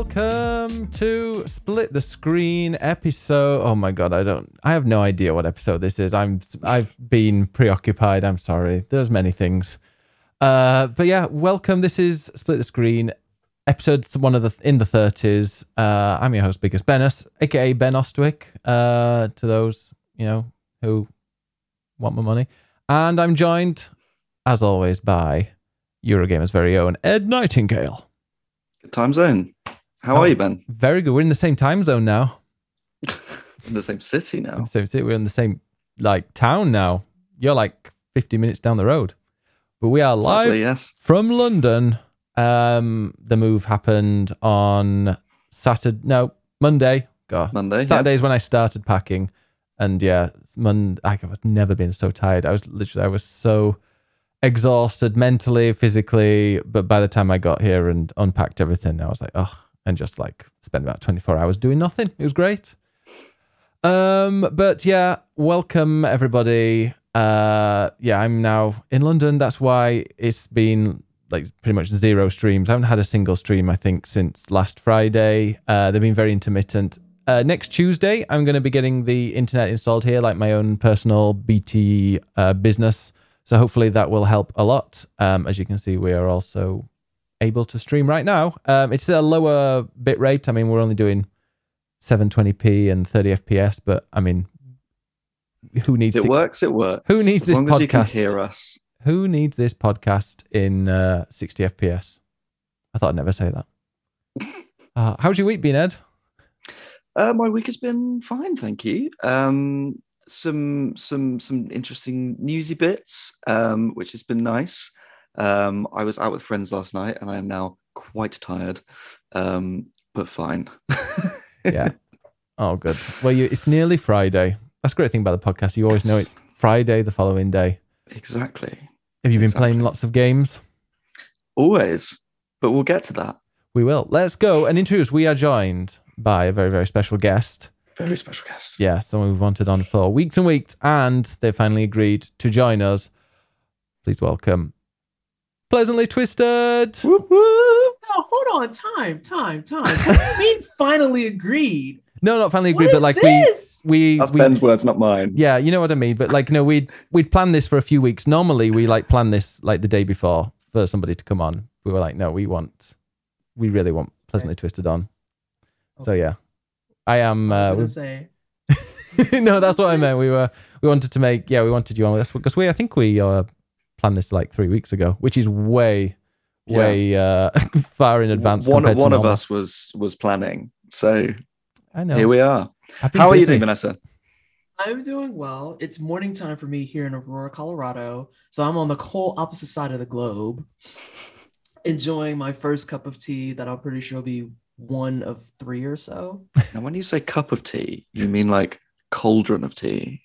welcome to Split the Screen episode. Oh my god, I don't I have no idea what episode this is. I'm I've been preoccupied. I'm sorry. There's many things. Uh but yeah, welcome. This is Split the Screen episode one of the in the 30s. Uh I'm your host Biggest Bennis, aka Ben Ostwick. Uh to those, you know, who want my money. And I'm joined as always by Eurogamer's very own Ed Nightingale. Time zone. How Oh. are you, Ben? Very good. We're in the same time zone now. In the same city now. same city. We're in the same like town now. You're like 50 minutes down the road. But we are live Sadly, yes. from London. Um, the move happened on Saturday. No, Monday. God, Monday. Saturday is when I started packing, and yeah, Monday. I've never been so tired. I was literally, I was so exhausted mentally, physically. But by the time I got here and unpacked everything, I was like, oh, and just like spend about twenty four hours doing nothing. It was great. Um, but yeah, welcome everybody. Uh, yeah, I'm now in London. That's why it's been like pretty much zero streams. I haven't had a single stream, I think, since last Friday. Uh, they've been very intermittent. Uh, next Tuesday, I'm going to be getting the internet installed here, like my own personal BT uh, business. So hopefully that will help a lot. Um, as you can see, we are also able to stream right now. Um, it's a lower bit rate. I mean, we're only doing 720p and 30 FPS, but I mean, who needs It six- works. It works. Who needs as this long as you can podcast? hear us. Who needs this podcast in uh, 60 FPS? I thought I'd never say that. Uh, how's your week been, Ed? Uh, my week has been fine, thank you. Um, some some some interesting newsy bits, um, which has been nice. Um, I was out with friends last night, and I am now quite tired, um, but fine. Yeah. Oh, good. Well, you, it's nearly Friday. That's a great thing about the podcast. You always know it's Friday the following day. exactly. Have you been playing lots of games? Always, but we'll get to that. We will. Let's go and introduce. We are joined by a very, very special guest. Very special guest. Yeah, someone we've wanted on for weeks and weeks, and they finally agreed to join us. Please welcome Pleasantly Twisted. Whoop, whoop. No, hold on. Time, time, time. What do you mean finally agreed? No, not finally What agreed, but like this? we we That's we, Ben's words, not mine. Yeah, you know what I mean. But like, no, we'd we'd planned this for a few weeks. Normally, we like plan this like the day before for somebody to come on. We were like, no, we want, we really want pleasantly twisted on. So yeah, I am. I Uh, was gonna we- say, no, that's what I meant. We were we wanted to make. Yeah, we wanted you on with us because we. I think we uh planned this like three weeks ago, which is way, Yeah. way uh far in advance. One, compared to one of normal. us was was planning. So I know. here we are. I've been How are you doing, Vanessa? I'm doing well. It's morning time for me here in Aurora, Colorado. So I'm on the whole opposite side of the globe, enjoying my first cup of tea that I'm pretty sure will be one of three or so. And when you say cup of tea, you mean like cauldron of tea?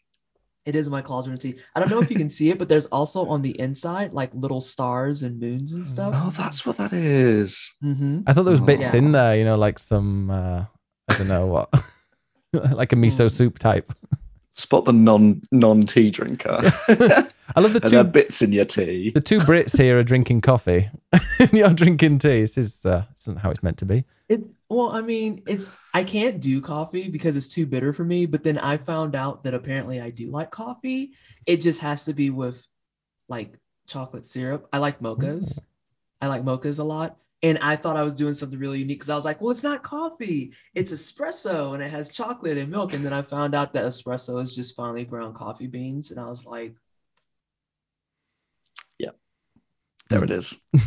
It is my cauldron of tea. I don't know if you can see it, but there's also on the inside like little stars and moons and stuff. Oh, that's what that is. hmm I thought there was bits Yeah. in there, you know, like some uh I don't know what, like a miso Hmm. soup type. Spot the non non tea drinker. I love the and two bits in your tea. the two Brits here are drinking coffee, and you're drinking tea. This is uh, this isn't how it's meant to be. It well, I mean, it's I can't do coffee because it's too bitter for me. But then I found out that apparently I do like coffee. It just has to be with like chocolate syrup. I like mochas. I like mochas a lot. And I thought I was doing something really unique because I was like, well, it's not coffee, it's espresso and it has chocolate and milk. And then I found out that espresso is just finely ground coffee beans. And I was like, yeah, There it is.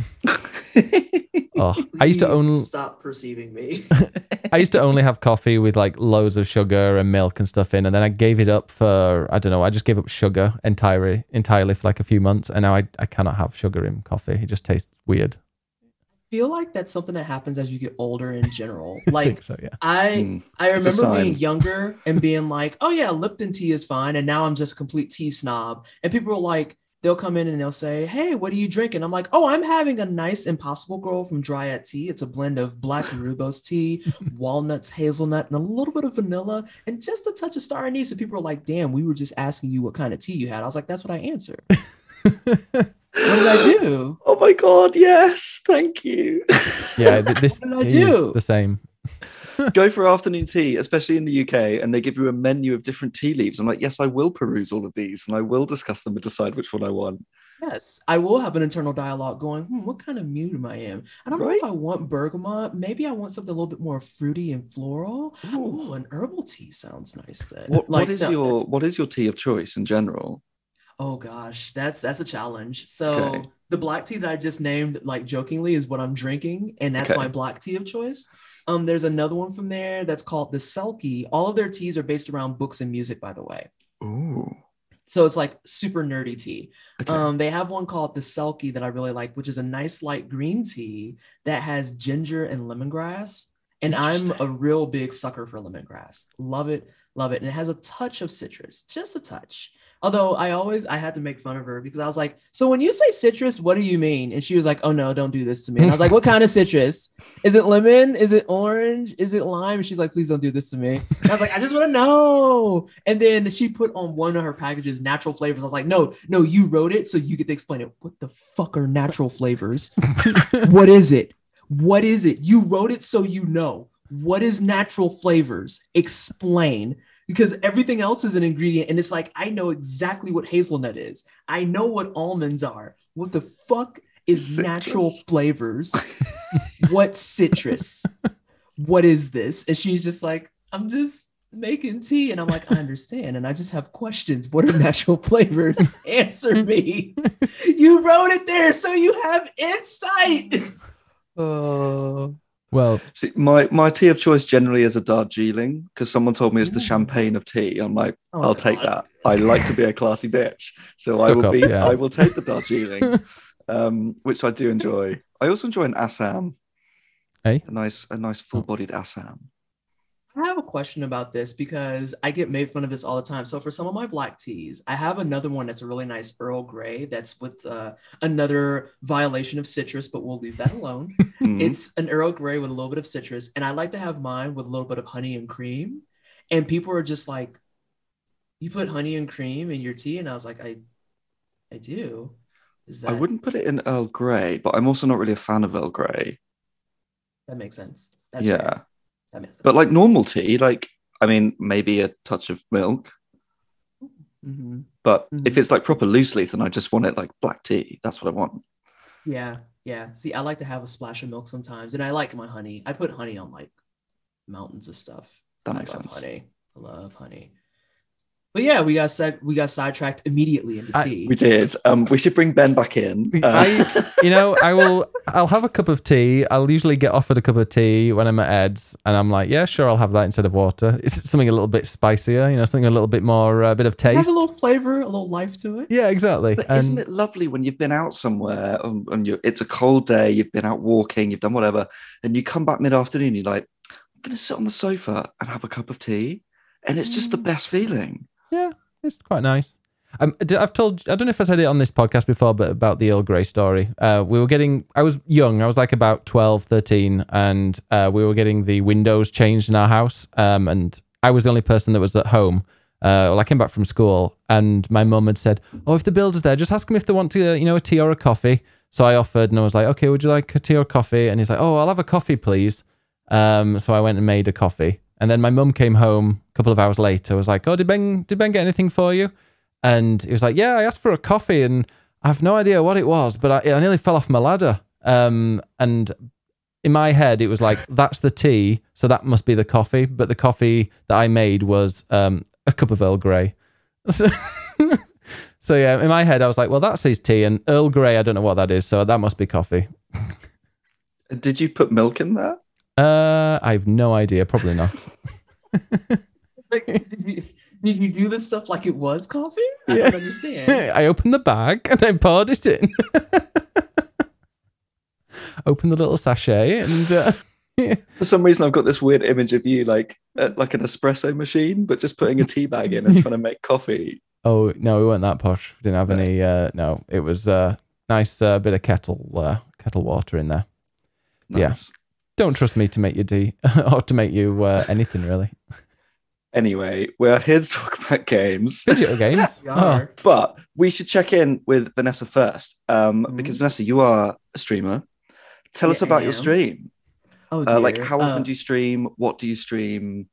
Oh, I used to only stop perceiving me. I used to only have coffee with like loads of sugar and milk and stuff in, and then I gave it up for I don't know. I just gave up sugar entirely entirely for like a few months, and now I I cannot have sugar in coffee. It just tastes weird. I feel like that's something that happens as you get older in general. I Like think so, yeah. I Mm. I remember being younger and being like, oh yeah, Lipton tea is fine. And now I'm just a complete tea snob. And people are like, they'll come in and they'll say, Hey, what are you drinking? I'm like, Oh, I'm having a nice impossible girl from Dryad Tea. It's a blend of black and rooibos tea, walnuts, hazelnut, and a little bit of vanilla, and just a touch of star anise. And people are like, damn, we were just asking you what kind of tea you had. I was like, that's what I answered. What did I do? Oh my god, yes, thank you. Yeah, th- this What did I is do? the same. Go for afternoon tea, especially in the UK, and they give you a menu of different tea leaves. I'm like, yes, I will peruse all of these and I will discuss them and decide which one I want. Yes, I will have an internal dialogue going, hmm, what kind of mood am I in? I don't know if I want bergamot. Maybe I want something a little bit more fruity and floral. Ooh. Ooh, an herbal tea sounds nice then. What, Like, what is no, your that's- what is your tea of choice in general? Oh gosh, that's that's a challenge. So Okay. the black tea that I just named, like jokingly, is what I'm drinking, and that's Okay. my black tea of choice. Um, there's another one from there that's called the Selkie. All of their teas are based around books and music, by the way. Ooh. So it's like super nerdy tea. Okay. Um, they have one called the Selkie that I really like, which is a nice light green tea that has ginger and lemongrass. And I'm a real big sucker for lemongrass. Love it, love it. And it has a touch of citrus, just a touch. Although I always I had to make fun of her because I was like, so when you say citrus, what do you mean? And she was like, oh no, don't do this to me. And I was like, what kind of citrus? Is it lemon? Is it orange? Is it lime? And she's like, please don't do this to me. And I was like, I just want to know. And then she put on one of her packages natural flavors. I was like, no, no, you wrote it, so you get to explain it. What the fuck are natural flavors? what is it? What is it? You wrote it so you know. What is natural flavors? Explain. Because everything else is an ingredient, and it's like I know exactly what hazelnut is. I know what almonds are. What the fuck is Citrus. natural flavors? what citrus? What is this? And she's just like, I'm just making tea. And I'm like, I understand. And I just have questions. What are natural flavors? Answer me. you wrote it there, so you have insight. Uh, Well, see, my my tea of choice generally is a Darjeeling because someone told me it's the champagne of tea. I'm like, Oh, I'll take that. I like to be a classy bitch, so I will up, be. yeah. I will take the Darjeeling, um, which I do enjoy. I also enjoy an Assam. Hey? A nice, a nice full-bodied Assam. I have a question about this because I get made fun of this all the time. So for some of my black teas, I have another one that's a really nice Earl Grey that's with uh, another violation of citrus, but we'll leave that alone. Mm. It's an Earl Grey with a little bit of citrus, and I like to have mine with a little bit of honey and cream. And people are just like, "You put honey and cream in your tea?" And I was like, "I, I do." Is that I wouldn't put it in Earl Grey, but I'm also not really a fan of Earl Grey. that makes sense? That's yeah, fair. That makes sense. but like normal tea, like I mean, maybe a touch of milk. Mhm. But Mhm. if it's like proper loose leaf, then I just want it like black tea. That's what I want. Yeah, yeah. See, I like to have a splash of milk sometimes, and I like my honey. I put honey on like mountains of stuff. That I makes love sense. Honey, I love honey. But yeah, we got side we got sidetracked immediately into I- tea. We did. Um, we should bring Ben back in. Uh, I, you know, I will. I'll have a cup of tea. I'll usually get offered a cup of tea when I'm at Ed's, and I'm like, yeah, sure, I'll have that instead of water. It's something a little bit spicier, you know, something a little bit more, a uh, bit of taste. have a little flavor, a little life to it. yeah, exactly. But And isn't it lovely when you've been out somewhere um, and you it's a cold day, you've been out walking, you've done whatever, and you come back mid afternoon, you're like, I'm going to sit on the sofa and have a cup of tea. And it's just the Mm. best feeling. It's quite nice. Um, I've told. I don't know if I said it on this podcast before, but about the Earl Grey story. Uh, we were getting. I was young. I was like about 12, 13, and uh, we were getting the windows changed in our house. Um, and I was the only person that was at home. Uh, well, I came back from school, and my mum had said, "Oh, if the builder's there, just ask him if they want to, uh, you know, a tea or a coffee." So I offered, and I was like, "Okay, would you like a tea or a coffee?" And he's like, "Oh, I'll have a coffee, please." Um, so I went and made a coffee, and then my mum came home a couple of hours later. Was like, "Oh, did Ben did Ben get anything for you?" And he was like, "Yeah, I asked for a coffee, and I have no idea what it was, but I, I nearly fell off my ladder." Um, and in my head, it was like, "That's the tea, so that must be the coffee." But the coffee that I made was um, a cup of Earl Grey. So, so yeah, in my head, I was like, "Well, that's his tea, and Earl Grey, I don't know what that is, so that must be coffee." Did you put milk in there? Uh, I have no idea. Probably not. Like, did, you, did you do this stuff like it was coffee? I Yeah. don't understand. I opened the bag and I poured it in. Open the little sachet and uh, For some reason, I've got this weird image of you like at like an espresso machine, but just putting a tea bag in and trying to make coffee. oh no, we weren't that posh. We didn't have No. any. Uh, no, it was uh, nice uh, bit of kettle uh, kettle water in there. Yeah. Nice. Don't trust me to make you tea or to make you uh, anything really. Anyway, we're here to talk about games. Video games. We Oh. But we should check in with Vanessa first, um, Mhm. because Vanessa, you are a streamer. Tell us Yeah, I about your stream. Oh, Uh, like, how often Uh, do you stream? What do you stream?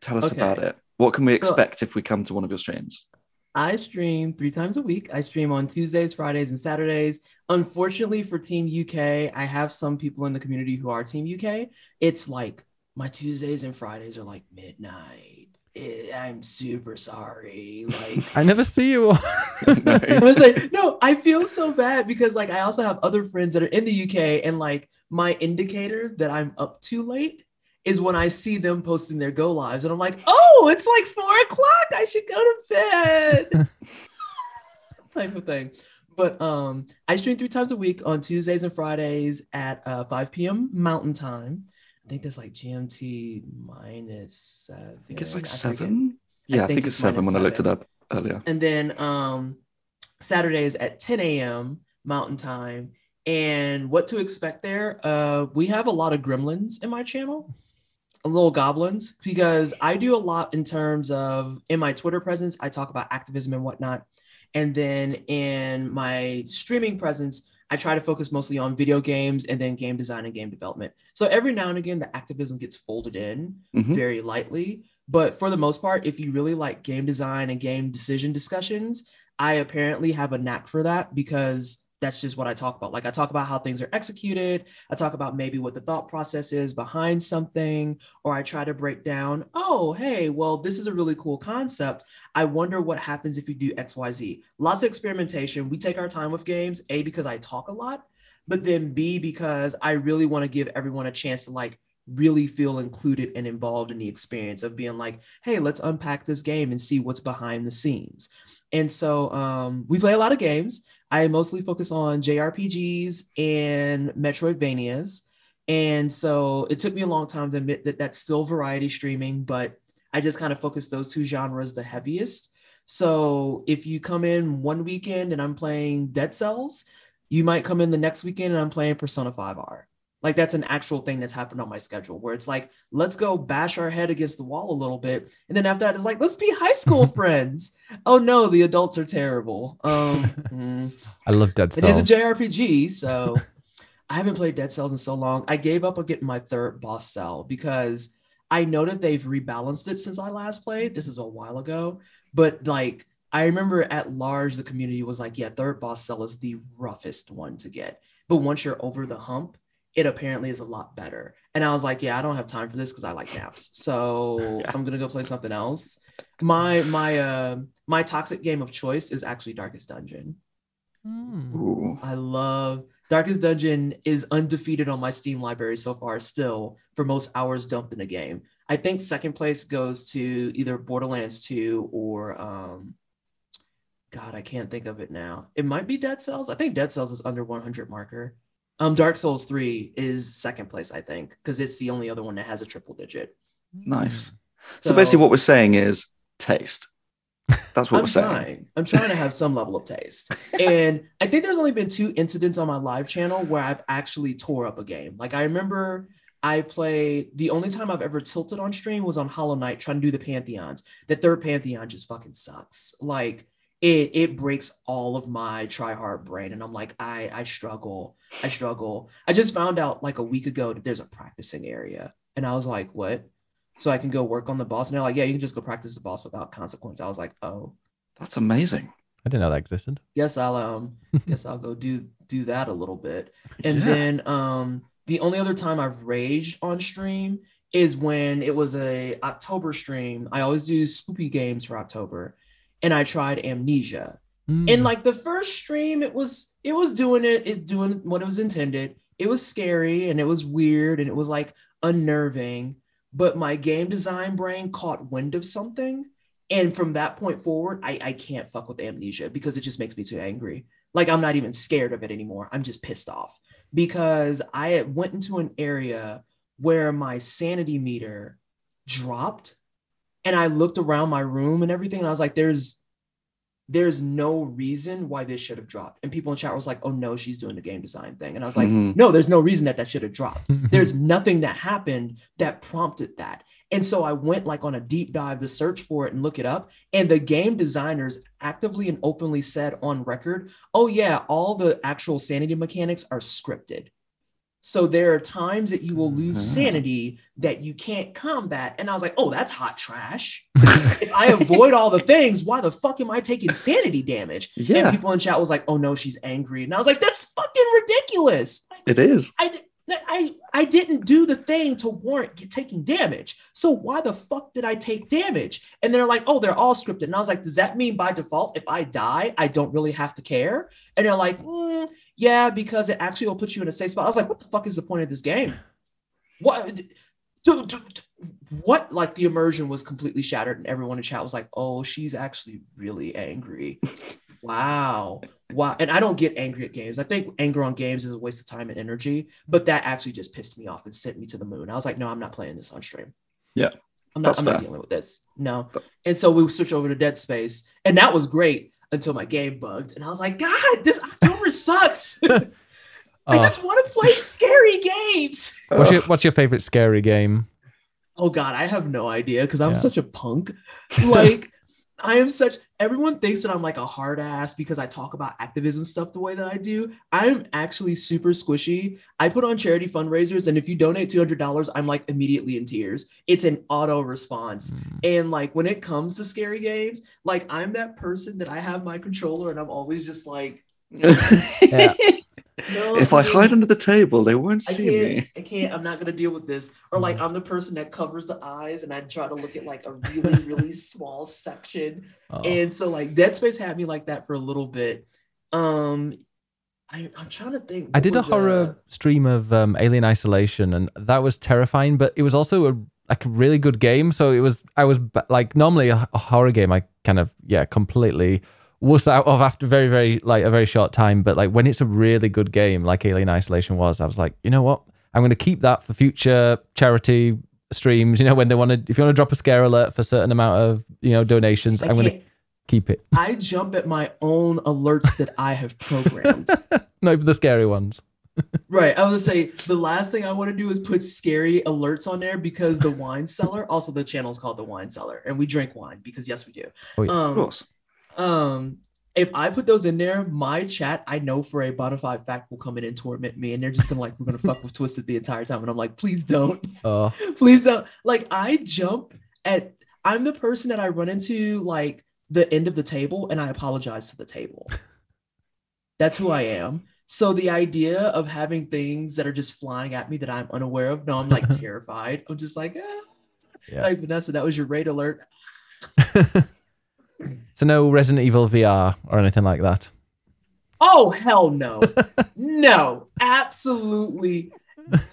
Tell us Okay. about it. What can we So- expect if we come to one of your streams? I stream three times a week. I stream on Tuesdays, Fridays, and Saturdays. Unfortunately for Team UK, I have some people in the community who are Team UK. It's like my Tuesdays and Fridays are like midnight. Eh, I'm super sorry. Like I never see you. I was like, no, I feel so bad because like I also have other friends that are in the UK, and like my indicator that I'm up too late is when I see them posting their go lives, and I'm like, oh, it's like four o'clock. I should go to bed. type of thing. But um, I stream three times a week on Tuesdays and Fridays at uh, 5 p.m. Mountain Time. I think that's like GMT minus seven. I think it's like I forget. seven. Yeah, I think, it's seven minus when I looked it up earlier. And then um, Saturdays at 10 a.m. Mountain Time. And what to expect there? Uh, we have a lot of gremlins in my channel, little goblins, because I do a lot in terms of in my Twitter presence, I talk about activism and whatnot. And then in my streaming presence, I try to focus mostly on video games and then game design and game development. So every now and again, the activism gets folded in Mhm. very lightly. But for the most part, if you really like game design and game decision discussions, I apparently have a knack for that because that's just what I talk about. Like I talk about how things are executed. I talk about maybe what the thought process is behind something, or I try to break down, oh, hey, well, this is a really cool concept. I wonder what happens if you do XYZ. Lots of experimentation. We take our time with games, A, because I talk a lot, but then B, because I really want to give everyone a chance to like really feel included and involved in the experience of being like, hey, let's unpack this game and see what's behind the scenes. And so um, we play a lot of games. I mostly focus on JRPGs and Metroidvanias. And so it took me a long time to admit that that's still variety streaming, but I just kind of focus those two genres the heaviest. So if you come in one weekend and I'm playing Dead Cells, you might come in the next weekend and I'm playing Persona 5R. Like that's an actual thing that's happened on my schedule where it's like, let's go bash our head against the wall a little bit. And then after that, it's like, let's be high school friends. Oh no, the adults are terrible. Um, mm. I love Dead Cells. It is a JRPG, so I haven't played Dead Cells in so long. I gave up on getting my third boss cell because I know that they've rebalanced it since I last played. This is a while ago, but like I remember at large, the community was like, "Yeah, third boss cell is the roughest one to get, but once you're over the hump." It apparently is a lot better. And I was like, yeah, I don't have time for this because I like naps. So Yeah. I'm gonna go play something else. My my uh my toxic game of choice is actually Darkest Dungeon. Ooh. I love Darkest Dungeon is undefeated on my Steam library so far, still for most hours dumped in a game. I think second place goes to either Borderlands 2 or um God, I can't think of it now. It might be Dead Cells. I think Dead Cells is under 100 marker. Um, Dark Souls 3 is second place, I think, because it's the only other one that has a triple digit. Nice. So, basically, what we're saying is taste. That's what I'm we're saying. trying. I'm trying to have some level of taste. And I think there's only been two incidents on my live channel where I've actually tore up a game. Like I remember I played the only time I've ever tilted on stream was on Hollow Knight trying to do the Pantheons. The third Pantheon just fucking sucks. Like it it breaks all of my try hard brain. And I'm like, I I struggle. I struggle. I just found out like a week ago that there's a practicing area. And I was like, what? So I can go work on the boss. And they're like, yeah, you can just go practice the boss without consequence. I was like, oh, That's amazing. I didn't know that existed. yes, I'll um, guess I'll go do do that a little bit. And Yeah. then um, the only other time I've raged on stream is when it was a October stream. I always do spoopy games for October, and I tried Amnesia. Hmm. And like the first stream, it was it was doing it, it doing what it was intended. It was scary and it was weird and it was like unnerving. But my game design brain caught wind of something. And from that point forward, I, I can't fuck with amnesia because it just makes me too angry. Like I'm not even scared of it anymore. I'm just pissed off because I went into an area where my sanity meter dropped and I looked around my room and everything. And I was like, there's there's no reason why this should have dropped. And people in chat was like, oh no, she's doing the game design thing. And I was like, Mhm. no, there's no reason that that should have dropped. There's nothing that happened that prompted that. And so I went like on a deep dive to search for it and look it up. And the game designers actively and openly said on record, oh, yeah, all the actual sanity mechanics are scripted. So there are times that you will lose Ah. sanity that you can't combat. And I was like, oh, that's hot trash. if I avoid all the things, why the fuck am I taking sanity damage? Yeah. And people in chat was like, oh no, she's angry. And I was like, that's fucking ridiculous. It is. I, I, I didn't do the thing to warrant taking damage. So why the fuck did I take damage? And they're like, oh, they're all scripted. And I was like, does that mean by default, if I die, I don't really have to care? And they're like, "Mm, yeah, because it actually will put you in a safe spot. I was like, what the fuck is the point of this game? What? Dude, dude, what? Like the immersion was completely shattered, and everyone in chat was like, oh, she's actually really angry. wow. Wow. And I don't get angry at games. I think anger on games is a waste of time and energy, but that actually just pissed me off and sent me to the moon. I was like, no, I'm not playing this on stream. Yeah. I'm not, I'm not dealing with this. No. And so we switched over to Dead Space, and that was great until my game bugged. And I was like, God, this October sucks. Uh, I Oh, just want to play scary games. what's your What's your favorite scary game? Oh God, I have no idea because I'm Yeah. such a punk. Like, I am such. Everyone thinks that I'm like a hard ass because I talk about activism stuff the way that I do. I'm actually super squishy. I put on charity fundraisers, and if you donate two hundred dollars, I'm like immediately in tears. It's an auto response. Mm. And like when it comes to scary games, like I'm that person that I have my controller and I'm always just like, Yeah. No, if I dude, hide under the table, they won't I see can't, me. I can't, I'm not gonna deal with this. Or like I'm the person that covers the eyes and I try to look at like a really, really small section. Oh. And so like Dead Space had me like that for a little bit. Um I, I'm trying to think. I did a horror uh, stream of um, Alien Isolation, and that was terrifying. But it was also a like a really good game. So it was I was like normally a, a horror game I kind of yeah completely wuss out of after very very like a very short time. But like when it's a really good game like Alien Isolation was, I was like you know what I'm going to keep that for future charity streams. You know when they want to if you want to drop a scare alert for a certain amount of you know donations, I I'm going to keep it. I jump at my own alerts that I have programmed. Not even the scary ones. Right. I was gonna say the last thing I want to do is put scary alerts on there because the wine cellar, also the channel is called the wine cellar, and we drink wine because yes, we do. Oh, yeah. Of Um, course. Um, if I put those in there, my chat, I know for a bona fide fact will come in and torment me, and they're just gonna like, we're gonna fuck with Twisted the entire time, and I'm like, please don't, Oh, please don't. Like I jump at, I'm the person that I run into like the end of the table, and I apologize to the table. That's who I am. So the idea of having things that are just flying at me that I'm unaware of, no, I'm like terrified. I'm just like, ah. Yeah. like Vanessa, that was your raid alert. So no Resident Evil VR or anything like that. Oh hell no, no, absolutely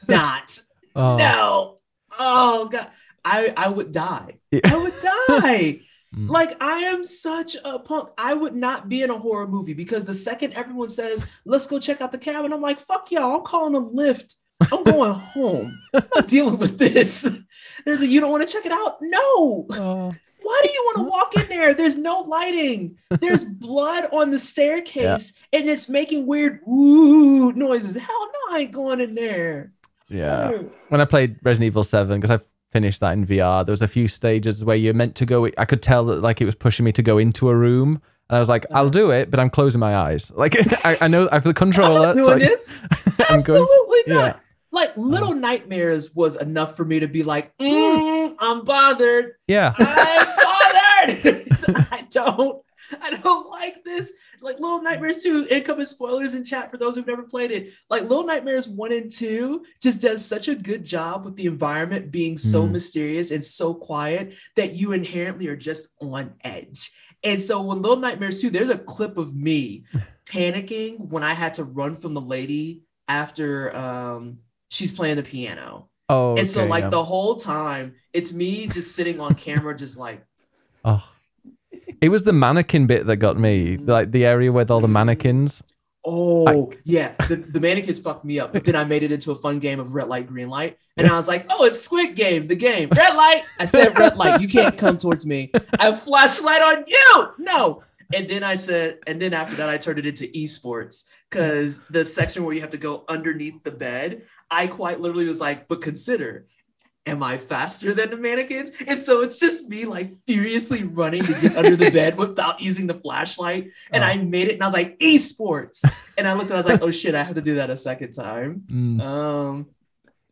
not. Oh, No. Oh god, I I would die. Yeah. I would die. Mm. Like I am such a punk. I would not be in a horror movie because the second everyone says, "Let's go check out the cabin," I'm like, "Fuck y'all! I'm calling a Lyft. I'm going home. I'm not dealing with this." There's a you don't want to check it out? No. Oh. Why do you want to walk in there? There's no lighting. There's blood on the staircase, and it's making weird ooh noises. Hell no, I ain't going in there. Yeah. When I played Resident Evil 7, because I finished that in VR, there was a few stages where you're meant to go. I could tell that like it was pushing me to go into a room. And I was like, I'll do it, but I'm closing my eyes. Like I, I know I have the controller. so doing I- this. I'm going. Absolutely not. yeah. Like Little Nightmares was enough for me to be like, mm, I'm bothered. Yeah. Bothered. I don't. I don't like this. Like Little Nightmares 2, incoming spoilers in chat for those who've never played it. Like Little Nightmares 1 and 2 just does such a good job with the environment being so Mm. mysterious and so quiet that you inherently are just on edge. And so when Little Nightmares 2, there's a clip of me panicking when I had to run from the lady after um she's playing the piano. Oh. and so like yeah. the whole time it's me just sitting on camera just like Oh. It was the mannequin bit that got me. Like the area with all the mannequins. oh yeah the, the mannequins fucked me up but then i made it into a fun game of red light green light and i was like oh it's squid game the game red light i said red light you can't come towards me i have flashlight on you no and then i said and then after that i turned it into esports because the section where you have to go underneath the bed i quite literally was like but consider am I faster than the mannequins? And so it's just me like furiously running to get under the bed without using the flashlight. And Oh. I made it and I was like, esports. And I looked and I was like, oh shit, I have to do that a second time. Mm. Um,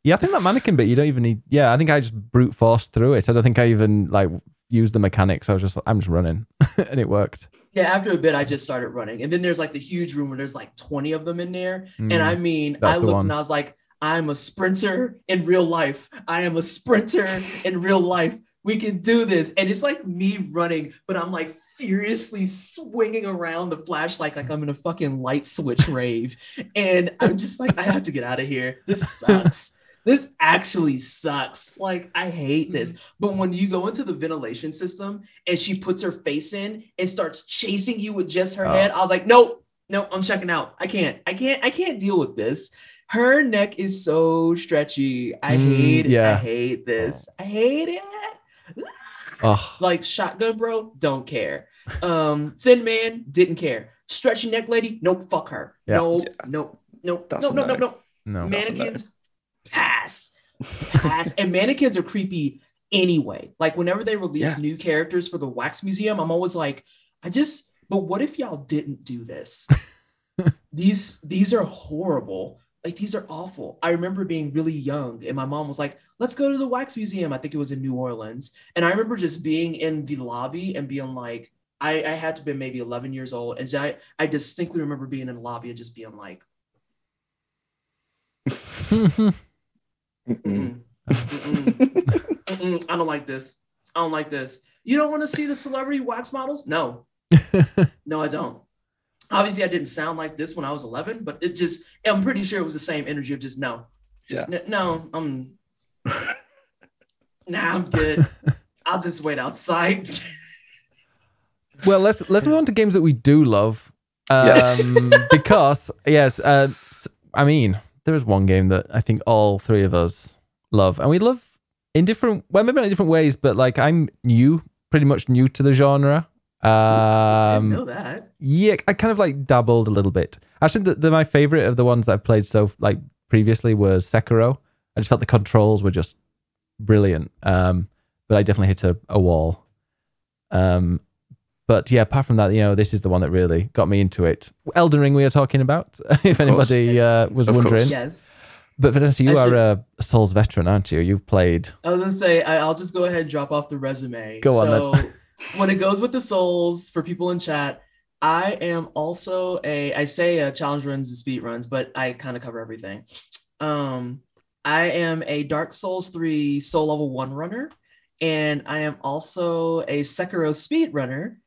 Yeah, I think that mannequin bit you don't even need. Yeah, I think I just brute forced through it. I don't think I even like used the mechanics. I was just I'm just running, and it worked. yeah, after a bit, I just started running. And then there's like the huge room where there's like 20 of them in there. And Mm. I mean, That's I looked one. and I was like, I'm a sprinter in real life. I am a sprinter in real life. We can do this. And it's like me running, but I'm like furiously swinging around the flashlight like I'm in a fucking light switch rave. And I'm just like, I have to get out of here. This sucks. This actually sucks. Like, I hate this. Mm-hmm. But when you go into the ventilation system and she puts her face in and starts chasing you with just her Oh. head, I was like, nope, nope, I'm checking out. I can't, I can't, I can't deal with this. Her neck is so stretchy. I Mm, hate it. I hate this. I hate it. Oh, Like shotgun bro, don't care. Um, thin man, didn't care. Stretchy neck lady, nope, fuck her. Yeah. Nope, Yeah. nope, nope, That's nope, nope, no. nope, nope. no. No. Mannequins, pass, pass. and mannequins are creepy anyway. Like whenever they release Yeah. new characters for the wax museum, I'm always like, I just. But what if y'all didn't do this? these these are horrible. Like these are awful. I remember being really young, and my mom was like, "Let's go to the wax museum." I think it was in New Orleans, and I remember just being in the lobby and being like, I, I had to be maybe 11 years old, and I I distinctly remember being in the lobby and just being like, Mm-mm. Mm-mm. Mm-mm. I don't like this. I don't like this. You don't want to see the celebrity wax models? No, no, I don't. Obviously, I didn't sound like this when I was 11, but it just, I'm pretty sure it was the same energy of just no. Yeah. N- no, I'm, nah, I'm good. I'll just wait outside. well, let's let's move on to games that we do love. Yes. Um, because yes, uh, s- I mean, there is one game that I think all three of us love, and we love in different, well, maybe not in different ways, but like I'm new, pretty much new to the genre. I didn't Um, know that. yeah, I kind of like dabbled a little bit. Actually, the, the my favorite of the ones that I've played so like previously was Sekiro. I just felt the controls were just brilliant. Um, but I definitely hit a, a wall. Um, but yeah, apart from that, you know, this is the one that really got me into it. Elden Ring, we are talking about, if anybody uh, was wondering. Yes. But Vanessa, you are a Souls veteran, aren't you? You've played. I was gonna say I, I'll just go ahead and drop off the resume. Go on so when it goes with the souls for people in chat, I am also a I say a challenge runs and speed runs, but I kind of cover everything. Um, I am a Dark Souls 3 soul level one runner, and I am also a Sekiro speed runner.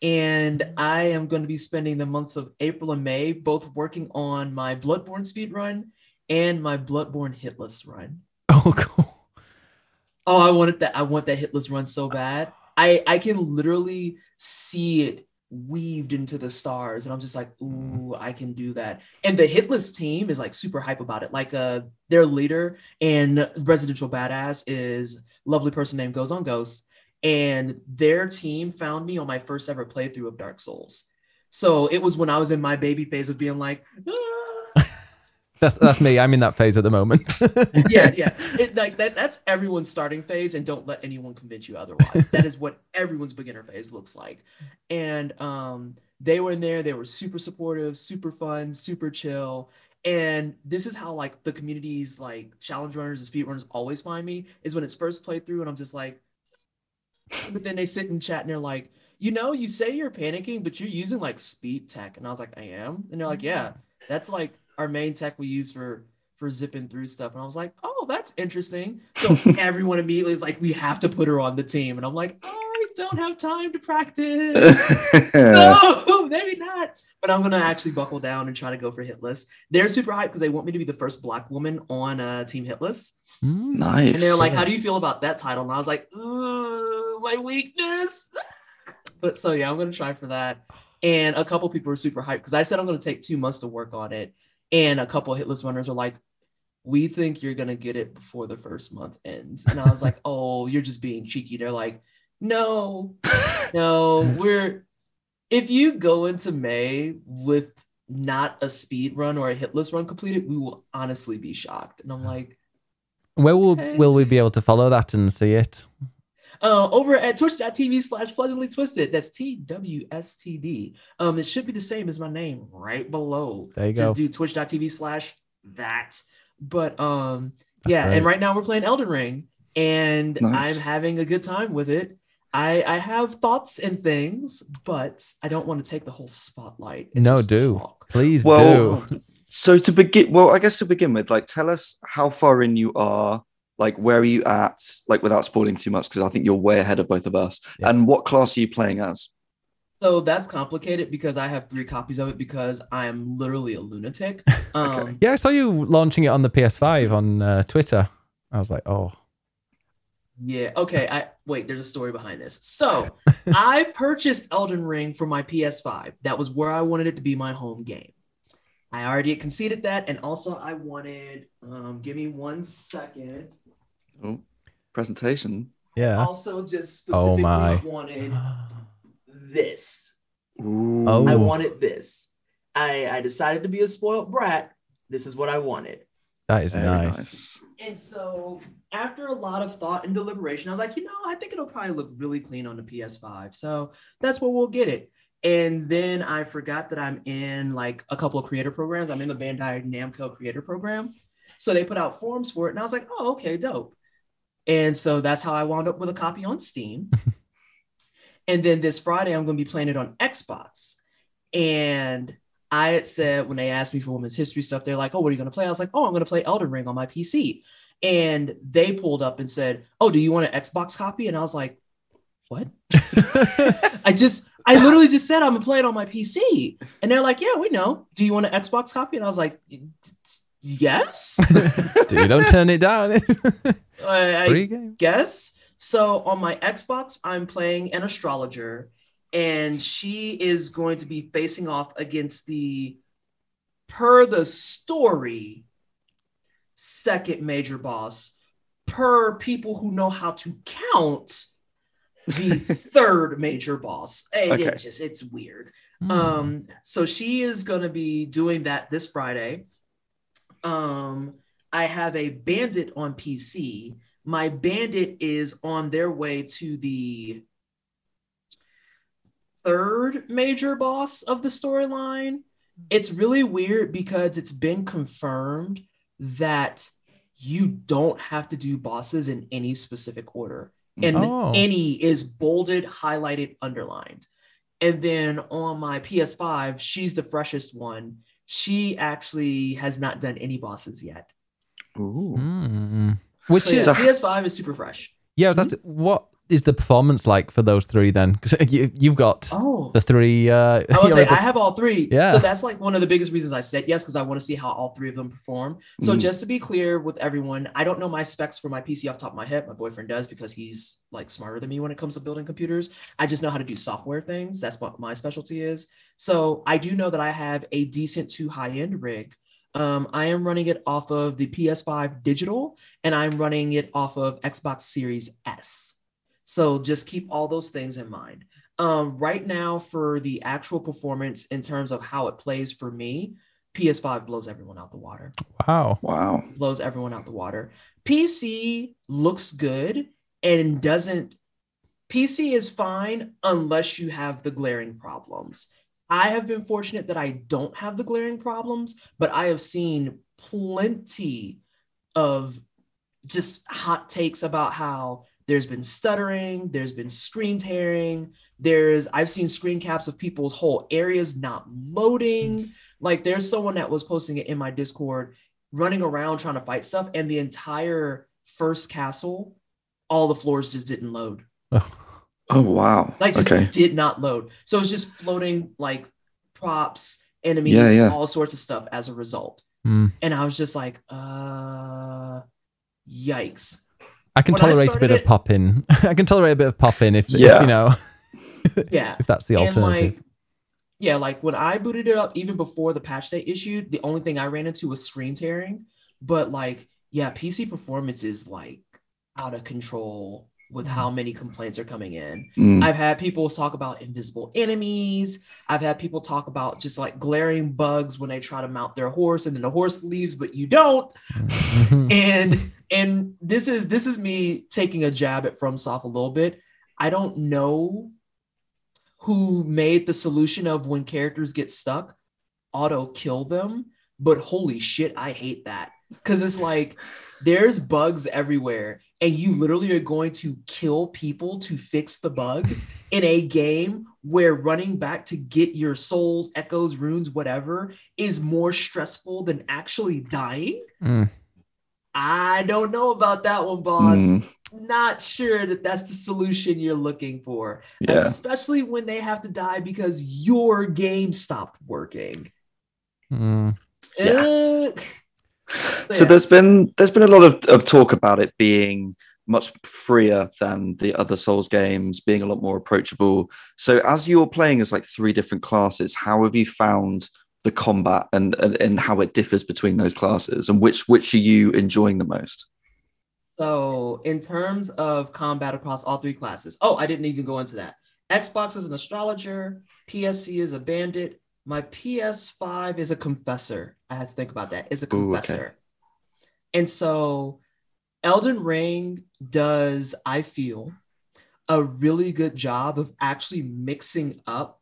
And I am going to be spending the months of April and May both working on my Bloodborne speed run and my Bloodborne hitless run. Oh, cool. Oh, I wanted that. I want that hitless run so bad. I I can literally see it weaved into the stars, and I'm just like, ooh, I can do that. And the hitless team is like super hype about it. Like, uh, their leader and residential badass is lovely person named Goes on Ghost, and their team found me on my first ever playthrough of Dark Souls. So it was when I was in my baby phase of being like, ah, That's that's me. I'm in that phase at the moment. yeah, yeah. It, like that. That's everyone's starting phase, and don't let anyone convince you otherwise. that is what everyone's beginner phase looks like. And um, they were in there. They were super supportive, super fun, super chill. And this is how like the communities, like challenge runners and speed runners, always find me is when it's first playthrough, and I'm just like. But then they sit and chat, and they're like, you know, you say you're panicking, but you're using like speed tech, and I was like, I am, and they're like, yeah, that's like our main tech we use for for zipping through stuff. And I was like, oh, that's interesting. So everyone immediately is like, we have to put her on the team. And I'm like, I don't have time to practice. no, maybe not. But I'm gonna actually buckle down and try to go for hitless. They're super hyped because they want me to be the first black woman on uh, Team Hitless. Mm. nice. And they're like, how do you feel about that title? And I was like, ooh, my weakness. But so yeah, I'm gonna try for that. And a couple people are super hyped because I said I'm gonna take two months to work on it. And a couple hitless runners are like, we think you're gonna get it before the first month ends. And I was like, oh, you're just being cheeky. They're like, no, no, we're if you go into May with not a speed run or a hitless run completed, we will honestly be shocked. And I'm like, Where will Okay. will we be able to follow that and see it? Uh, over at twitch.tv slash pleasantly twisted. That's T W S T D. Um, it should be the same as my name right below. There you Just go. do twitch.tv slash that. But um, That's yeah, great. and right now we're playing Elden Ring, and Nice. I'm having a good time with it. I I have thoughts and things, but I don't want to take the whole spotlight. No, do. talk. Please Well, do. So to begin, well, I guess to begin with, like, tell us how far in you are. Like, where are you at? Like, without spoiling too much, because I think you're way ahead of both of us. Yeah. And what class are you playing as? So that's complicated because I have three copies of it because I am literally a lunatic. Um, Yeah, I saw you launching it on the PS5 on uh, Twitter. I was like, oh, Yeah. Okay. I wait. There's a story behind this. So I purchased Elden Ring for my PS5. That was where I wanted it to be my home game. I already conceded that, and also I wanted. Um, give me one second. Oh, presentation. yeah. Also, just Oh, specifically my. wanted this. Ooh. Oh. I wanted this. I I decided to be a spoiled brat. This is what I wanted. That is nice. nice. And so, after a lot of thought and deliberation, I was like, you know, I think it'll probably look really clean on the PS5. So that's where we'll get it. And then I forgot that I'm in like a couple of creator programs. I'm in the Bandai Namco creator program. So they put out forms for it. And I was like, oh, okay, dope. And so that's how I wound up with a copy on Steam. and then this Friday, I'm going to be playing it on Xbox. And I had said when they asked me for women's history stuff, they're like, "Oh, what are you going to play?" I was like, "Oh, I'm going to play Elden Ring on my PC." And they pulled up and said, "Oh, do you want an Xbox copy?" And I was like, "What?" I just, I literally just said I'm gonna play it on my PC, and they're like, "Yeah, we know. Do you want an Xbox copy?" And I was like, "Yes." Dude, you don't turn it down. I, I guess. So on my Xbox, I'm playing an astrologer, and she is going to be facing off against the, per the story, second major boss, per people who know how to count, the third major boss. It, Okay. it just it's weird. Hmm. Um, so she is going to be doing that this Friday. Um, I have a bandit on PC. My bandit is on their way to the third major boss of the storyline. It's really weird because it's been confirmed that you don't have to do bosses in any specific order. And Oh. any is bolded, highlighted, underlined. And then on my PS5, she's the freshest one. She actually has not done any bosses yet. Ooh. Hmm. Which So yeah, is So- PS5 is super fresh. yeah. That's what is the performance like for those three then? Because you, you've got Oh, the three. Uh, I would you're say I have all three. Yeah. So that's like one of the biggest reasons I said yes, because I want to see how all three of them perform. So Mm. just to be clear with everyone, I don't know my specs for my PC off the top of my head. My boyfriend does because he's like smarter than me when it comes to building computers. I just know how to do software things. That's what my specialty is. So I do know that I have a decent to high end rig. Um, I am running it off of the PS5 digital and I'm running it off of Xbox Series S. So just keep all those things in mind. Um, right now, for the actual performance in terms of how it plays for me, PS5 blows everyone out the water. Wow. Wow. Blows everyone out the water. PC looks good and doesn't. PC is fine unless you have the glaring problems. I have been fortunate that I don't have the glaring problems, but I have seen plenty of just hot takes about how there's been stuttering, there's been screen tearing, there's I've seen screen caps of people's whole areas not loading. Like there's someone that was posting it in my Discord running around trying to fight stuff and the entire first castle all the floors just didn't load. Oh wow. Like just okay. did not load. So it's just floating like props, enemies, Yeah, yeah. all sorts of stuff as a result. Hmm. And I was just like, uh yikes. I can When tolerate a bit started of it- pop in. I can tolerate a bit of pop in if, if, you know Yeah. if that's the And alternative. like, yeah, like when I booted it up, even before the patch they issued, the only thing I ran into was screen tearing. But like, yeah, PC performance is like out of control with how many complaints are coming in. Mm. I've had people talk about invisible enemies. I've had people talk about just like glaring bugs when they try to mount their horse and then the horse leaves, but you don't. Mhm. And and this is this is me taking a jab at FromSoft a little bit. I don't know who made the solution of when characters get stuck, auto kill them, but holy shit, I hate that because it's like there's bugs everywhere, and you literally are going to kill people to fix the bug in a game where running back to get your souls, echoes, runes, whatever is more stressful than actually dying. Mm. I don't know about that one, boss. Mm. Not sure that that's the solution you're looking for, Yeah. especially when they have to die because your game stopped working. Mm. Uh, So Yeah. there's been there's been a lot of, of talk about it being much freer than the other Souls games, being a lot more approachable. So as you're playing as like three different classes, how have you found the combat and, and and how it differs between those classes and which which are you enjoying the most? So, in terms of combat across all three classes, oh, I didn't even go into that. Xbox is an astrologer, PSC is a bandit, my PS5 is a confessor. I had to think about that. Is a Ooh, okay. confessor. And so, Elden Ring does, I feel, a really good job of actually mixing up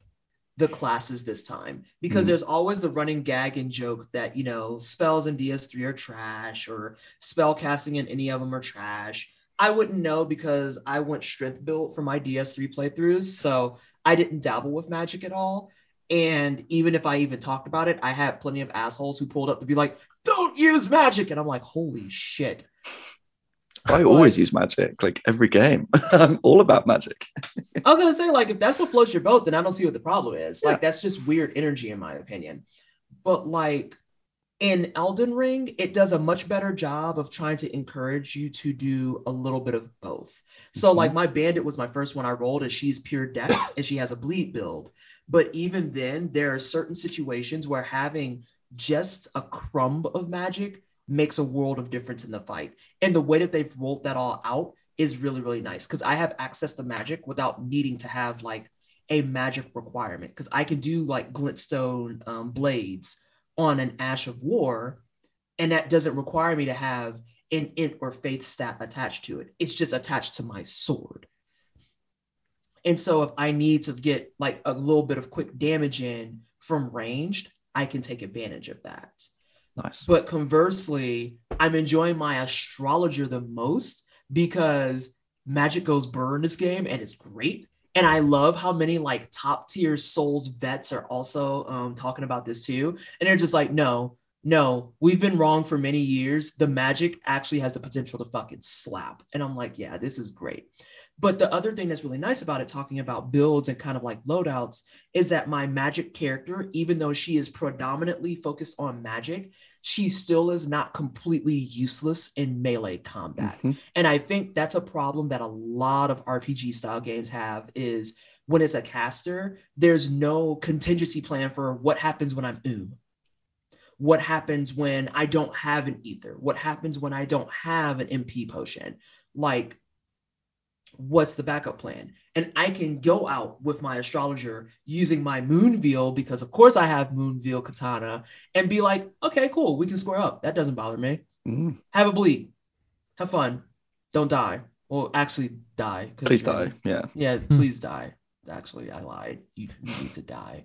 the classes this time because Mm. there's always the running gag and joke that you know spells in DS3 are trash or spell casting in any of them are trash. I wouldn't know because I went strength built for my DS3 playthroughs, so I didn't dabble with magic at all. And even if I even talked about it, I had plenty of assholes who pulled up to be like, "Don't use magic," and I'm like, "Holy shit!" I always use magic, like every game. I'm all about magic. I was gonna say, like, if that's what floats your boat, then I don't see what the problem is. Yeah. Like, that's just weird energy, in my opinion. But like in Elden Ring, it does a much better job of trying to encourage you to do a little bit of both. So, Mhm. like, my bandit was my first one I rolled, and she's pure dex and she has a bleed build. But even then, there are certain situations where having just a crumb of magic makes a world of difference in the fight. And the way that they've rolled that all out is really, really nice because I have access to magic without needing to have like a magic requirement because I can do like glintstone um, blades on an Ash of War, and that doesn't require me to have an int or faith stat attached to it. It's just attached to my sword. And so if I need to get like a little bit of quick damage in from ranged, I can take advantage of that. Nice. But conversely, I'm enjoying my astrologer the most because magic goes burr in this game and it's great. And I love how many like top tier souls vets are also um, talking about this too. And they're just like, no, no, we've been wrong for many years. The magic actually has the potential to fucking slap. And I'm like, yeah, this is great. But the other thing that's really nice about it, talking about builds and kind of like loadouts, is that my magic character, even though she is predominantly focused on magic, she still is not completely useless in melee combat. Mhm. And I think that's a problem that a lot of RPG style games have is when it's a caster, there's no contingency plan for what happens when I'm oom. What happens when I don't have an ether? What happens when I don't have an MP potion? Like, what's the backup plan? And I can go out with my astrologer using my Moonveil because, of course, I have Moonveil katana and be like, okay, cool, we can square up. That doesn't bother me. Mm. Have a bleed. Have fun. Don't die. Well, actually, die. Please then- die. Yeah. Yeah, please die. Actually, I lied. You, you need to die.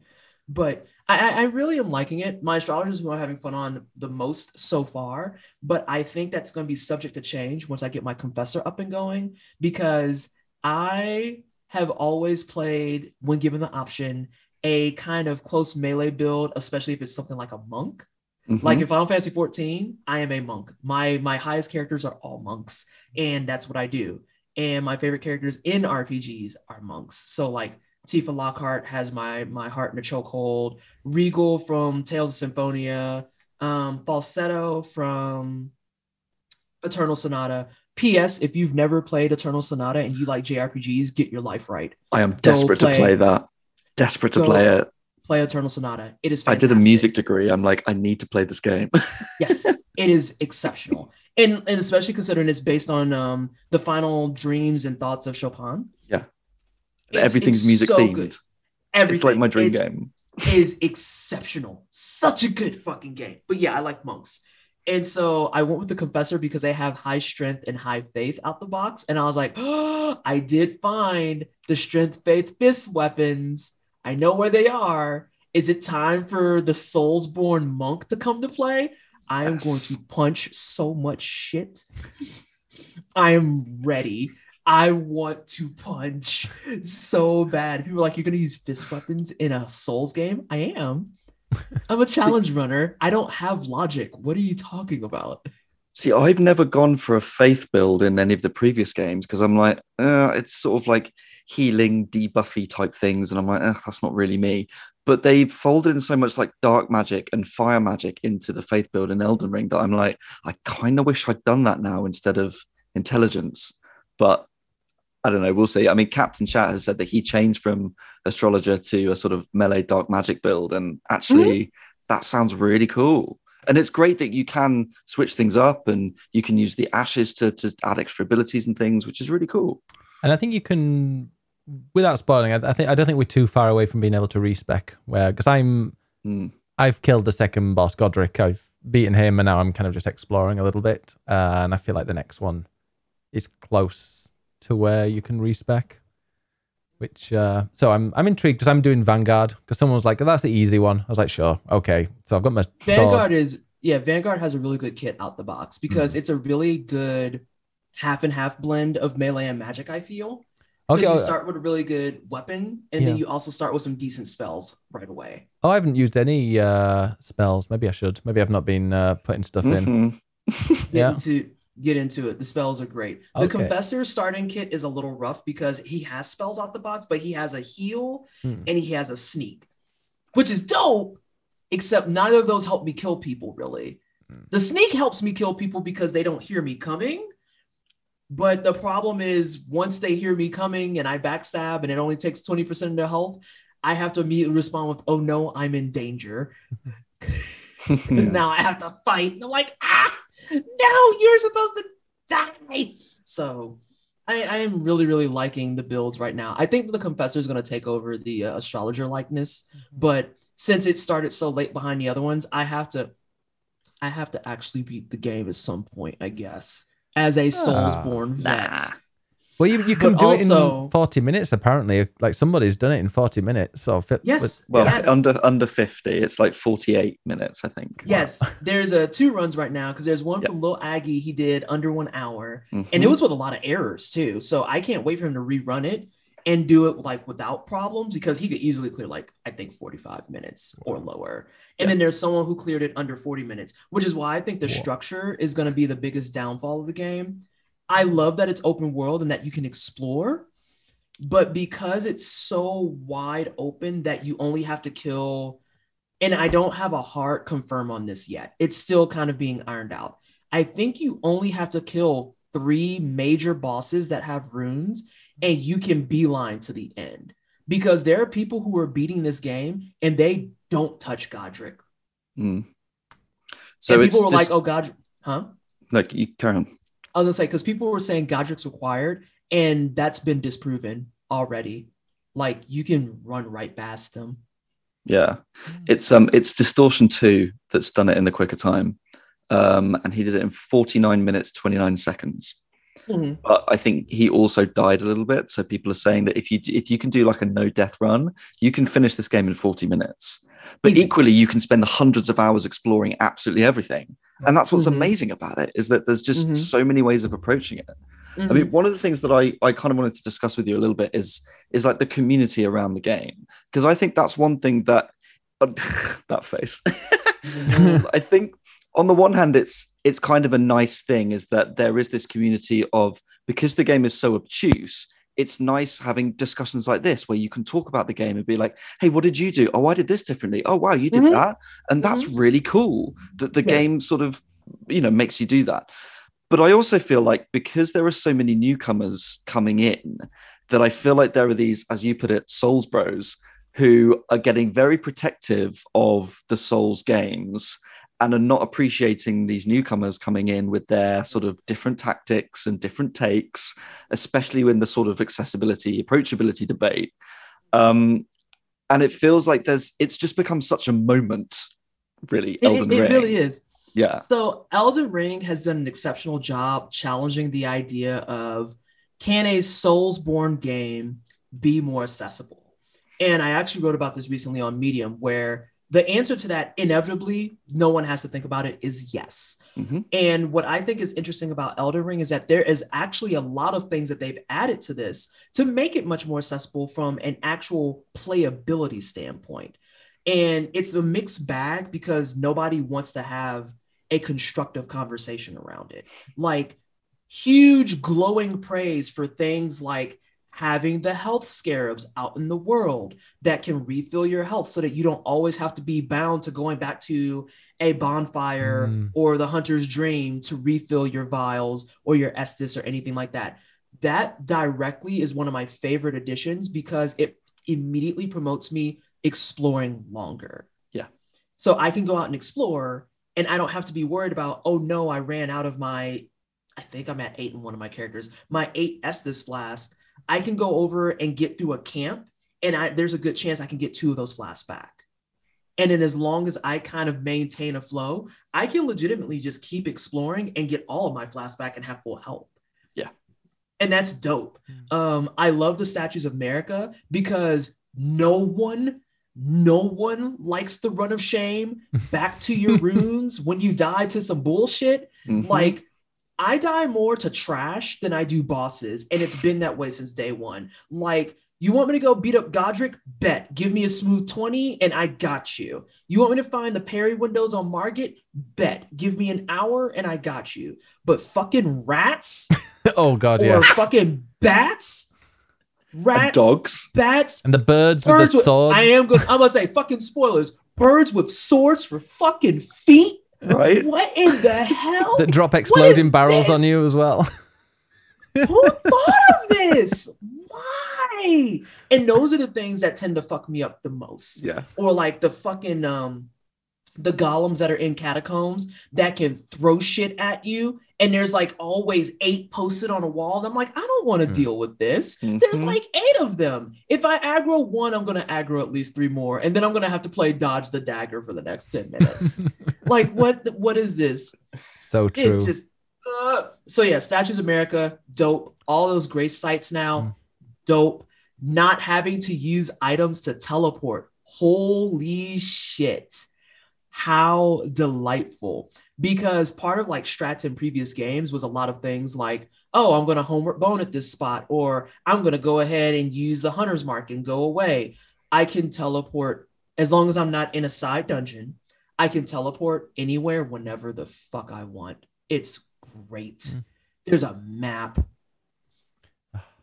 But I, I I really am liking it. My astrologers who I'm having fun on the most so far. But I think that's going to be subject to change once I get my confessor up and going because I have always played, when given the option, a kind of close melee build, especially if it's something like a monk. Mhm. Like in Final Fantasy 14, I am a monk. My my highest characters are all monks, and that's what I do. And my favorite characters in RPGs are monks. So like Tifa Lockhart has my my heart in a chokehold. Regal from Tales of Symphonia. Um, Falsetto from Eternal Sonata. P.S. If you've never played Eternal Sonata and you like JRPGs, get your life right. I am desperate play- to play that. Desperate to play it. Play Eternal Sonata. It is. I did a music degree. I'm like, I need to play this game. yes it is exceptional and, and especially considering it's based on um the final dreams and thoughts of chopin. It's- Everything's it's music so themed. good. It's like my dream game. is exceptional such a good fucking game but yeah i like monks And so I went with the confessor because they have high strength and high faith out the box. And I was like, oh, I did find the strength faith fist weapons. I know where they are. Is it time for the Soulsborne monk to come to play? I am yes. going to punch so much shit. I am ready. I want to punch so bad. People are like, you're going to use fist weapons in a Souls game? I am. I'm a challenge See, runner. I don't have logic. What are you talking about? See, I've never gone for a faith build in any of the previous games because I'm like, uh, it's sort of like healing, debuffy type things. And I'm like, that's not really me. But they've folded in so much like dark magic and fire magic into the faith build in Elden Ring that I'm like, I kind of wish I'd done that now instead of intelligence. But I don't know. We'll see. I mean, Captain Chat has said that he changed from astrologer to a sort of melee dark magic build, and actually, mm-hmm. that sounds really cool. And it's great that you can switch things up, and you can use the ashes to to add extra abilities and things, which is really cool. And I think you can, without spoiling, I, I think I don't think we're too far away from being able to respec. Where because I'm, mm. I've killed the second boss, Godrick. I've beaten him, and now I'm kind of just exploring a little bit, uh, and I feel like the next one is close to where you can respec. Which uh, so I'm I'm intrigued because I'm doing Vanguard because someone was like, oh, "That's the easy one." I was like, "Sure, okay." So I've got my Vanguard sword. is yeah, Vanguard has a really good kit out the box because mm. it's a really good half and half blend of melee and magic. I feel. Okay, you oh, start with a really good weapon, and yeah. then you also start with some decent spells right away. Oh, I haven't used any uh, spells. Maybe I should. Maybe I've not been uh, putting stuff mm-hmm. in. yeah. Into get into it. The spells are great. The okay. Confessor starting kit is a little rough because he has spells out the box, but he has a heal hmm. and he has a sneak, which is dope, except neither of those help me kill people really. Hmm. The sneak helps me kill people because they don't hear me coming. But the problem is once they hear me coming and I backstab and it only takes 20% of their health, I have to immediately respond with, oh no, I'm in danger. Because now I have to fight. And I'm like, ah, no, you're supposed to die. So I, I, am really, really liking the builds right now. I think the Confessor is going to take over the uh, astrologer likeness, mm-hmm. but since it started so late behind the other ones, I have to, I have to actually beat the game at some point, I guess, as a Soulsborne uh, vet. Nah. Well, you, you can do also, it in 40 minutes, apparently. Like somebody's done it in 40 minutes. So, fit, yes. well, yes. under under 50, it's like 48 minutes, I think. Yes. Wow. There's a two runs right now because there's one yep. from LilAggy he did under one hour. Mm-hmm. And it was with a lot of errors too. So I can't wait for him to rerun it and do it like without problems because he could easily clear like I think 45 minutes or lower. And then there's someone who cleared it under 40 minutes, which is why I think the structure is going to be the biggest downfall of the game I love that it's open world and that you can explore, but because it's so wide open that you only have to kill, and I don't have a hard confirm on this yet, it's still kind of being ironed out. I think you only have to kill three major bosses that have runes, and you can beeline to the end because there are people who are beating this game and they don't touch Godrick. Mm. So people were like, "Oh, God, huh?" Like you on. I was gonna say because people were saying Godrick's required, and that's been disproven already. Like you can run right past them. Yeah, it's um, it's Distortion2 that's done it in the quicker time, um, and he did it in forty nine minutes twenty nine seconds. Mm-hmm. But I think he also died a little bit. So people are saying that if you if you can do like a no death run, you can finish this game in forty minutes. But mm-hmm. equally, you can spend hundreds of hours exploring absolutely everything. And that's what's mm-hmm. amazing about it is that there's just mm-hmm. so many ways of approaching it. I mean, mm-hmm. one of the things that I, I kind of wanted to discuss with you a little bit is is like the community around the game. Because I think that's one thing that that face. Mm-hmm. I think on the one hand, it's it's kind of a nice thing is that there is this community of because the game is so obtuse, it's nice having discussions like this where you can talk about the game and be like, hey, what did you do? Oh, I did this differently. Oh, wow, you did mm-hmm. that. And that's mm-hmm. really cool that the yeah. game sort of, you know, makes you do that. But I also feel like because there are so many newcomers coming in, that I feel like there are these, as you put it, Souls Bros who are getting very protective of the Souls games and are not appreciating these newcomers coming in with their sort of different tactics and different takes, especially in the sort of accessibility, approachability debate. Um, and it feels like there's it's just become such a moment, really. Elden it, it, Ring. It really is. Yeah. So Elden Ring has done an exceptional job challenging the idea of can a Soulsborne game be more accessible? And I actually wrote about this recently on Medium, where the answer to that, inevitably, no one has to think about it, is yes. Mhm. And what I think is interesting about Elden Ring is that there is actually a lot of things that they've added to this to make it much more accessible from an actual playability standpoint. And it's a mixed bag because nobody wants to have a constructive conversation around it. Like huge glowing praise for things like having the health scarabs out in the world that can refill your health so that you don't always have to be bound to going back to a bonfire Mm. or the hunter's dream to refill your vials or your Estus or anything like that. That directly is one of my favorite additions because it immediately promotes me exploring longer. Yeah. So I can go out and explore and I don't have to be worried about, oh no, I ran out of my, I think I'm at eight in one of my characters, my eight Estus flask. I can go over and get through a camp and I, there's a good chance I can get two of those flasks back. And then as long as I kind of maintain a flow, I can legitimately just keep exploring and get all of my flasks back and have full help. Yeah. And that's dope. Um, I love the statues of Marika because no one, no one likes the run of shame back to your runes when you die to some bullshit. Mhm. Like, I die more to trash than I do bosses, and it's been that way since day one. Like, you want me to go beat up Godrick? Bet. Give me a smooth 20 and I got you. You want me to find the parry windows on Margit? Bet. Give me an hour and I got you. But fucking rats oh god, or yeah. Or fucking bats, And rats, dogs. bats, And the birds with birds the with, swords. I am good. I'm gonna say fucking spoilers. Birds with swords for fucking feet. Right? What in the hell? that drop exploding is barrels on you as well. Who thought of this? Why? And those are the things that tend to fuck me up the most. Yeah. Or like the fucking um the golems that are in catacombs that can throw shit at you. And there's like always eight posted on a wall. And I'm like, I don't want to Hmm. deal with this. There's Mhm. like eight of them. If I aggro one, I'm gonna aggro at least three more, and then I'm gonna have to play dodge the dagger for the next 10 minutes. like what what is this? so true. It's just uh, so yeah, Statues of Marika, dope. All those great sites now, Mm. dope. Not having to use items to teleport. Holy shit. How delightful. Because part of like strats in previous games was a lot of things like, oh, I'm gonna Homeward Bone at this spot, or I'm gonna go ahead and use the hunter's mark and go away. I can teleport as long as I'm not in a side dungeon. I can teleport anywhere whenever the fuck I want. It's great. Mm. There's a map.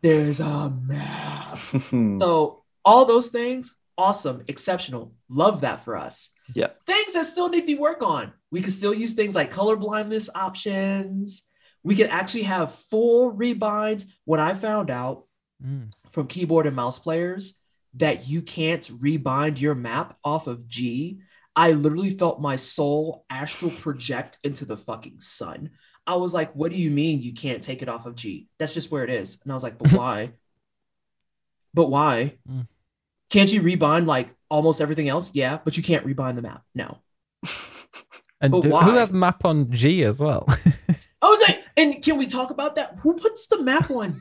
There's a map. So all those things, awesome, exceptional. Love that for us. Yeah. Things that still need to be worked on. We could still use things like color blindness options. We could actually have full rebinds. When I found out Mm. from keyboard and mouse players that you can't rebind your map off of G, I literally felt my soul astral project into the fucking sun. I was like, what do you mean you can't take it off of G? That's just where it is. And I was like, but why? but why? Mm. Can't you rebind like almost everything else? Yeah, but you can't rebind the map. No. And But do- who has map on G as well? I was like, and can we talk about that? Who puts the map on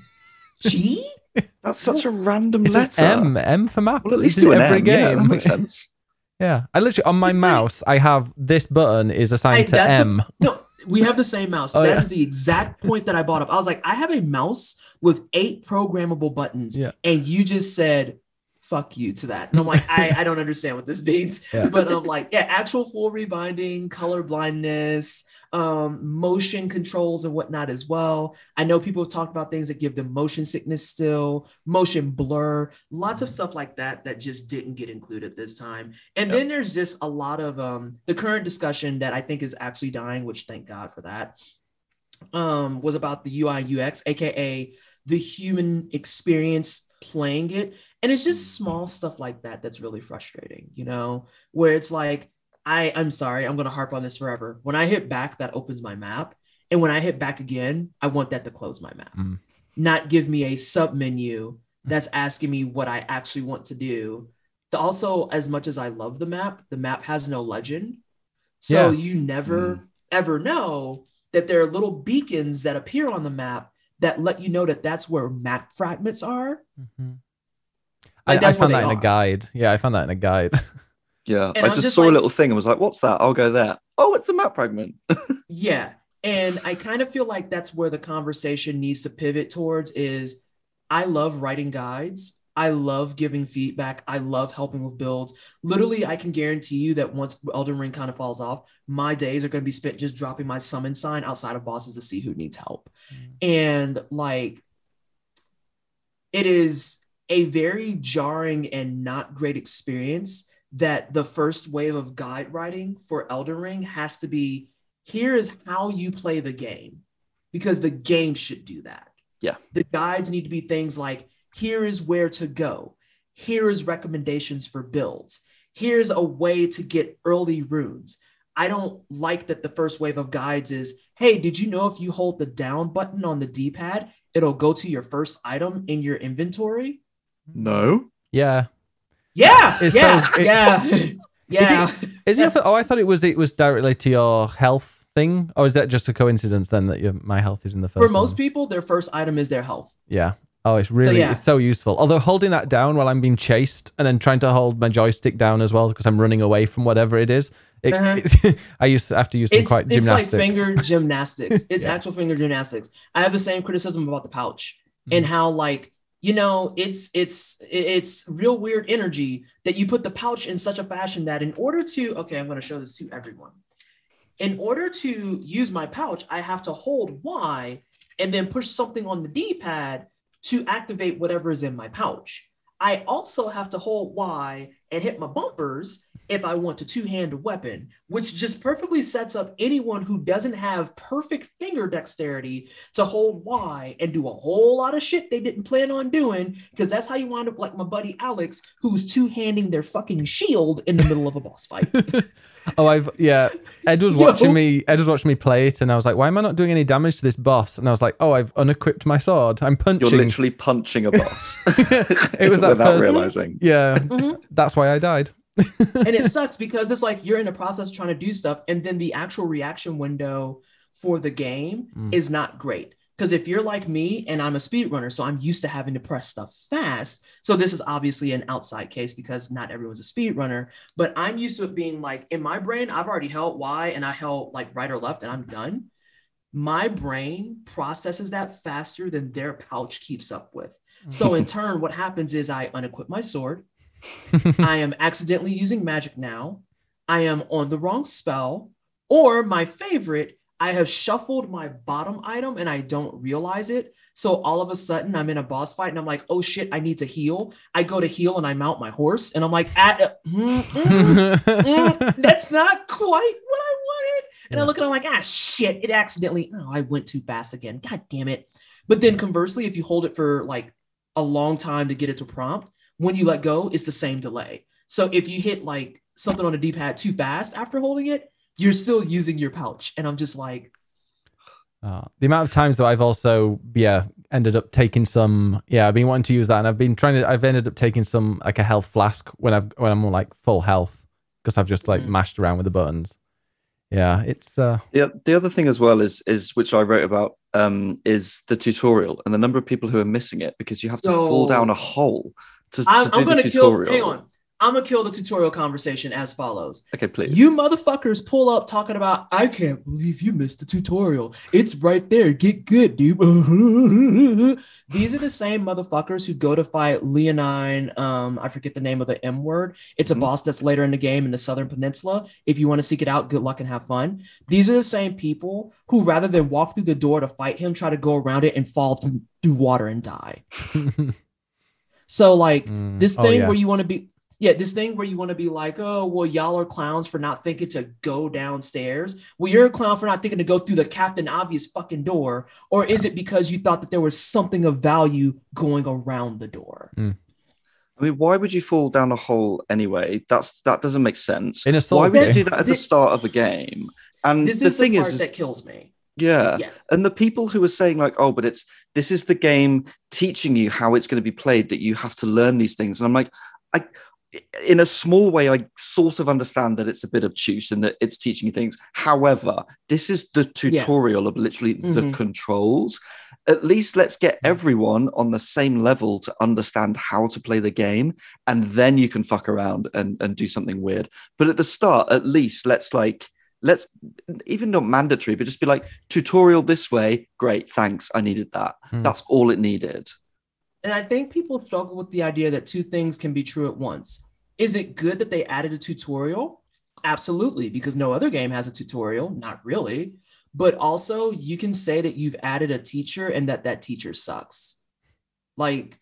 G? That's such a random It's letter. M, M for map. Well, at least It's do an every M. Yeah, game. that makes sense. Yeah, I literally on my mouse I have this button is assigned Hey, to that's the- M. No, we have the same mouse. Oh, That is yeah. the exact point that I bought up. I was like, I have a mouse with eight programmable buttons, Yeah. and you just said fuck you to that. And I'm like, I, I don't understand what this means. Yeah. But I'm like, yeah, actual full rebinding, color blindness, um, motion controls and whatnot as well. I know people have talked about things that give them motion sickness still, motion blur, lots of stuff like that that just didn't get included this time. And Yep. then there's just a lot of um the current discussion that I think is actually dying, which thank God for that. Um, was about the UI UX, aka the human experience playing it. And it's just small stuff like that that's really frustrating, you know, where it's like, I, I'm sorry, I'm gonna harp on this forever. When I hit back, that opens my map. And when I hit back again, I want that to close my map, Mm. not give me a sub menu that's asking me what I actually want to do. The- Also, as much as I love the map, the map has no legend. So Yeah. you never ever know that there are little beacons that appear on the map that let you know that that's where map fragments are. Mhm. Like, I, I found that they in a guide. Yeah, I found that in a guide. Yeah, And I just just saw a little thing and was like, "What's that? I'll go there." Oh, it's a map fragment. Yeah. And I kind of feel like that's where the conversation needs to pivot towards is I love writing guides. I love giving feedback. I love helping with builds. Literally, I can guarantee you that once Elden Ring kind of falls off, my days are going to be spent just dropping my summon sign outside of bosses to see who needs help. Mm. And like, it is a very jarring and not great experience that the first wave of guide writing for Elden Ring has to be here is how you play the game because the game should do that. Yeah. The guides need to be things like here is where to go. Here is recommendations for builds. Here's a way to get early runes. I don't like that the first wave of guides is, hey, did you know if you hold the down button on the D-pad, it'll go to your first item in your inventory? No, yeah. Yeah, It's yeah, so- it's- yeah, yeah. Is it? Oh, I thought it was. It was directly to your health thing, or is that just a coincidence then that your my health is in the first? For most one? people, their first item is their health. Yeah. Oh, it's really yeah. it's so useful. Although holding that down while I'm being chased and then trying to hold my joystick down as well because I'm running away from whatever it is. It, Uh-huh. it's- I used to have to use some It's, quite it's like finger gymnastics. It's Yeah. actual finger gymnastics. I have the same criticism about the pouch and Mm. how like you know it's it's it's real weird energy that you put the pouch in such a fashion that in order to okay i'm going to show this to everyone. In order to use my pouch i have to hold y and then push something on the d-pad to activate whatever is in my pouch. I also have to hold y and hit my bumpers if i want to two-hand weapon which just perfectly sets up anyone who doesn't have perfect finger dexterity to hold Y and do a whole lot of shit they didn't plan on doing because that's how you wind up like my buddy Alex, who's two handing their fucking shield in the middle of a boss fight. oh, I've yeah. Ed was Yo. watching me. Ed was watching me play it, and I was like, "Why am I not doing any damage to this boss?" And I was like, "Oh, I've unequipped my sword. I'm punching." you're literally punching a boss. It was that without first- realizing. yeah, Mhm. that's why I died. And it sucks because it's like you're in the process trying to do stuff, and then the actual reaction window for the game Mm. is not great. Because if you're like me and I'm a speedrunner, so I'm used to having to press stuff fast. So this is obviously an outside case because not everyone's a speedrunner, but I'm used to it being like in my brain, I've already held Y and I held like right or left and I'm done. My brain processes that faster than their pouch keeps up with. So in turn, what happens is I unequip my sword. I am accidentally using magic now. I am on the wrong spell. Or my favorite, I have shuffled my bottom item and I don't realize it. So all of a sudden I'm in a boss fight and I'm like, oh shit, I need to heal. I go to heal and I mount my horse and I'm like, at, uh, mm, mm, mm, that's not quite what I wanted. And I look at it, I'm like, ah, shit, it accidentally, oh, I went too fast again. God damn it. But then conversely, if you hold it for like a long time to get it to prompt, when you let go, it's the same delay. So if you hit like something on the D pad too fast after holding it, you're still using your pouch. And I'm just like, Uh, the amount of times that I've also yeah ended up taking some yeah I've been wanting to use that and I've been trying to I've ended up taking some like a health flask when I've when I'm on like full health because I've just like Mhm. mashed around with the buttons. Yeah, it's uh Yeah, the other thing as well is is which I wrote about um, is the tutorial and the number of people who are missing it because you have to fall down a hole to, to I'm, do I'm the going to kill, tutorial. hang on. I'm to kill the tutorial conversation as follows. Okay, please. You motherfuckers pull up talking about, I can't believe you missed the tutorial. It's right there. Get good, dude. These are the same motherfuckers who go to fight Leonine. Um, I forget the name of the M word. It's a Mhm. boss that's later in the game in the Southern Peninsula. If you want to seek it out, good luck and have fun. These are the same people who, rather than walk through the door to fight him, try to go around it and fall through, through water and die. So, like, mm, this oh, thing yeah. where you want to be yeah this thing where you want to be like oh well y'all are clowns for not thinking to go downstairs well you're a clown for not thinking to go through the captain obvious fucking door or is it because you thought that there was something of value going around the door I mean, why would you fall down a hole anyway? That's that doesn't make sense. in a Why Souls would you do that at the start of a game? And this the is thing the part is, that is kills me yeah. Yeah. and the people who are saying like, oh, but it's this is the game teaching you how it's going to be played that you have to learn these things. And I'm like, I in a small way, I sort of understand that it's a bit obtuse and that it's teaching you things. However, this is the tutorial yeah. of literally mm-hmm. the controls. At least let's get mm. everyone on the same level to understand how to play the game, and then you can fuck around and, and do something weird. But at the start, at least let's like let's even not mandatory, but just be like tutorial this way. Great, thanks. I needed that. Mm. That's all it needed. And I think people struggle with the idea that two things can be true at once. Is it good that they added a tutorial? Absolutely, because no other game has a tutorial. Not really. But also, you can say that you've added a teacher and that that teacher sucks. Like,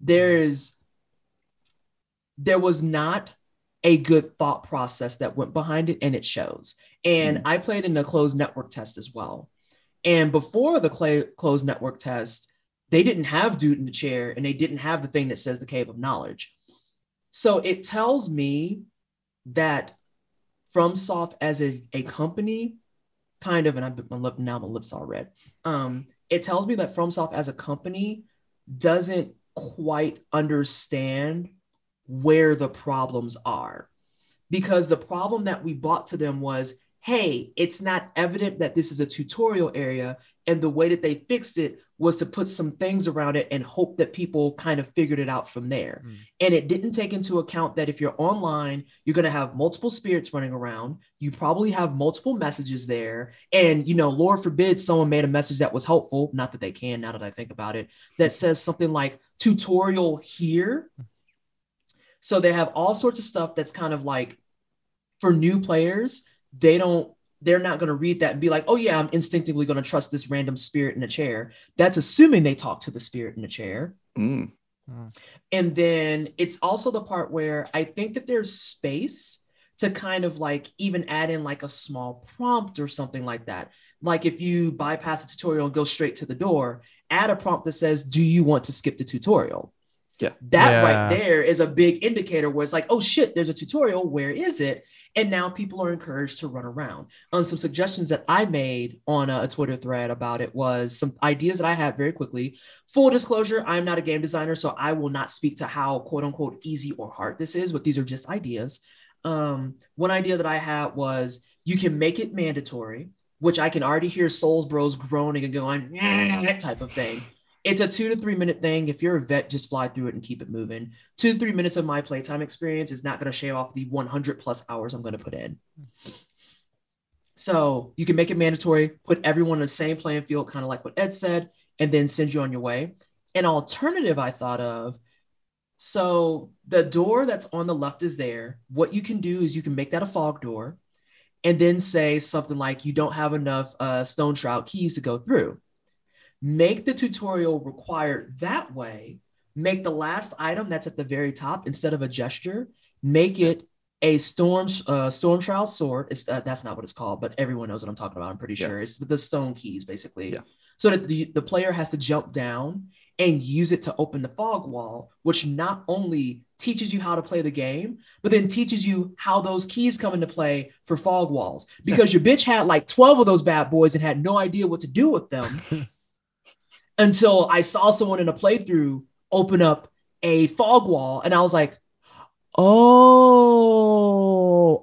there is, there was not a good thought process that went behind it, and it shows. And mm. I played in the closed network test as well. And before the cl- closed network test, they didn't have dude in the chair and they didn't have the thing that says the cave of knowledge. So it tells me that FromSoft as a, a company, kind of, and I'm my lip, now my lips are red. Um, it tells me that FromSoft as a company doesn't quite understand where the problems are. Because the problem that we brought to them was hey, it's not evident that this is a tutorial area. And the way that they fixed it was to put some things around it and hope that people kind of figured it out from there. Mm. And it didn't take into account that if you're online, you're going to have multiple spirits running around. You probably have multiple messages there. And, you know, Lord forbid someone made a message that was helpful. Not that they can now that I think about it, that says something like tutorial here. So they have all sorts of stuff that's kind of like for new players they don't they're not going to read that and be like, oh, yeah, I'm instinctively going to trust this random spirit in a chair. That's assuming they talk to the spirit in a chair. Mm. And then it's also the part where I think that there's space to kind of like even add in like a small prompt or something like that. Like if you bypass the tutorial and go straight to the door, add a prompt that says, do you want to skip the tutorial? Yeah. That yeah. right there is a big indicator where it's like, oh shit, there's a tutorial. Where is it? And now people are encouraged to run around. Um, some suggestions that I made on a, a Twitter thread about it was some ideas that I had very quickly. Full disclosure, I'm not a game designer, so I will not speak to how quote unquote easy or hard this is, but these are just ideas. Um, one idea that I had was you can make it mandatory, which I can already hear Souls Bros groaning and going, "Yeah, that type of thing it's a two to three minute thing. If you're a vet, just fly through it and keep it moving. Two to three minutes of my playtime experience is not going to shave off the 100 plus hours I'm going to put in. So you can make it mandatory, put everyone in the same playing field, kind of like what Ed said, and then send you on your way. An alternative I thought of. So the door that's on the left is there. What you can do is you can make that a fog door and then say something like you don't have enough uh, stone shroud keys to go through make the tutorial required that way make the last item that's at the very top instead of a gesture make it a storm uh, storm shroud sword. It's uh, that's not what it's called but everyone knows what i'm talking about i'm pretty yeah. sure. It's the stone keys basically. Yeah. so that the, the player has to jump down and use it to open the fog wall which not only teaches you how to play the game but then teaches you how those keys come into play for fog walls. Because your bitch had like 12 of those bad boys and had no idea what to do with them until I saw someone in a playthrough open up a fog wall and I was like, oh,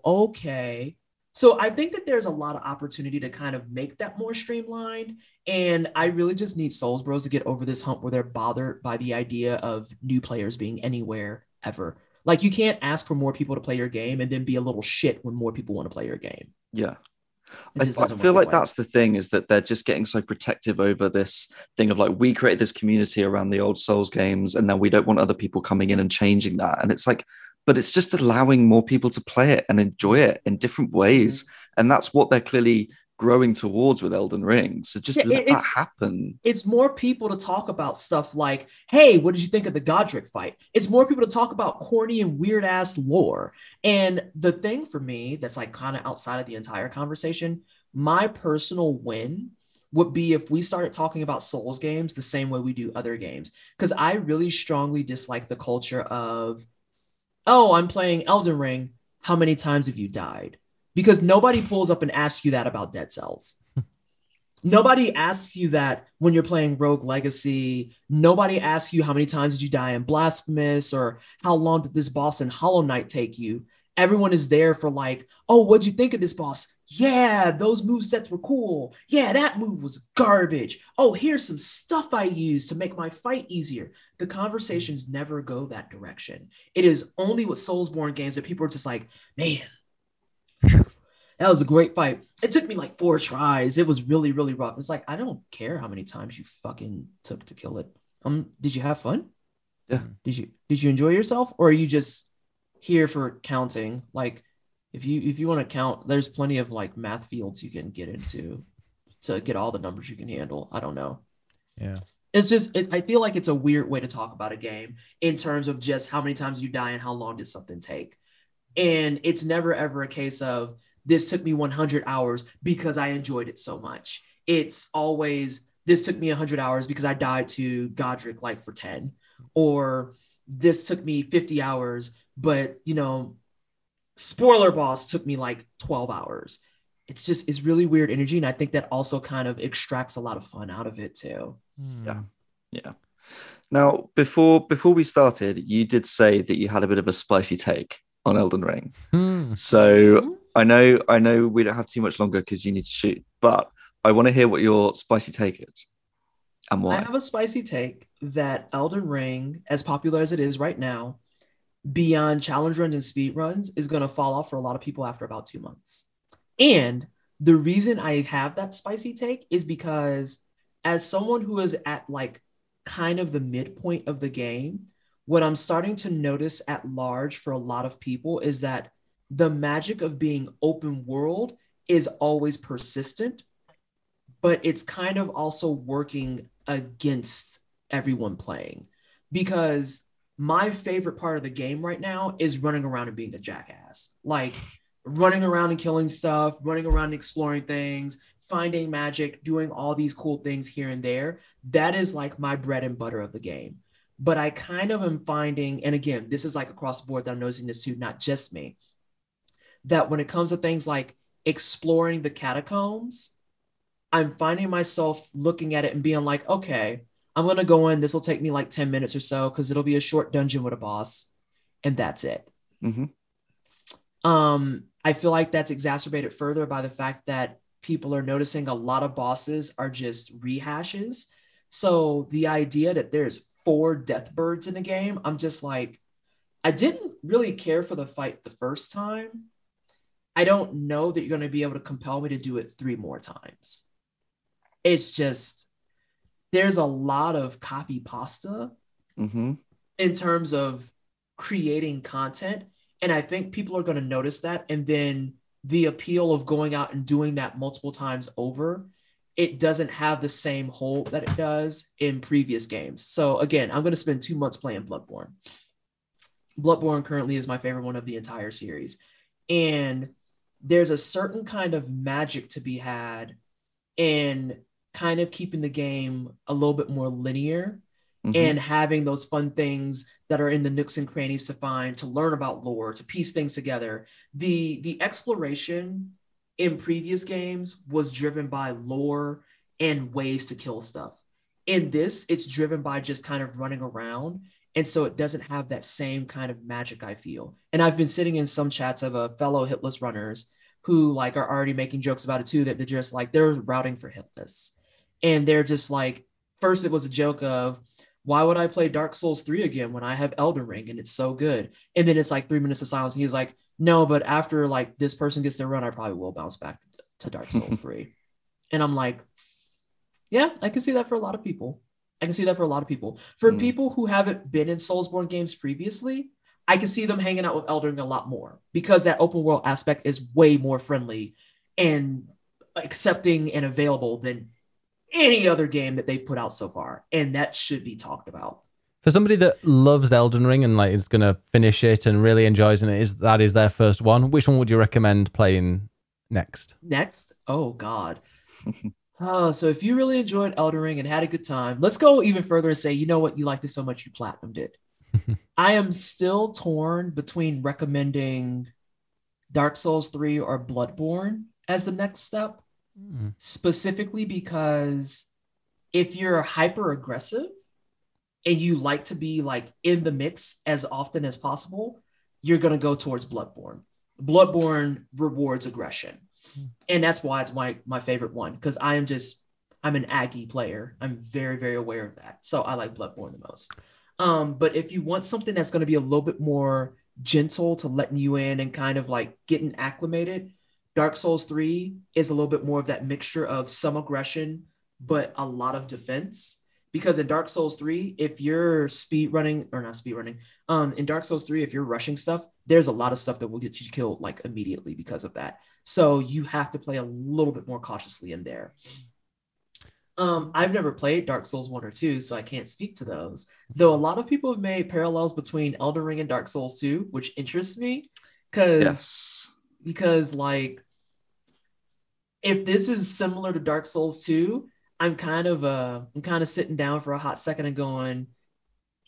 okay. So I think that there's a lot of opportunity to kind of make that more streamlined. And I really just need Souls Bros to get over this hump where they're bothered by the idea of new players being anywhere ever. Like you can't ask for more people to play your game and then be a little shit when more people want to play your game. Yeah. I, I, feel like that's the thing is that they're just getting so protective over this thing of like we created this community around the old Souls games, and then we don't want other people coming in and changing that. And it's like, but it's just allowing more people to play it and enjoy it in different ways, mm-hmm. and that's what they're clearly growing towards with Elden Ring. So just yeah, let that happen. It's more people to talk about stuff like, hey, what did you think of the Godrick fight? It's more people to talk about corny and weird ass lore. And the thing for me that's like kind of outside of the entire conversation, my personal win would be if we started talking about Souls games the same way we do other games. Because I really strongly dislike the culture of, oh, I'm playing Elden Ring. How many times have you died? Because nobody pulls up and asks you that about dead cells. Nobody asks you that when you're playing Rogue Legacy. Nobody asks you how many times did you die in Blasphemous or how long did this boss in Hollow Knight take you. Everyone is there for like, oh, what'd you think of this boss? Yeah, those move sets were cool. Yeah, that move was garbage. Oh, here's some stuff I used to make my fight easier. The conversations never go that direction. It is only with Soulsborne games that people are just like, man, that was a great fight. It took me like four tries. It was really, really rough. It's like, I don't care how many times you fucking took to kill it. Um, did you have fun? Yeah. Did you did you enjoy yourself? Or are you just here for counting? Like if you if you want to count, there's plenty of like math fields you can get into to get all the numbers you can handle. I don't know. Yeah. It's just it's, I feel like it's a weird way to talk about a game in terms of just how many times you die and how long does something take. And it's never ever a case of this took me 100 hours because I enjoyed it so much. It's always this took me 100 hours because I died to Godrick like for 10 or this took me 50 hours but you know spoiler boss took me like 12 hours it's just it's really weird energy and i think that also kind of extracts a lot of fun out of it too hmm. Yeah. Yeah. Now, before before we started, you did say that you had a bit of a spicy take on Elden Ring. Hmm. So I know I know we don't have too much longer because you need to shoot, but I want to hear what your spicy take is and i have a spicy take that elden ring as popular as it is right now beyond challenge runs and speed runs is going to fall off for a lot of people after about two months and the reason i have that spicy take is because as someone who is at like kind of the midpoint of the game what i'm starting to notice at large for a lot of people is that the magic of being open world is always persistent but it's kind of also working against everyone playing. Because my favorite part of the game right now is running around and being a jackass. Like running around and killing stuff running around and exploring things finding magic doing all these cool things here and there. That is like my bread and butter of the game but i kind of am finding and again this is like across the board that i'm noticing this too not just me that when it comes to things like exploring the catacombs I'm finding myself looking at it and being like, okay, I'm going to go in. This will take me like 10 minutes or so because it'll be a short dungeon with a boss. And that's it. Mhm. Um, I feel like that's exacerbated further by the fact that people are noticing a lot of bosses are just rehashes. So the idea that there's four death birds in the game, I'm just like, I didn't really care for the fight the first time. I don't know that you're going to be able to compel me to do it three more times. It's just, there's a lot of copy pasta hmm in terms of creating content. And I think people are going to notice that. And then the appeal of going out and doing that multiple times over, it doesn't have the same hold that it does in previous games. So again, I'm going to spend two months playing Bloodborne. Bloodborne currently is my favorite one of the entire series. And there's a certain kind of magic to be had in kind of keeping the game a little bit more linear Mhm. and having those fun things that are in the nooks and crannies to find to learn about lore to piece things together the the exploration in previous games was driven by lore and ways to kill stuff in this it's driven by just kind of running around and so it doesn't have that same kind of magic i feel and i've been sitting in some chats of uh, fellow hitless runners who like are already making jokes about it too that they're just like they're routing for hitless and they're just like first it was a joke of why would I play Dark Souls 3 again when I have Elden Ring and it's so good? And then it's like three minutes of silence. And he's like, no, but after like this person gets their run, I probably will bounce back to Dark Souls 3. And I'm like, yeah, I can see that for a lot of people. I can see that for a lot of people. For Mm. people who haven't been in Soulsborne games previously, I can see them hanging out with Elden Ring a lot more because that open world aspect is way more friendly and accepting and available than any other game that they've put out so far. And that should be talked about. For somebody that loves Elden Ring and like is gonna finish it and really enjoys and it, is that is their first one. Which one would you recommend playing next? Next, oh God. Oh, so if you really enjoyed Elden Ring and had a good time, let's go even further and say, you know what, you liked it so much you platinumed it. I am still torn between recommending Dark Souls 3 or Bloodborne as the next step. Mm. specifically because if you're hyper aggressive and you like to be like in the mix as often as possible, you're going to go towards Bloodborne. Bloodborne rewards aggression. And that's why it's my my favorite one because I am just I'm an Aggie player. I'm very very aware of that. So I like Bloodborne the most. Um, but if you want something that's going to be a little bit more gentle to letting you in and kind of like getting acclimated, Dark Souls 3 is a little bit more of that mixture of some aggression, but a lot of defense. Because in Dark Souls 3, if you're speed running or not speed running, um, in Dark Souls 3, if you're rushing stuff, there's a lot of stuff that will get you killed like immediately because of that. So you have to play a little bit more cautiously in there. Um, I've never played Dark Souls 1 or 2, so I can't speak to those. Though a lot of people have made parallels between Elden Ring and Dark Souls 2, which interests me because Yes. because like if this is similar to Dark Souls 2, I'm kind of uh I'm kind of sitting down for a hot second and going,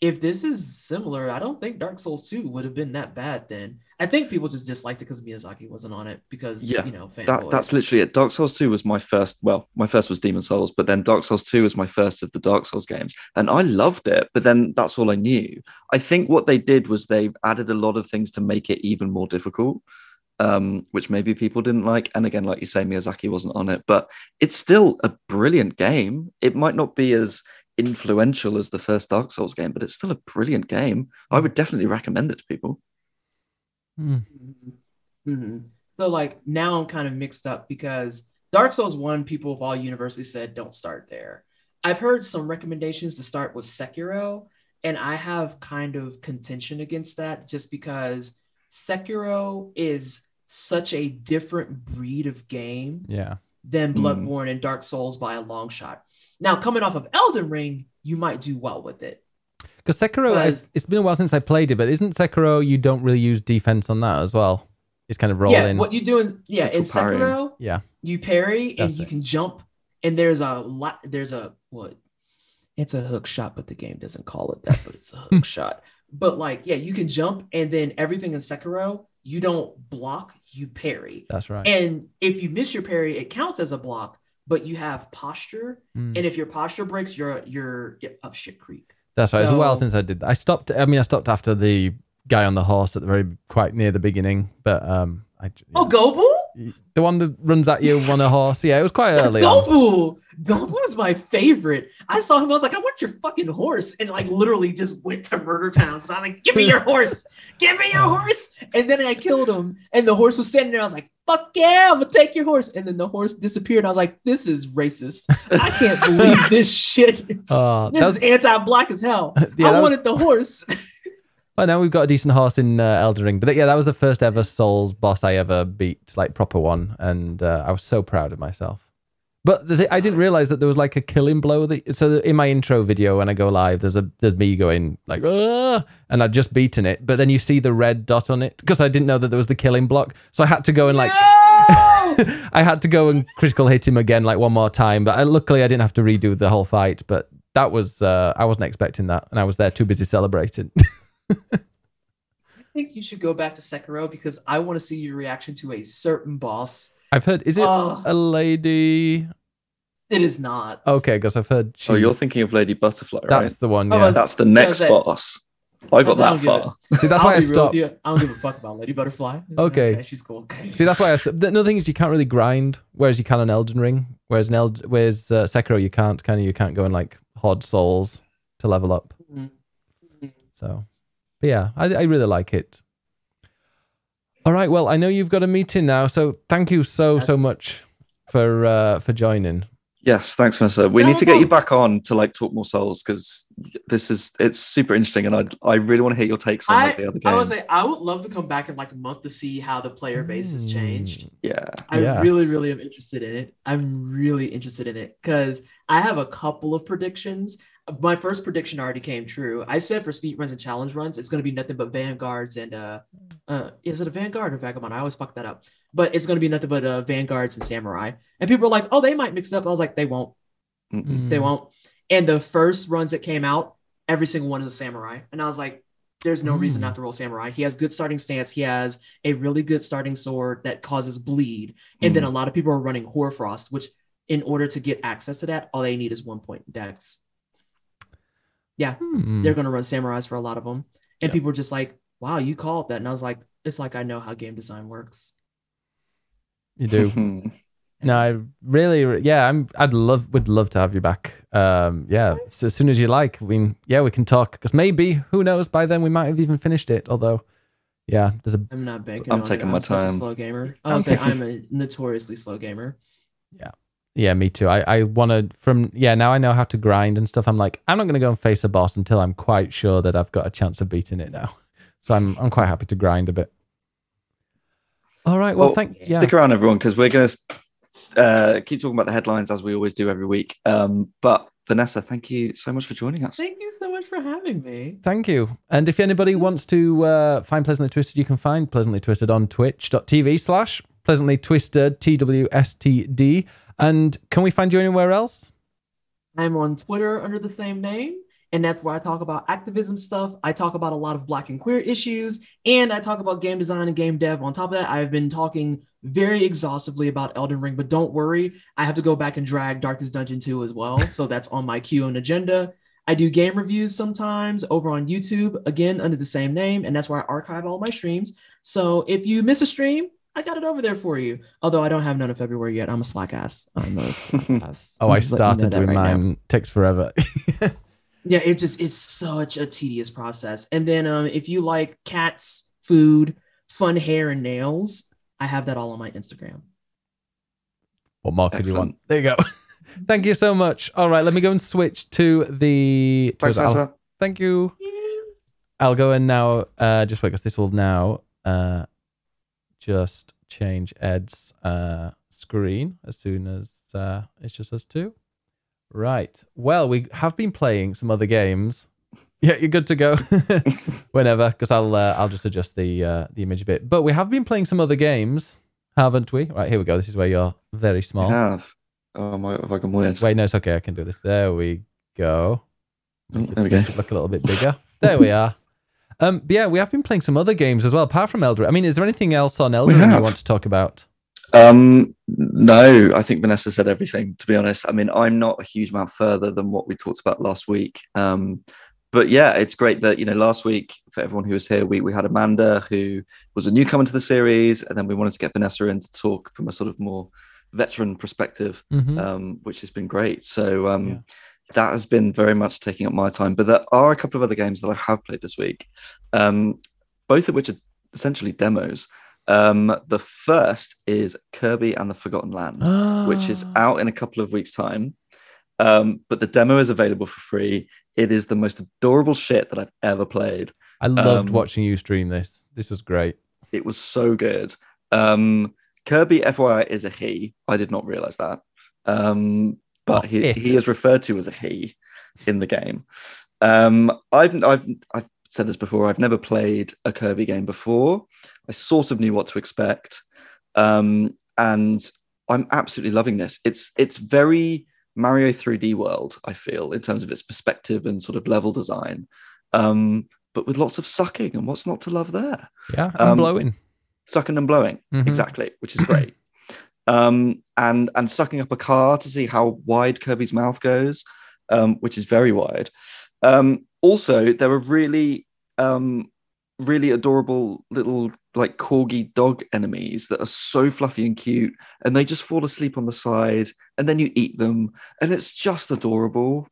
if this is similar, I don't think Dark Souls 2 would have been that bad then. I think people just disliked it because Miyazaki wasn't on it because Yeah, you know That, that's literally it. Dark Souls 2 was my first, well, my first was Demon Souls, but then Dark Souls 2 was my first of the Dark Souls games. And I loved it, but then that's all I knew. I think what they did was they added a lot of things to make it even more difficult, um, which maybe people didn't like. And again, like you say, Miyazaki wasn't on it, but it's still a brilliant game. It might not be as influential as the first Dark Souls game, but it's still a brilliant game. I would definitely recommend it to people. Mm. Mhm. Mhm. So like now I'm kind of mixed up because Dark Souls 1, people of all universities said don't start there. I've heard some recommendations to start with Sekiro, and I have kind of contention against that just because Sekiro is such a different breed of game Yeah. than Mm. Bloodborne and Dark Souls by a long shot. Now, coming off of Elden Ring, you might do well with it. Because Sekiro, I- Because- it's been a while since I played it, but isn't Sekiro you don't really use defense on that as well? It's kind of rolling. Yeah, what you do in yeah It's in all parrying. Sekiro, yeah. you parry and That's you it. can jump and there's a lot there's a what it's a hook shot but the game doesn't call it that but it's a hook shot but like yeah you can jump and then everything in sekiro you don't block you parry That's right. and if you miss your parry it counts as a block but you have posture Mm. and if your posture breaks you're you're up shit creek That's right. It's a while since I did that. I stopped. I mean, I stopped after the guy on the horse at the very quite near the beginning, but um, I oh gobu the one that runs at you on a horse. Yeah, it was quite early. Gobu Gobu was my favorite. I saw him. I was like, I want your fucking horse, and like literally just went to Murder Town because I'm like, give me your horse, give me your horse. And then I killed him, and the horse was standing there. I was like, fuck yeah, I'm gonna take your horse. And then the horse disappeared. I was like, this is racist. I can't believe this shit. Oh, This was, is anti-black as hell. Yeah, I that was- wanted the horse. well, now we've got a decent horse in uh, Elden Ring. But yeah, that was the first ever Souls boss I ever beat, like proper one, and uh, I was so proud of myself. But the thi- I didn't realize that there was like a killing blow. That, so in my intro video, when I go live, there's a there's me going like, and I'd just beaten it. But then you see the red dot on it because I didn't know that there was the killing block. So I had to go and like. No! I had to go and critical hit him again like one more time, but I, luckily I didn't have to redo the whole fight. But that was uh, I wasn't expecting that, and I was there too busy celebrating. I think you should go back to Sekiro because I want to see your reaction to a certain boss. I've heard is it Oh. a lady? It is not. Okay, because I've heard. She, Oh, you're thinking of Lady Butterfly, right? that's the one. Oh, Yeah. That's the next that- boss. I got I that far. See, that's I'll why I be real with stopped. I don't give a fuck about Lady Butterfly. Okay. she's cool. See, that's why I. s- The another thing is you can't really grind, whereas you can on Elden Ring. Whereas in Eld, whereas uh, Sekiro, you can't. Kind of, you can't go and like hod souls to level up. Mhm. Mhm. So, but yeah, I, I really like it. All right, well, I know you've got a meeting now, so thank you so so much for uh, for joining. Yes, thanks, Vanessa. We No need to get you back on to like talk more souls because this is it's super interesting, and I I really want to hear your takes on I, like the other games. I would games. say I would love to come back in like a month to see how the player base has changed. Mm, yeah, I Yes. really, really am interested in it. I'm really interested in it because I have a couple of predictions. My first prediction already came true. I said for speed runs and challenge runs, it's going to be nothing but vanguards and uh, uh, is it a vanguard or vagabond? I always fuck that up. But it's going to be nothing but uh, vanguards and samurai. And people are like, oh, they might mix it up. I was like, they won't. Mm-mm. They mm. won't. And the first runs that came out, every single one is a samurai. And I was like, There's no reason Mm. not to roll samurai. He has good starting stance. He has a really good starting sword that causes bleed. And then a lot of people are running hoarfrost, which in order to get access to that, all they need is one point in dex. Hmm. They're going to run samurais for a lot of them. And Yeah. people were just like, wow, you called that. And I was like, it's like I know how game design works. You do. No, I really, yeah, I'm. I'd love, would love to have you back. Um, yeah, so as soon as you like. I mean, yeah, we can talk because maybe who knows by then we might have even finished it. Although, yeah, there's a I'm not banking. I'm on taking it. my I'm such a time. slow gamer. I I'm would say I'm a notoriously slow gamer. yeah, me too. I I want to from yeah now I know how to grind and stuff. I'm like I'm not gonna go and face a boss until I'm quite sure that I've got a chance of beating it now. So I'm I'm quite happy to grind a bit. All right. Well, Well, thank yeah. Stick around, everyone, because we're going to uh, keep talking about the headlines as we always do every week. Um, but Vanessa, thank you so much for joining us. Thank you so much for having me. Thank you. And if anybody wants to uh, find Pleasantly Twisted, you can find Pleasantly Twisted on twitch.tv slash Pleasantly Twisted, TWSTD. And can we find you anywhere else? I'm on Twitter under the same name, and that's where I talk about activism stuff. I talk about a lot of Black and queer issues, and I talk about game design and game dev. On top of that, I've been talking very exhaustively about Elden Ring, but don't worry, I have to go back and drag Darkest Dungeon 2 as well. So that's on my queue and agenda. I do game reviews sometimes over on YouTube, again under the same name, and that's where I archive all my streams. So if you miss a stream, I got it over there for you. Although I don't have none in February yet. I'm a slack ass. I'm a slack ass. Oh, I'm I just letting you know started that doing right now. mine. Takes forever. Yeah, it just it's such a tedious process. And then um, if you like cats, food, fun hair, and nails, I have that all on my Instagram. what more do you want? There you go. Thank you so much. All right, let me go and switch to the. Thanks, to- I'll- Thank you. I'll go and now uh, just wait because this will now uh, just change Ed's uh, screen as soon as uh, it's just us two. Right. Well, we have been playing some other games. Yeah, you're good to go whenever because I'll uh, I'll just adjust the uh, the image a bit. But we have been playing some other games, haven't we? Right here we go. This is where you're very I small. have. Oh, my, have I weird? Wait, no, it's okay. I can do this. There we go. Oh, there we go. Look a little bit bigger. There we are. Um, but yeah, we have been playing some other games as well, apart from Elder. I mean, is there anything else on Elder you want to talk about? Um, no, I think Vanessa said everything. To be honest, I mean, I'm not a huge amount further than what we talked about last week. Um, but yeah, it's great that you know last week for everyone who was here, we we had Amanda who was a newcomer to the series, and then we wanted to get Vanessa in to talk from a sort of more veteran perspective, Mhm. um, which has been great. So um, Yeah. That has been very much taking up my time. But there are a couple of other games that I have played this week, um, both of which are essentially demos. Um, the first is Kirby and the Forgotten Land, which is Ah. out in a couple of weeks' time. Um, but the demo is available for free. It is the most adorable shit that I've ever played. I loved um, watching you stream this. This was great. It was so good. Um, Kirby, FYI, is a he. I did not realize that. Um, but Oh, he, he is referred to as a he in the game. Um, I've, I've, I've said this before. I've never played a Kirby game before. I sort of knew what to expect. Um, and I'm absolutely loving this. It's, it's very Mario 3D world, I feel, in terms of its perspective and sort of level design. Um, but with lots of sucking and what's not to love there? Yeah, I'm um, blowing. sucking and blowing Mhm. exactly which is great um and and sucking up a car to see how wide kirby's mouth goes um which is very wide um also there are really um really adorable little like corgi dog enemies that are so fluffy and cute and they just fall asleep on the side and then you eat them and it's just adorable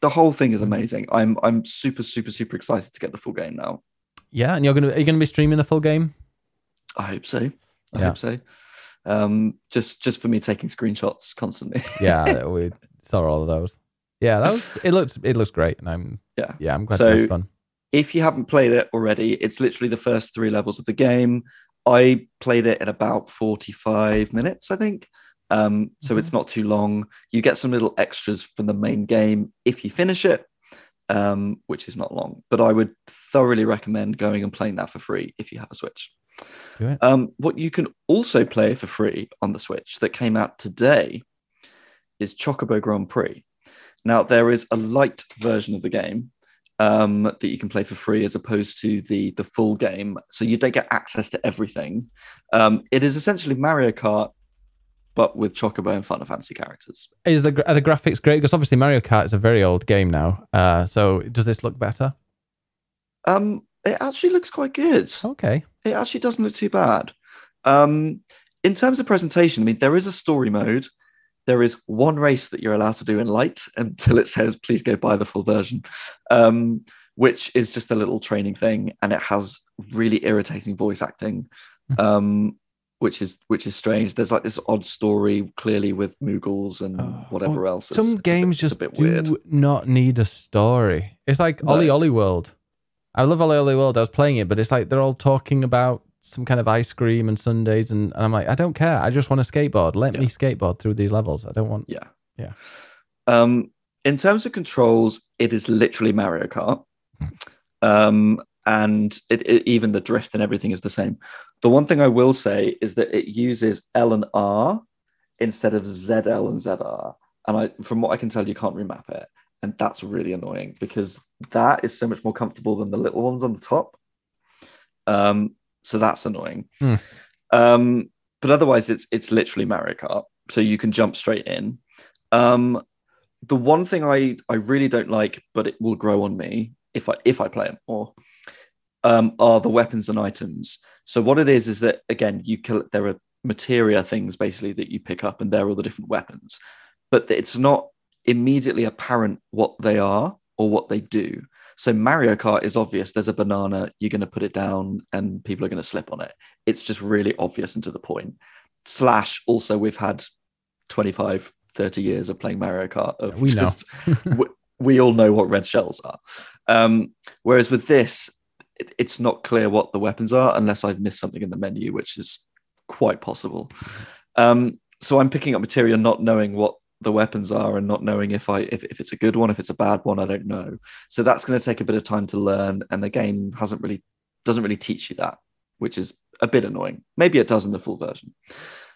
the whole thing is amazing i'm i'm super super super excited to get the full game now Yeah, and you're gonna are you gonna be streaming the full game? I hope so. I Yeah. hope so. Um, just just for me taking screenshots constantly. Yeah, we saw all of those. Yeah, that was it. Looks it looks great, and I'm Yeah. yeah, I'm glad So- fun. if you haven't played it already, it's literally the first three levels of the game. I played it in about 45 minutes, I think. Um, so it's not too long. You get some little extras from the main game if you finish it, um, which is not long. But I would thoroughly recommend going and playing that for free if you have a Switch. Um, what you can also play for free on the Switch that came out today is Chocobo Grand Prix. Now, there is a light version of the game, um, that you can play for free as opposed to the the full game. So you don't get access to everything. Um, it is essentially Mario Kart, but with Chocobo and Final Fantasy characters. Is the are the graphics great? Because obviously Mario Kart is a very old game now. Uh, so does this look better? Um, it actually looks quite good. Okay. It actually doesn't look too bad. Um, in terms of presentation, I mean, there is a story mode. There is one race that you're allowed to do in light until it says, please go buy the full version, um, which is just a little training thing. And it has really irritating voice acting, Hmm. um, which is which is strange. There's like this odd story clearly with Moogles and Oh, whatever well, else. It's- Some it's a bit- games it's just a bit do weird. not need a story. It's like No. Ollie Ollie World. I love OlliOlli World. I was playing it, but it's like they're all talking about some kind of ice cream and sundaes, and, and I'm like, I don't care. I just want to skateboard. Let Yeah. me skateboard through these levels. I don't want. Yeah. Yeah. Um, in terms of controls, it is literally Mario Kart. Um, and it, it, even the drift and everything is the same. The one thing I will say is that it uses L and R instead of ZL and ZR. And I, from what I can tell, you can't remap it. And that's really annoying because that is so much more comfortable than the little ones on the top. Um, so that's annoying. Hmm. Um, but otherwise, it's it's literally Mario Kart, so you can jump straight in. Um, the one thing I I really don't like, but it will grow on me if I if I play it more, um, are the weapons and items. So what it is is that again, you kill there are materia things basically that you pick up, and they're all the different weapons, but it's not immediately apparent what they are or what they do. So Mario Kart is obvious. There's a banana, you're going to put it down, and people are going to slip on it. It's just really obvious and to the point. Slash, also, we've had 25, 30 years of playing Mario Kart. Of We know. just- we, we all know what red shells are. Um, whereas with this, it, it's not clear what the weapons are unless I've missed something in the menu, which is quite possible. Um, so I'm picking up material not knowing what the weapons are and not knowing if I if, if it's a good one, if it's a bad one, I don't know. So that's going to take a bit of time to learn, and the game hasn't really doesn't really teach you that, which is a bit annoying. Maybe it does in the full version.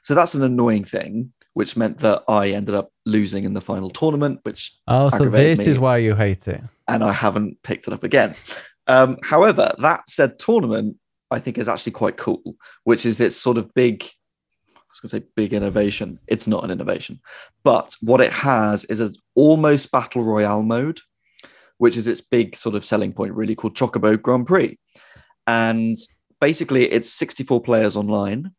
So that's an annoying thing, which meant that I ended up losing in the final tournament, which Oh, so this me. is why you hate it. and I haven't picked it up again. Um, however, that said tournament, I think is actually quite cool, which is this sort of big, was going to say big innovation. It's not an innovation, but what it has is an almost battle royale mode, which is its big sort of selling point, really called Chocobo Grand Prix. And basically, it's 64 players online,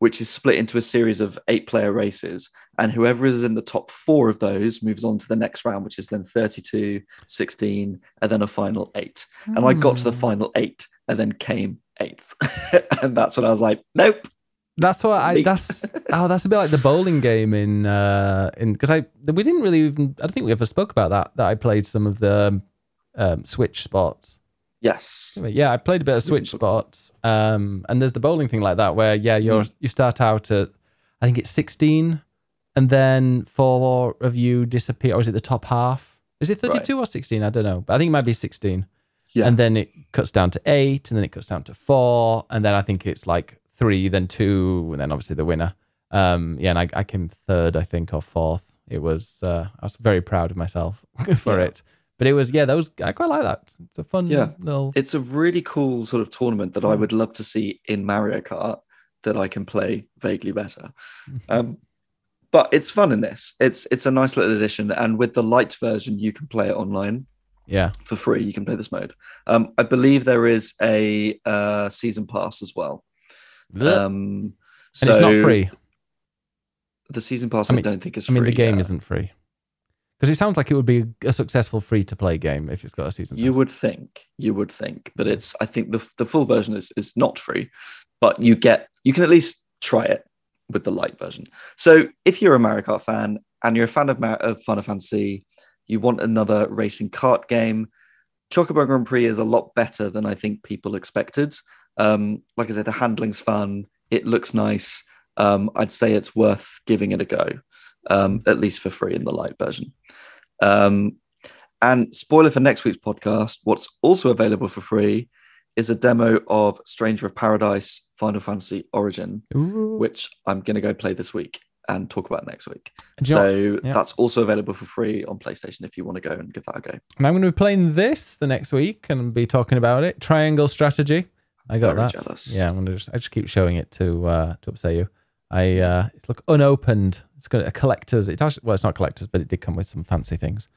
which is split into a series of eight player races. And whoever is in the top four of those moves on to the next round, which is then 32, 16, and then a final eight. And I got to the Hmm. final eight and then came eighth. and that's when I was like, nope. That's what I. That's oh, that's a bit like the bowling game in uh in because I we didn't really even I don't think we ever spoke about that that I played some of the um, Switch Sports. Yes. Yeah, I played a bit of Switch Sports. Um, and there's the bowling thing like that where yeah you're Hmm. you start out at I think it's 16, and then four of you disappear, or is it the top half? Is it 32 or 16? I don't know, but I think it might be 16. Yeah. And then it cuts down to eight, and then it cuts down to four, and then I think it's like three, then two, and then obviously the winner. Um, yeah, and I, I came third, I think, or fourth. It was uh, I was very proud of myself for Yeah. it. But it was yeah, that was I quite like that. It's a fun Yeah. little It's a really cool sort of tournament that I Mm. would love to see in Mario Kart that I can play vaguely better. Um, but it's fun in this. It's it's a nice little addition, and with the light version, you can play it online yeah. for free. You can play this mode. Um, I believe there is a uh, season pass as well. Um, and it's not free. The season pass, I I, mean- don't think is I free. mean, the game yeah. isn't free because it sounds like it would be a successful free to play game if it's got a season. You pass. would think, you would think, but it's. I think the the full version is is not free, but you get you can at least try it with the light version. So if you're a Mario Kart fan and you're a fan of, Mar- of Final Fantasy, you want another racing kart game. Chocobo Grand Prix is a lot better than I think people expected. Um, like I said, the handling's fun. It looks nice. Um, I'd say it's worth giving it a go, um, at least for free in the light version. Um, and spoiler for next week's podcast, what's also available for free is a demo of Stranger of Paradise Final Fantasy Origin, Ooh. which I'm going to go play this week. and talk about next week. Do you know what? So yeah. that's also available for free on PlayStation if you want to go and give that a go. And I'm going to be playing this the next week and be talking about it. Triangle strategy. I got Very that. jealous. Yeah, I'm gonna just I just keep showing it to uh to upset you. I uh it's look unopened. It's got a collector's. It actually well, it's not collector's, but it did come with some fancy things.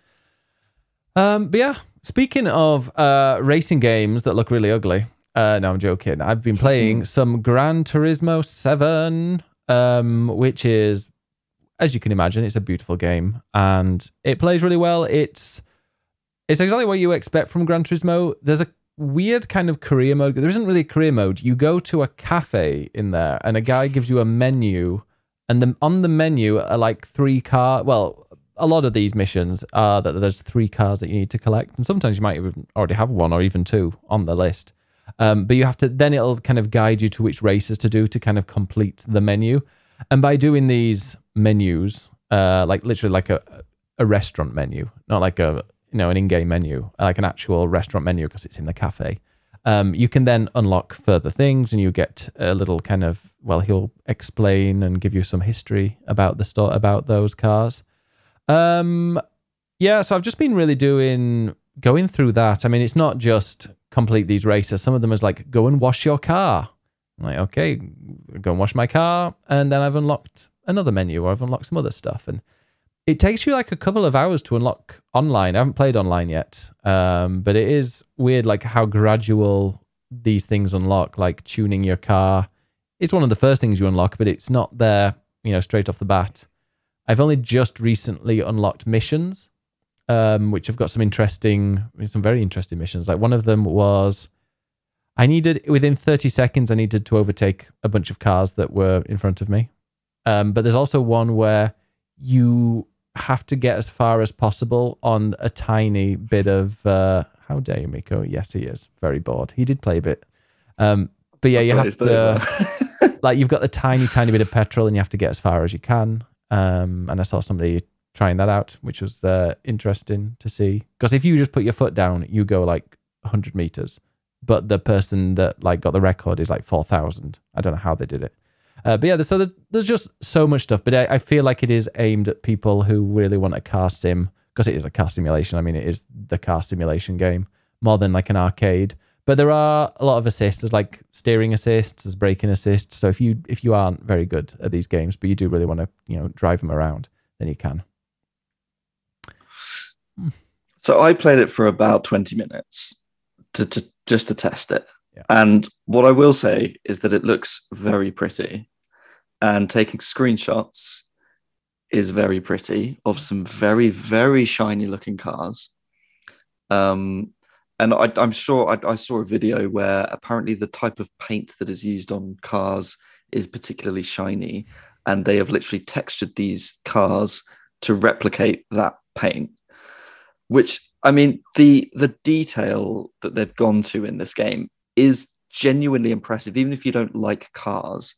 Um, but yeah, speaking of uh racing games that look really ugly. Uh, no, I'm joking. I've been playing some Gran Turismo Seven, um, which is, as you can imagine, it's a beautiful game and it plays really well. It's it's exactly what you expect from Gran Turismo. There's a weird kind of career mode. There isn't really a career mode. You go to a cafe in there, and a guy gives you a menu, and then on the menu are like three car. Well, a lot of these missions are that there's three cars that you need to collect, and sometimes you might even already have one or even two on the list. Um, but you have to then it'll kind of guide you to which races to do to kind of complete the menu. And by doing these menus, uh, like literally like a a restaurant menu, not like a you know an in-game menu, like an actual restaurant menu because it's in the cafe. Um, you can then unlock further things, and you get a little kind of well, he'll explain and give you some history about the store about those cars. Um, yeah, so I've just been really doing going through that. I mean, it's not just complete these races. Some of them is like go and wash your car. I'm like, okay, go and wash my car, and then I've unlocked another menu or I've unlocked some other stuff, and it takes you like a couple of hours to unlock online. I haven't played online yet, um, but it is weird, like how gradual these things unlock. Like tuning your car, it's one of the first things you unlock, but it's not there, you know, straight off the bat. I've only just recently unlocked missions, um, which have got some interesting, some very interesting missions. Like one of them was, I needed within 30 seconds, I needed to overtake a bunch of cars that were in front of me. Um, but there's also one where you have to get as far as possible on a tiny bit of. Uh, how dare you, Miko? Yes, he is very bored. He did play a bit. Um, but yeah, you have to like you've got the tiny, tiny bit of petrol, and you have to get as far as you can. Um, and I saw somebody trying that out, which was uh, interesting to see. Because if you just put your foot down, you go like 100 meters, but the person that like got the record is like 4,000. I don't know how they did it. Uh, but yeah, so there's, there's just so much stuff. But I, I feel like it is aimed at people who really want a car sim because it is a car simulation. I mean, it is the car simulation game more than like an arcade. But there are a lot of assists. There's like steering assists, there's braking assists. So if you if you aren't very good at these games, but you do really want to you know drive them around, then you can. So I played it for about 20 minutes to, to just to test it. Yeah. And what I will say is that it looks very pretty. And taking screenshots is very pretty of some very, very shiny looking cars. Um, and I, I'm sure I, I saw a video where apparently the type of paint that is used on cars is particularly shiny. And they have literally textured these cars to replicate that paint which I mean the the detail that they've gone to in this game is genuinely impressive. Even if you don't like cars,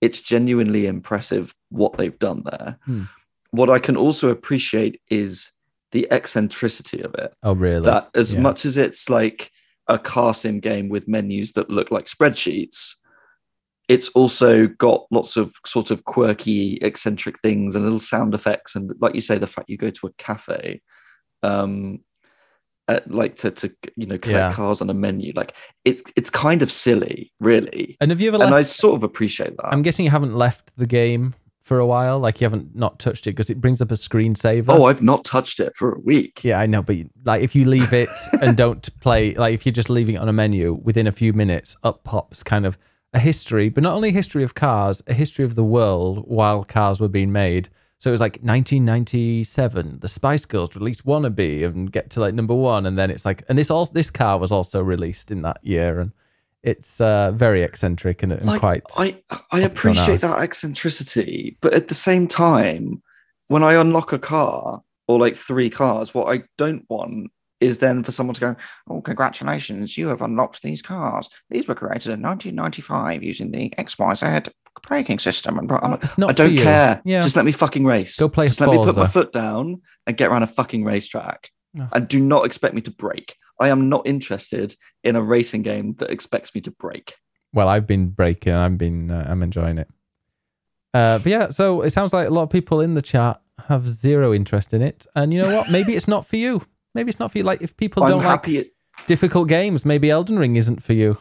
it's genuinely impressive what they've done there. Hmm. What I can also appreciate is the eccentricity of it. Oh really? That as Yeah. much as it's like a car sim game with menus that look like spreadsheets, it's also got lots of sort of quirky, eccentric things and little sound effects. And like you say, the fact you go to a cafe, um, uh, like to to you know collect Yeah. cars on a menu, like it it's kind of silly, really. and have you ever And left? I sort of appreciate that. I'm guessing you haven't left the game for a while. Like you haven't not touched it because it brings up a screensaver. oh, I've not touched it for a week. Yeah, I know, but like if you leave it and don't play, like if you're just leaving it on a menu, within a few minutes, up pops kind of a history, but not only a history of cars, a history of the world while cars were being made. So it was like 1997, the Spice Girls released Wannabe and get to like number one, and then it's like, and this all this car was also released in that year, and it's uh, very eccentric and, and like, quite. I I up its own appreciate that eccentricity, but at the same time, when I unlock a car or like three cars, what I don't want is then for someone to go, "Oh, congratulations, you have unlocked these cars. These were created in 1995 using the XYZ braking system." And I'm like, not I don't care. Yeah. Just let me fucking race. Go play Just let me put my foot down and get around a fucking racetrack. No. And do not expect me to break. I am not interested in a racing game that expects me to break. well, I've been breaking. I've been. Uh, I'm enjoying it. Uh, but yeah, so it sounds like a lot of people in the chat have zero interest in it. And you know what? Maybe it's not for you. Maybe it's not for you. Like if people I'm don't like. It, difficult games, maybe Elden Ring isn't for you.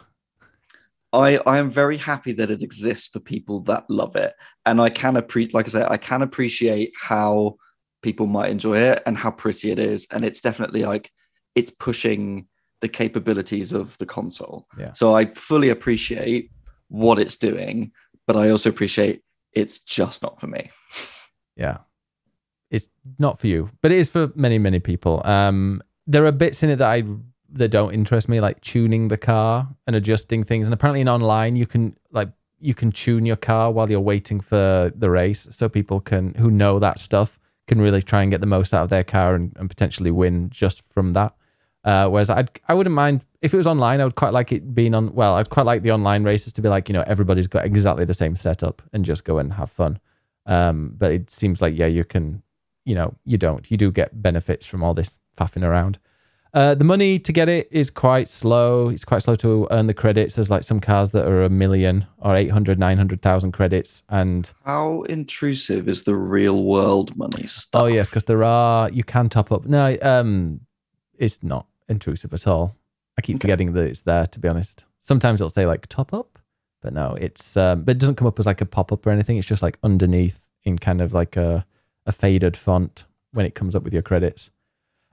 I I am very happy that it exists for people that love it, and I can appreciate, like I say, I can appreciate how people might enjoy it and how pretty it is, and it's definitely like it's pushing the capabilities of the console. Yeah. So I fully appreciate what it's doing, but I also appreciate it's just not for me. Yeah. It's not for you, but it is for many, many people. Um, there are bits in it that I that don't interest me, like tuning the car and adjusting things. And apparently, in online, you can like you can tune your car while you're waiting for the race, so people can who know that stuff can really try and get the most out of their car and, and potentially win just from that. Uh, whereas I I wouldn't mind if it was online. I would quite like it being on. Well, I'd quite like the online races to be like you know everybody's got exactly the same setup and just go and have fun. Um, but it seems like yeah, you can, you know, you don't. You do get benefits from all this faffing around. Uh, the money to get it is quite slow. It's quite slow to earn the credits. There's like some cars that are a million or 800, 900,000 credits. And How intrusive is the real world money stuff? oh, yes, because there are, you can top up. No, um, it's not intrusive at all. I keep Okay. forgetting that it's there, to be honest. Sometimes it'll say like top up, but no, it's, um, but it doesn't come up as like a pop up or anything. It's just like underneath in kind of like a, a faded font when it comes up with your credits.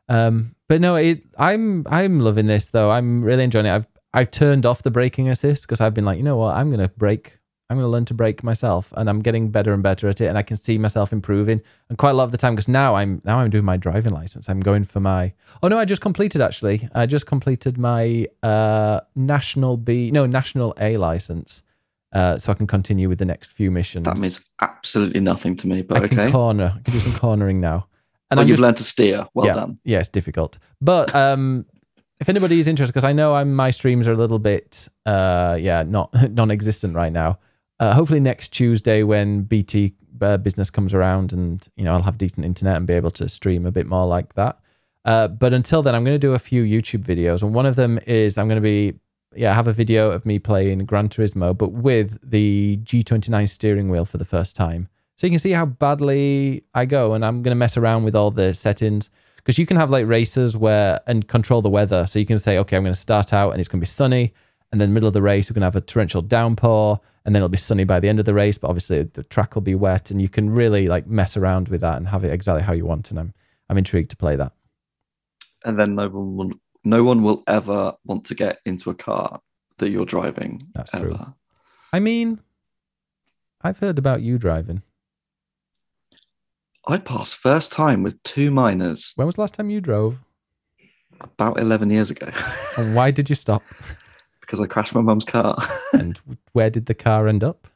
Um, but no, it, I'm I'm loving this though. I'm really enjoying it. I've I've turned off the braking assist because I've been like, you know what, I'm gonna brake. I'm gonna learn to brake myself, and I'm getting better and better at it. And I can see myself improving. And quite a lot of the time, because now I'm now I'm doing my driving license. I'm going for my. Oh no, I just completed actually. I just completed my uh national B no national A license. Uh, so I can continue with the next few missions. That means absolutely nothing to me, I but can okay. corner. I can do some cornering now. And Well, you've just- learned to steer. Well yeah, done. Yeah, it's difficult. But um, if anybody is interested, because I know I'm my streams are a little bit uh, yeah, not non-existent right now. Uh, hopefully next Tuesday when BT uh, business comes around, and you know I'll have decent internet and be able to stream a bit more like that. Uh, but until then, I'm going to do a few YouTube videos, and one of them is I'm going to be yeah have a video of me playing Gran Turismo, but with the G29 steering wheel for the first time. So you can see how badly I go, and I'm going to mess around with all the settings because you can have like races where and control the weather. So you can say, okay, I'm going to start out and it's going to be sunny, and then middle of the race we're going to have a torrential downpour, and then it'll be sunny by the end of the race. But obviously the track will be wet, and you can really like mess around with that and have it exactly how you want. And I'm I'm intrigued to play that. And then no one will, no one will ever want to get into a car that you're driving. That's ever. true. I mean, I've heard about you driving. I passed first time with two minors When was the last time you drove? about 11 years ago And why did you stop? because I crashed my mum's car, And where did the car end up?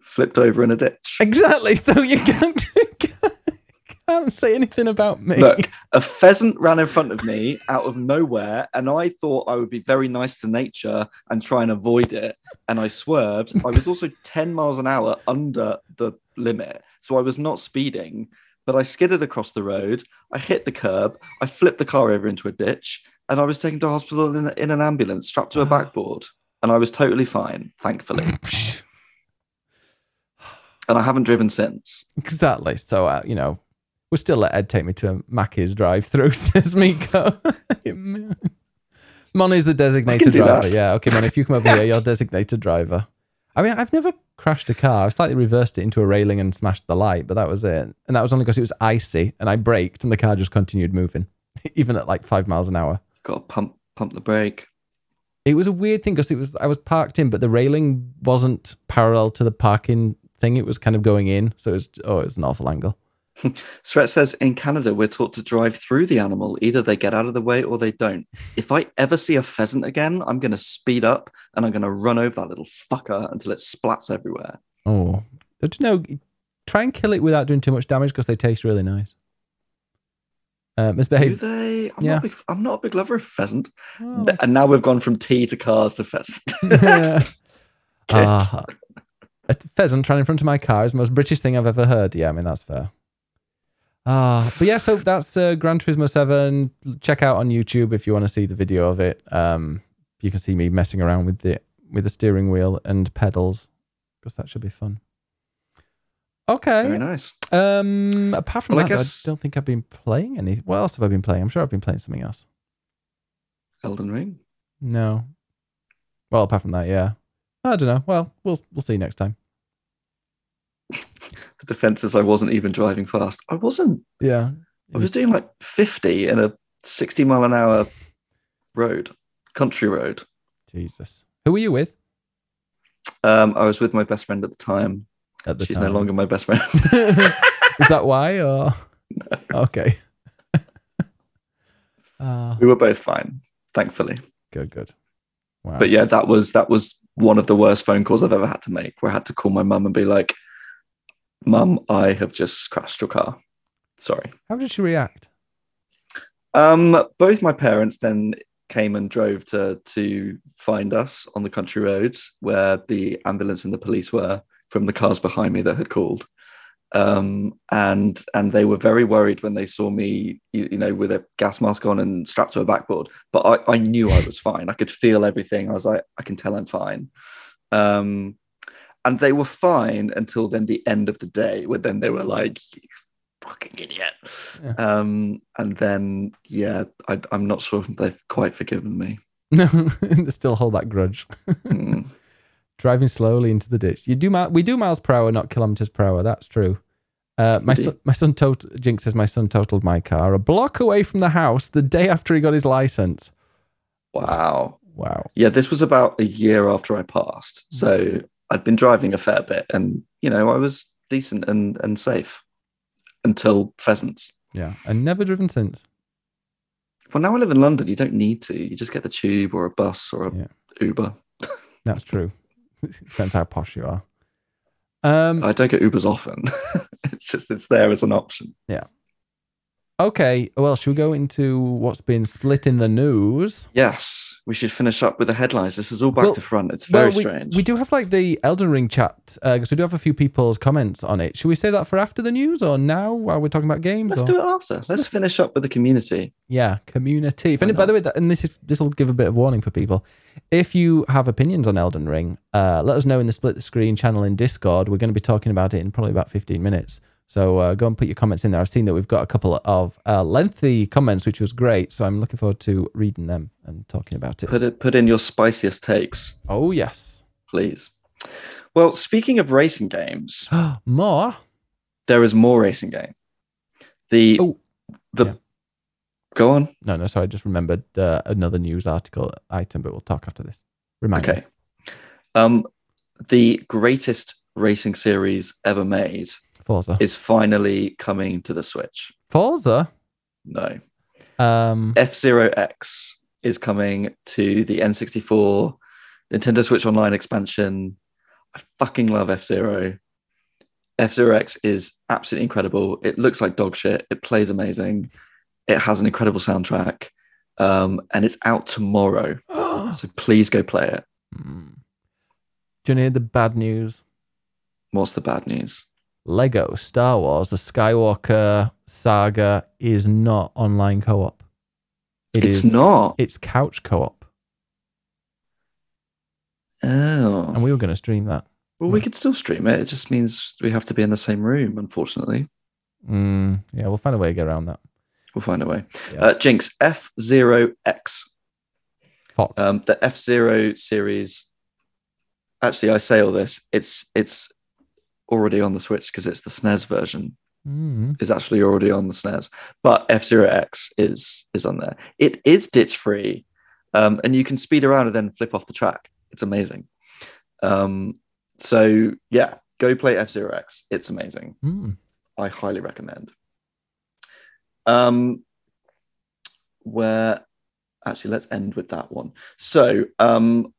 flipped over in a ditch. Exactly. So you can't, can't say anything about me. Look, a pheasant ran in front of me out of nowhere, and I thought I would be very nice to nature and try and avoid it. And I swerved. I was also 10 miles an hour under the limit. So I was not speeding, but I skidded across the road. I hit the curb. I flipped the car over into a ditch, and I was taken to hospital in, in an ambulance strapped to a backboard. And I was totally fine, thankfully. and I haven't driven since. exactly. So uh, you know, we'll still let Ed take me to a Mackey's drive-through. Says Miko. Mon is the designated driver. that. Yeah. Okay, Mon. If you come over here, you're designated driver. I mean, I've never crashed a car. I slightly reversed it into a railing and smashed the light, but that was it. And that was only because it was icy, and I braked, and the car just continued moving, even at like five miles an hour. Got to pump pump the brake. It was a weird thing because it was I was parked in, but the railing wasn't parallel to the parking thing. It was kind of going in, so it was oh, it was an awful angle. Sret says in Canada, we're taught to drive through the animal. Either they get out of the way or they don't. If I ever see a pheasant again, I'm going to speed up and I'm going to run over that little fucker until it splats everywhere. Oh, don't you know? Try and kill it without doing too much damage because they taste really nice. Uh, Do they? I'm, Yeah. not a big, I'm not a big lover of pheasant. Oh. And now we've gone from tea to cars to pheasant. Good. Ah, a pheasant ran in front of my car is the most British thing I've ever heard. Yeah, I mean that's fair. Ah, but yeah, so that's uh, Gran Turismo Seven. Check out on YouTube if you want to see the video of it. Um, you can see me messing around with the with the steering wheel and pedals because that should be fun. Okay. Very nice. Um, apart from Well, I that, I, guess- don't think I've been playing any. What else have I been playing? I'm sure I've been playing something else. Elden Ring. No. Well, apart from that, yeah. I don't know. Well, we'll we'll see next time. The defense is I wasn't even driving fast. I wasn't. Yeah. I was doing like 50 in a 60 mile an hour road, country road. Jesus. Who were you with Um, I was with my best friend at the time. at the She's time? no longer my best friend. Is that why? Or okay. Ah, we were both fine, thankfully. good, good. Wow. But yeah, that was that was one of the worst phone calls I've ever had to make. Where I had to call my mum and be like, "Mum, I have just crashed your car. Sorry." How did she react? Um, both my parents then came and drove to to find us on the country roads where the ambulance and the police were from the cars behind me that had called. Um, and and they were very worried when they saw me, you, you know, with a gas mask on and strapped to a backboard. But I, I knew I was fine. I could feel everything. I was like, I can tell I'm fine. Um, and they were fine until then the end of the day, where then they were like, "You fucking idiot." Yeah. Um, and then yeah, I, I'm not sure if they've quite forgiven me. No, they still hold that grudge. Mm. Driving slowly into the ditch. You do mi- we do miles per hour, not kilometers per hour. That's true. Uh, my son, my son, tot- Jinx says my son totaled my car a block away from the house the day after he got his license. Wow. Wow. Yeah, this was about a year after I passed, so I'd been driving a fair bit, and you know I was decent and and safe until pheasants. Yeah, and never driven since. Well, now I live in London. You don't need to. You just get the tube or a bus or a Yeah. Uber. That's true. Depends how posh you are. Um, I don't get Ubers often. it's just it's there as an option. Yeah. Okay, well, should we go into what's been split in the news? Yes, we should finish up with the headlines. This is all back Well- to front. It's very Well, we, strange. We do have like the Elden Ring chat because we do have a few people's comments on it. Should we say that for after the news or now while we're talking about games? Let's or? do it after. Let's finish up with the community. Yeah, community. If any, by the way, that, and this is this will give a bit of warning for people. If you have opinions on Elden Ring, uh, let us know in the split the screen channel in Discord. We're going to be talking about it in probably about fifteen minutes. So uh, go and put your comments in there. I've seen that we've got a couple of uh, lengthy comments, which was great. So I'm looking forward to reading them and talking about it. Put it. Put in your spiciest takes, Oh yes, please. Well, speaking of racing games, more. there is more racing game. The Oh, the yeah. go on. No, no, sorry. I just remembered uh, another news article item, but we'll talk after this. Remind me. Okay. Um, the greatest racing series ever made Forza. is finally coming to the Switch. Forza. No, Um, F Zero X is coming to the N64, Nintendo Switch Online expansion. I fucking love F Zero. F Zero X is absolutely incredible. It looks like dog shit. It plays amazing. It has an incredible soundtrack, um, and it's out tomorrow. So please go play it. Hmm. Do you hear the bad news? What's the bad news? Lego Star Wars: The Skywalker Saga is not online co-op. It it's is- not. It's couch co-op, Oh. and we were going to stream that. Well, we could still stream it. It just means we have to be in the same room, unfortunately. Mm, yeah, we'll find a way to get around that. We'll find a way. Yeah. Uh, Jinx, F Zero X. Um, the F Zero series. Actually, I say all this. It's it's already on the Switch because it's the SNES version. Mm. Is actually already on the SNES, but F Zero X is is on there. It is ditch free, um, and you can speed around and then flip off the track. It's amazing. Um, so yeah, go play F Zero X. It's amazing. Mm. I highly recommend. Um, where actually, let's end with that one. So, um,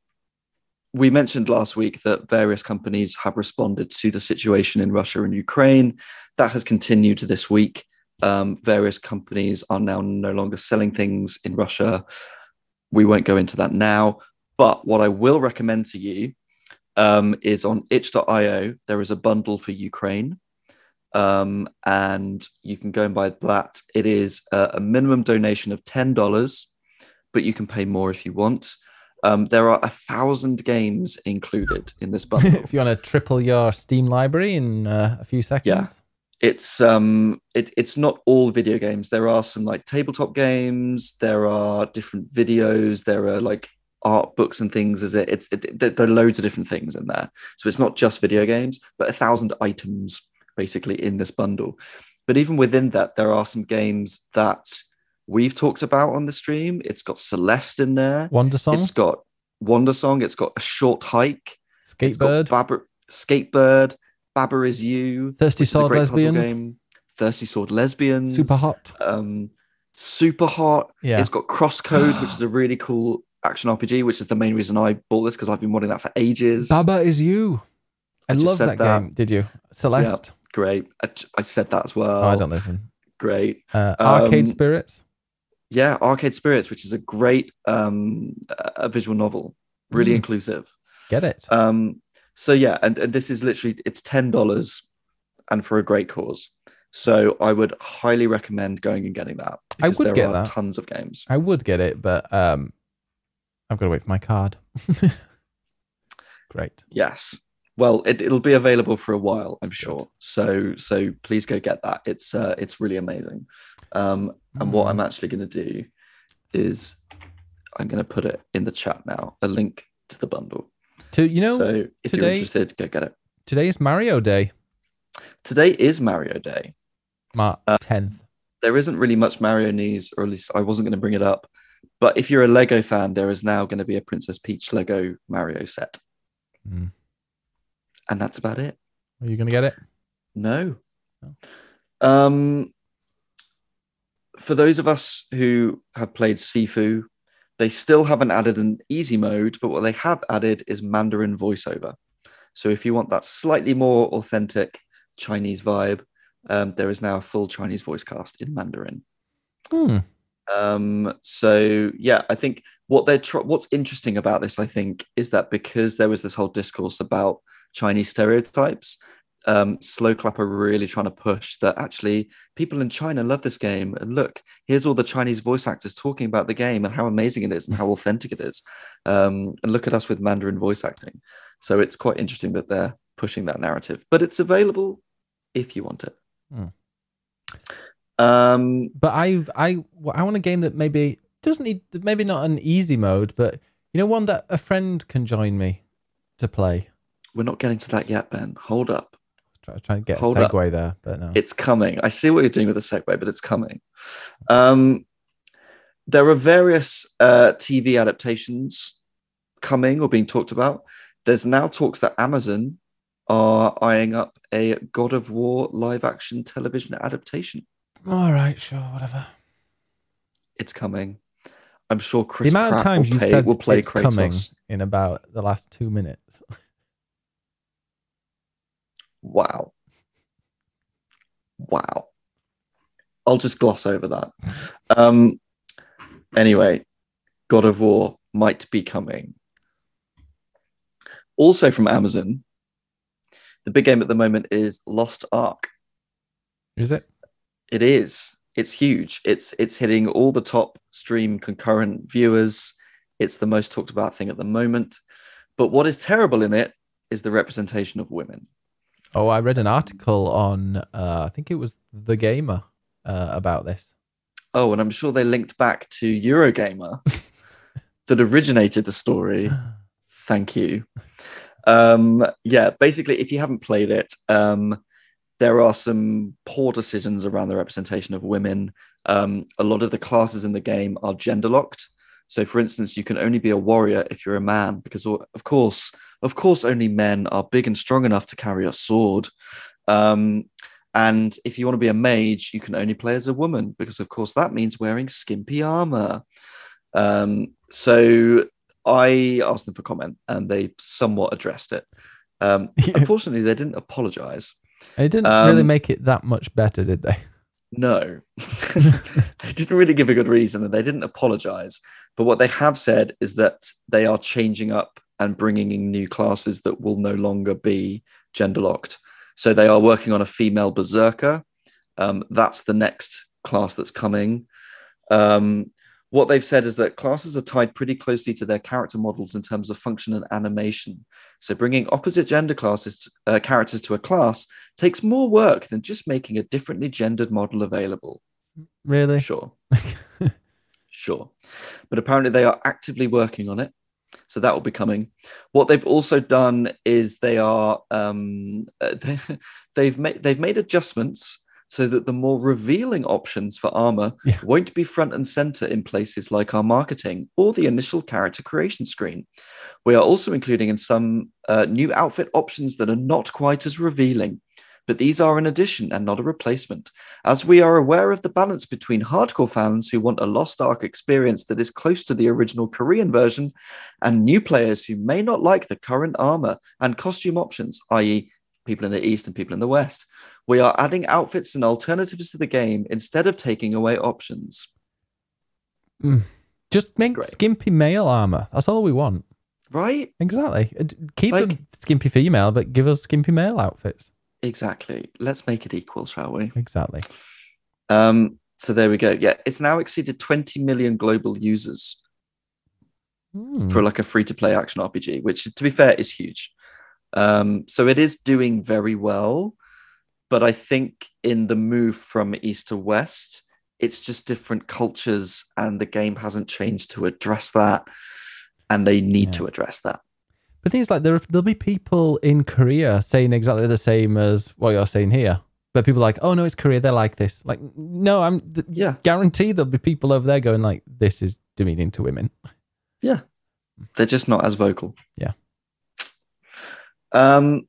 we mentioned last week that various companies have responded to the situation in Russia and Ukraine. That has continued this week. Um, various companies are now no longer selling things in Russia. We won't go into that now. But what I will recommend to you um, is on itch.io, there is a bundle for Ukraine um, and you can go and buy that. It is a, a minimum donation of ten dollars, but you can pay more if you want. Um, there are a thousand games included in this bundle. if you want to triple your Steam library in uh, a few seconds. Yeah. it's um it, it's not all video games there are some like tabletop games there are different videos there are like art books and things is it, it, it there there are loads of different things in there so it's not just video games but a thousand items basically in this bundle but even within that there are some games that we've talked about on the stream it's got celeste in there Wandersong, it's got Wandersong it's got a short hike Skatebird, Baba, skatebird Baba is you Thirsty which is a Sword Lesbians, game. Thirsty Sword Lesbians. Super Hot. Um, Super Hot. Yeah. It's got Crosscode, which is a really cool action RPG, which is the main reason I bought this because I've been wanting that for ages. Baba is you. I, I love that, that. game. Did you? Celeste. Great. I, I said that as well. Oh, I don't listen. Great. Uh, Um, Arcade Spirits. Yeah, Arcade Spirits, which is a great um, a visual novel, really Mm. inclusive. Get it. Um, so yeah, and, and this is literally it's ten dollars, and for a great cause. So I would highly recommend going and getting that. I would there get are that. tons of games. I would get it, but um, I've got to wait for my card. Great. Yes. Well, it, it'll be available for a while, I'm sure. So so please go get that. It's uh, it's really amazing. Um, and what Mm. I'm actually going to do is I'm going to put it in the chat now, a link to the bundle. To you know, so if you're interested, go get it. today is Mario Day, Today is Mario Day. March Uh, tenth. There isn't really much Mario news, or at least I wasn't going to bring it up. But if you're a Lego fan, there is now going to be a Princess Peach Lego Mario set, Mm. and that's about it. Are you gonna get it? No. No. Um, for those of us who have played Sifu, they still haven't added an easy mode, but what they have added is Mandarin voiceover. So if you want that slightly more authentic Chinese vibe, um, there is now a full Chinese voice cast in Mandarin. Hmm. Um, so yeah, I think what they're tr- what's interesting about this, I think, is that because there was this whole discourse about Chinese stereotypes, um, Sloclap are really trying to push that actually people in China love this game. And look, here's all the Chinese voice actors talking about the game and how amazing it is and how authentic it is. Um, and look at us with Mandarin voice acting. So it's quite interesting that they're pushing that narrative, but it's available if you want it. Hmm. Um, But I've I I want a game that maybe doesn't need maybe not an easy mode, but you know one that a friend can join me to play. we're not getting to that yet, Ben. Hold up. Try trying to get Hold a up. segue there, but no. It's coming. I see what you're doing with the segue, but it's coming. Um, there are various uh, TV adaptations coming or being talked about. There's now talks that Amazon are eyeing up a God of War live action television adaptation. All right, sure, whatever. It's coming. I'm sure Chris the amount Pratt of times will, you've pay- said will play it's Kratos. coming in about the last two minutes. Wow. Wow. I'll just gloss over that. Um, anyway, God of War might be coming. Also from Amazon, the big game at the moment is Lost Ark. Is it? It is. It's huge. It's it's hitting all the top stream concurrent viewers. It's the most talked about thing at the moment. But what is terrible in it is the representation of women. Oh, I read an article on uh, I think it was The Gamer uh, about this. Oh, and I'm sure they linked back to Eurogamer that originated the story. Thank you. Um, yeah, basically, if you haven't played it, um, there are some poor decisions around the representation of women. Um, a lot of the classes in the game are gender locked. So, for instance, you can only be a warrior if you're a man, because of course, of course, only men are big and strong enough to carry a sword. Um, and if you want to be a mage, you can only play as a woman, because of course that means wearing skimpy armor. Um, so I asked them for comment, and they somewhat addressed it. Um, unfortunately, they didn't apologize. They didn't really Um, make it that much better, did they? No, they didn't really give a good reason and they didn't apologize. But what they have said is that they are changing up and bringing in new classes that will no longer be gender locked. So they are working on a female berserker. Um, that's the next class that's coming. Um, what they've said is that classes are tied pretty closely to their character models in terms of function and animation. So bringing opposite gender classes uh, characters to a class takes more work than just making a differently gendered model available. Really? Sure. sure. But apparently they are actively working on it. So that will be coming. What they've also done is they are um, they, they've made they've made adjustments so that the more revealing options for armor Yeah. won't be front and center in places like our marketing or the initial character creation screen. We are also including in some uh, new outfit options that are not quite as revealing, but these are an addition and not a replacement, as we are aware of the balance between hardcore fans who want a Lost Ark experience that is close to the original Korean version and new players who may not like the current armor and costume options, i.e., people in the East and people in the West. We are adding outfits and alternatives to the game instead of taking away options. Hmm. Just make Great. skimpy male armor. That's all we want. Right? Exactly. Keep Like- them skimpy female, but give us skimpy male outfits. Exactly. Let's make it equal, shall we? Exactly. Um, so there we go. Yeah, it's now exceeded 20 million global users Hmm. for like a free to play action RPG, which to be fair is huge. Um, so it is doing very well, but I think in the move from east to west, it's just different cultures, and the game hasn't changed to address that, and they need Yeah. to address that. But things like there there'll be people in Korea saying exactly the same as what you're saying here. But people are like, oh no, it's Korea. They're like this. Like, no, I'm th- Yeah, guarantee there'll be people over there going like, this is demeaning to women. Yeah, they're just not as vocal. Yeah. Um,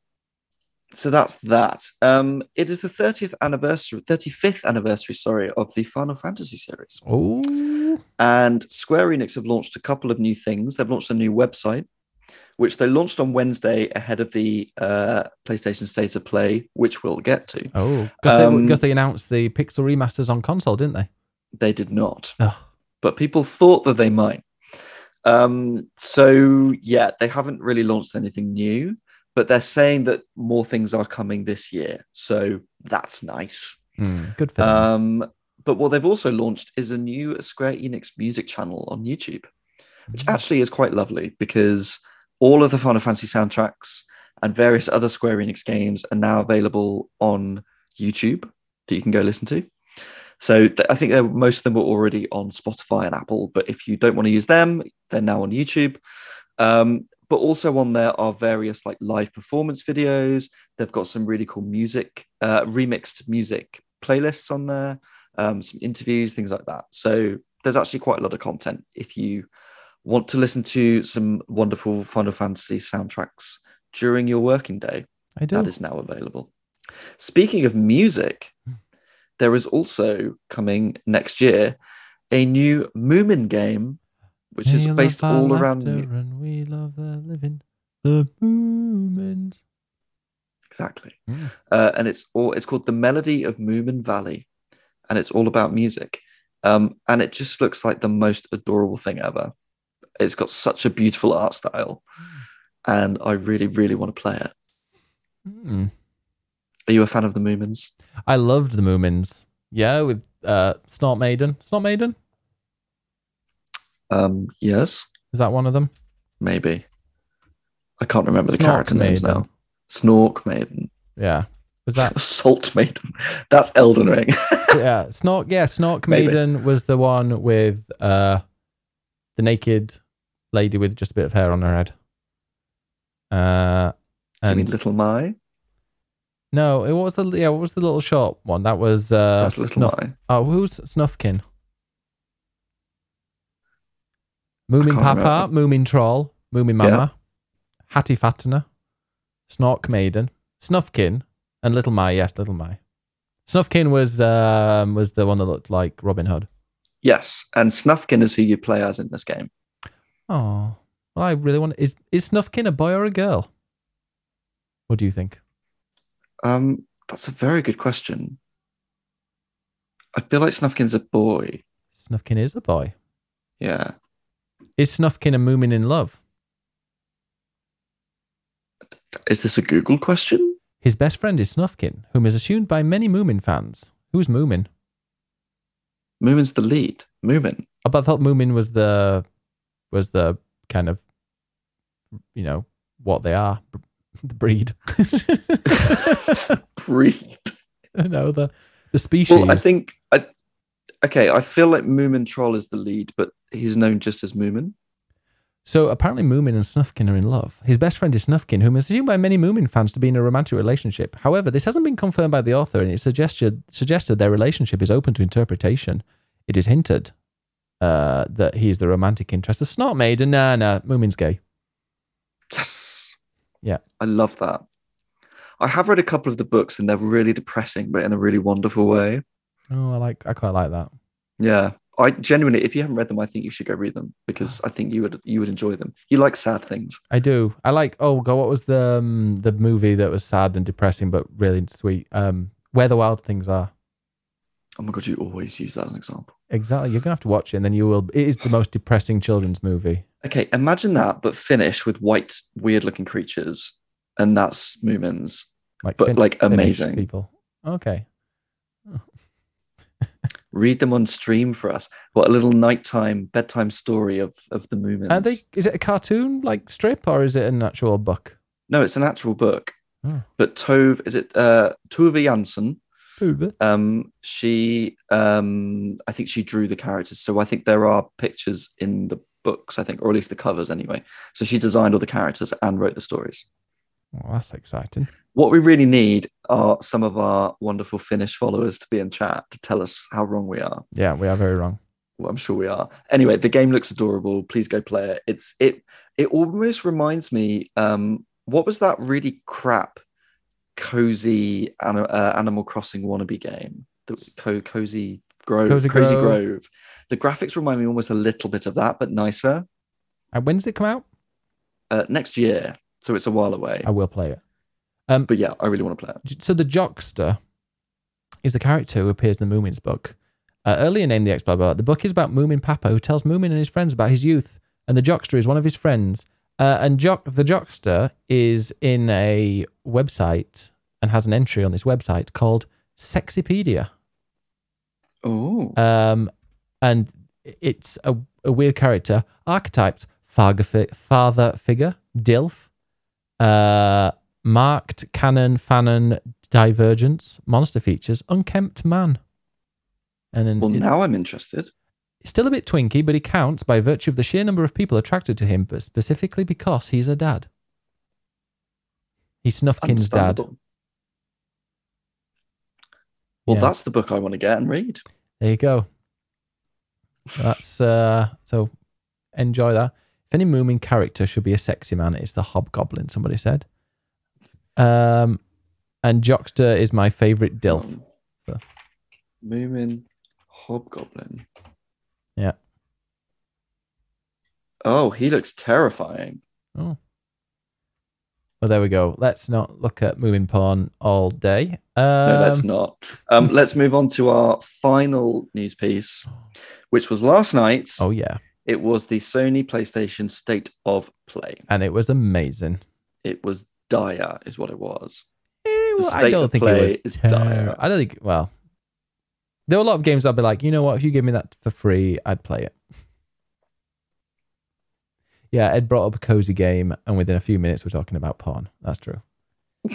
so that's that. Um, it is the 30th anniversary, 35th anniversary, sorry, of the Final Fantasy series. Oh, And Square Enix have launched a couple of new things. They've launched a new website, which they launched on Wednesday ahead of the uh, PlayStation State of Play, which we'll get to. oh, because they, Um, 'cause they announced the pixel remasters on console, didn't they? They did not, Oh, but people thought that they might. Um, so, yeah, they haven't really launched anything new, but they're saying that more things are coming this year. So that's nice. hmm, good for them. Um, but what they've also launched is a new Square Enix music channel on YouTube. which Mm. actually is quite lovely because all of the Final Fantasy soundtracks and various other Square Enix games are now available on YouTube that you can go listen to. So th- I think most of them were already on Spotify and Apple, but if you don't want to use them, they're now on YouTube. Um, but also on there are various like live performance videos. They've got some really cool music, uh, remixed music playlists on there, um, some interviews, things like that. So there's actually quite a lot of content if you want to listen to some wonderful Final Fantasy soundtracks during your working day, I do. that is now available. Speaking of music, there is also coming next year a new Moomin game, which is We love based all around. and we love the living. The moment. Exactly. Mm. Uh, and it's all it's called the Melody of Moomin Valley, and it's all about music. Um, and it just looks like the most adorable thing ever. It's got such a beautiful art style, and I really, really want to play it. Mm. Are you a fan of the Moomins? I loved the Moomins. Yeah, with uh, Snort Maiden. Snort Maiden? Um, yes, Is that one of them? maybe. I can't remember the Snork character names now. Snork Maiden, Yeah. Was that? Salt Maiden. That's Elden Ring. yeah. Snork. Yeah. Snork Maybe. Maiden was the one with uh, the naked lady with just a bit of hair on her head. Uh, Do you mean and Little My? no, it was the yeah. What was the little short one? That was uh, That's Little Snuff- My. Oh, who's Snufkin? Moomin can't Papa. Moomintroll, Moomin. Mama, Hattifattener, Snork Maiden, Snufkin, and Little My. Yes, Little My. Snufkin was um, was the one that looked like Robin Hood. Yes, and Snufkin is who you play as in this game. Oh, well, I really want. Is is Snufkin a boy or a girl? What do you think? Um, that's a very good question. I feel like Snufkin's a boy. Snufkin is a boy. Yeah. Is Snufkin a Moomin in love? Is this a Google question? His best friend is Snufkin, whom is assumed by many Moomin fans. Who's Moomin? Moomin's the lead. Moomin. Oh, But I thought Moomin was the was the kind of you know what they are, the breed. Breed. no, the the species. Well, I think I okay. I feel like Moomintroll is the lead, but he's known just as Moomin. So apparently Moomin and Snufkin are in love. His best friend is Snufkin, whom is assumed by many Moomin fans to be in a romantic relationship. However, this hasn't been confirmed by the author, and it suggested suggested their relationship is open to interpretation. It is hinted uh, that he's the romantic interest. The Snot Maiden, nah, nah, Moomin's gay. Yes. Yeah. I love that. I have read a couple of the books, and they're really depressing, but in a really wonderful way. Oh, I like, I quite like that. Yeah. I genuinely, if you haven't read them, I think you should go read them because I think you would you would enjoy them. You like sad things. I do. I like. Oh God, what was the um, the movie that was sad and depressing but really sweet? Um, Where the Wild Things Are. Oh my god, you always use that as an example. Exactly. You're gonna have to watch it, and then you will. It is the most depressing children's movie. Okay, imagine that, but finish with white, weird-looking creatures, and that's Moomins. Like, But, fin- like, amazing. people. Okay. Read them on stream for us. What a little nighttime bedtime story of of the Moomins. Are they? Is it a cartoon like strip or is it an actual book? No, it's an actual book. Oh. But Tove, is it uh, Tove Jansson? Um, she, um, I think she drew the characters. So I think there are pictures in the books. I think, or at least the covers anyway. So she designed all the characters and wrote the stories. Oh, that's exciting. What we really need are some of our wonderful Finnish followers to be in chat to tell us how wrong we are. Yeah, we are very wrong. Well, I'm sure we are. Anyway, the game looks adorable. Please go play it. It's it. It almost reminds me. Um, what was that really crap, cozy uh, Animal Crossing wannabe game? The co- cozy Grove. Cozy Cozy, Grove. Grove. The graphics remind me almost a little bit of that, but nicer. And when does it come out? Uh, next year, so it's a while away. I will play it. But yeah, I really want to play it. So the Joxter is a character who appears in the Moomin's book. Uh, earlier named the X blah blah. The book is about Moominpappa, who tells Moomin and his friends about his youth, and the Joxter is one of his friends. Uh, and Jock, the Joxter is in a website and has an entry on this website called Sexipedia. Oh, Um, and it's a, a weird character. Archetypes: father, fi- father figure, DILF, uh, marked canon, fanon, divergence, monster features, unkempt man. And then well, it- now I'm interested. Still a bit twinky, but he counts by virtue of the sheer number of people attracted to him, but specifically because he's a dad. He's Snufkin's dad. Well, Yeah. that's the book I want to get and read. There you go. That's uh so enjoy that. If any Moomin character should be a sexy man, it's the Hobgoblin, somebody said. Um and Joxter is my favourite DILF. Um, So- Moomin Hobgoblin. Yeah. Oh, he looks terrifying. Oh. Well there we go. Let's not look at Moomin porn all day. Um, No, let's not. Um, let's move on to our final news piece, which was last night. Oh yeah. It was the Sony PlayStation State of Play. And it was amazing. It was dire, is what it was. Eh, well, I don't think play it was is dire. I don't think well. There were a lot of games I'd be like, you know what, if you give me that for free, I'd play it. Yeah, Ed brought up a cozy game, and within a few minutes, we're talking about porn. That's true.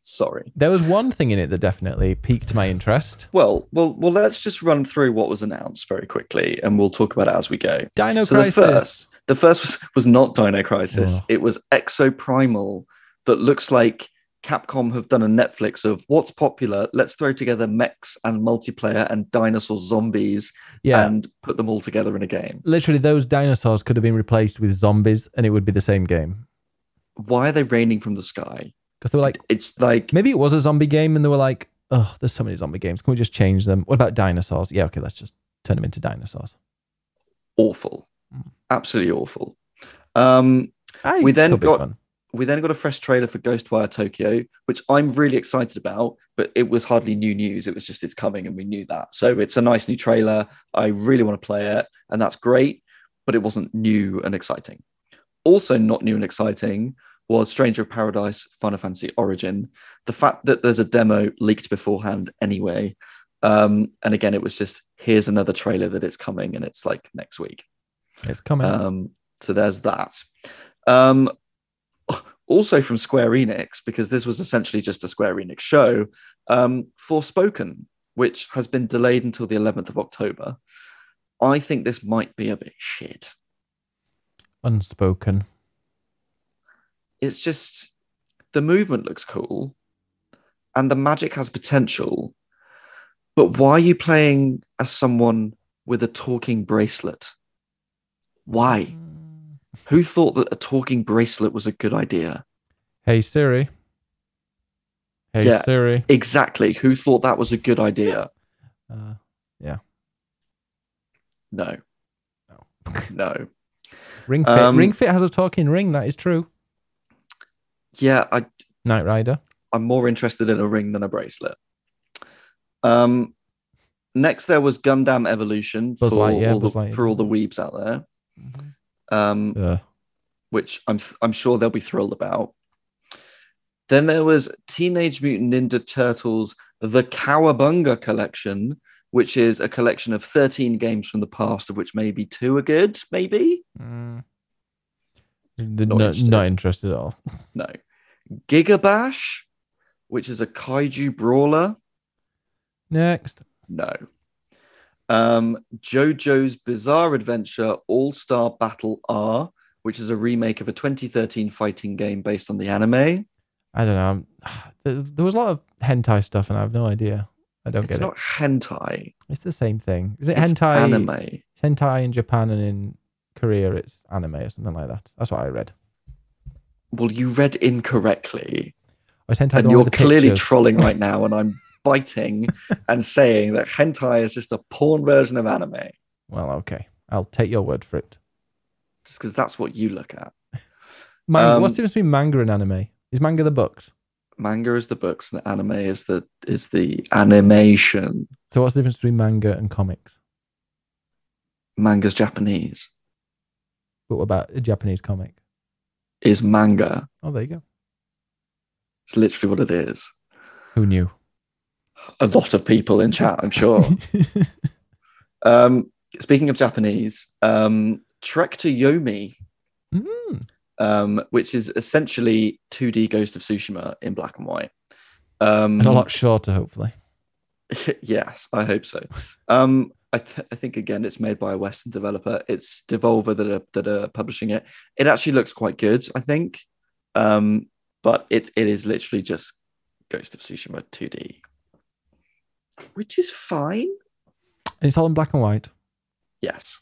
Sorry. There was one thing in it that definitely piqued my interest. Well, well, well. Let's just run through what was announced very quickly, and we'll talk about it as we go. Dino so Crisis. the first, the first was was not Dino Crisis. Oh. It was Exoprimal, that looks like Capcom have done a Netflix of what's popular. Let's throw together mechs and multiplayer and dinosaur zombies yeah, and put them all together in a game. literally, those dinosaurs could have been replaced with zombies, and it would be the same game. Why are they raining from the sky? Because they were like, It's like maybe it was a zombie game, and they were like, oh, there's so many zombie games. Can we just change them? What about dinosaurs? Yeah, okay, let's just turn them into dinosaurs. awful, Mm. absolutely awful. Um, Aye, We then got- fun. We then got a fresh trailer for Ghostwire Tokyo, which I'm really excited about, but it was hardly new news. It was just it's coming and we knew that. So it's a nice new trailer. I really want to play it, and that's great, but it wasn't new and exciting. Also, not new and exciting was Stranger of Paradise Final Fantasy Origin. The fact that there's a demo leaked beforehand anyway Um, and again, it was just here's another trailer that it's coming, and it's like next week. It's coming. Um, so there's that. Um, also from Square Enix, because this was essentially just a Square Enix show, um, Forspoken, which has been delayed until the 11th of October. I think this might be a bit shit. Unspoken. It's just the movement looks cool and the magic has potential. But why are you playing as someone with a talking bracelet? Why? Who thought that a talking bracelet was a good idea? Hey Siri. Hey Yeah. Siri. Exactly. Who thought that was a good idea? Uh, yeah. No. No. Ring Fit. Um, ring Fit has a talking ring. That is true. Yeah, I Knight Rider. I'm more interested in a ring than a bracelet. Um, next there was Gundam Evolution Buzz for Lightyear, all the, Buzz Lightyear. for all the weebs out there, um, Uh, which I'm I'm sure they'll be thrilled about. Then there was Teenage Mutant Ninja Turtles: The Cowabunga Collection, which is a collection of 13 games from the past, of which maybe two are good, maybe mm. Not Not, interested. not interested at all. no. Gigabash, which is a kaiju brawler, Next. No. Um, JoJo's Bizarre Adventure All Star Battle R, which is a remake of a 2013 fighting game based on the anime. I don't know. There, was a lot of hentai stuff, and I have no idea. I don't It's get not hentai. It's the same thing. Is it It's hentai? anime. It's hentai in Japan and in Korea, it's anime or something like that. That's what I read. Well, you read incorrectly, Or is hentai and you're clearly pictures? trolling right now, and I'm biting and saying that hentai is just a porn version of anime, well, okay. I'll take your word for it. just because that's what you look at. Manga, Um, what's the difference between manga and anime? Is manga the books? Manga is the books, and anime is the is the animation. So what's the difference between manga and comics? Manga's Japanese But what about a Japanese comic? is manga. Oh, there you go. It's literally what it is. Who knew? A lot of people in chat, I'm sure. um, speaking of Japanese, um, Trek to Yomi, Mm. um, which is essentially 2D Ghost of Tsushima in black and white. Um, And a lot shorter, hopefully. yes, I hope so. Um, I, th- I think again, it's made by a Western developer. It's Devolver that are that are publishing it. It actually looks quite good, I think. Um, but it it is literally just Ghost of Tsushima 2D, which is fine. And it's all in black and white. Yes.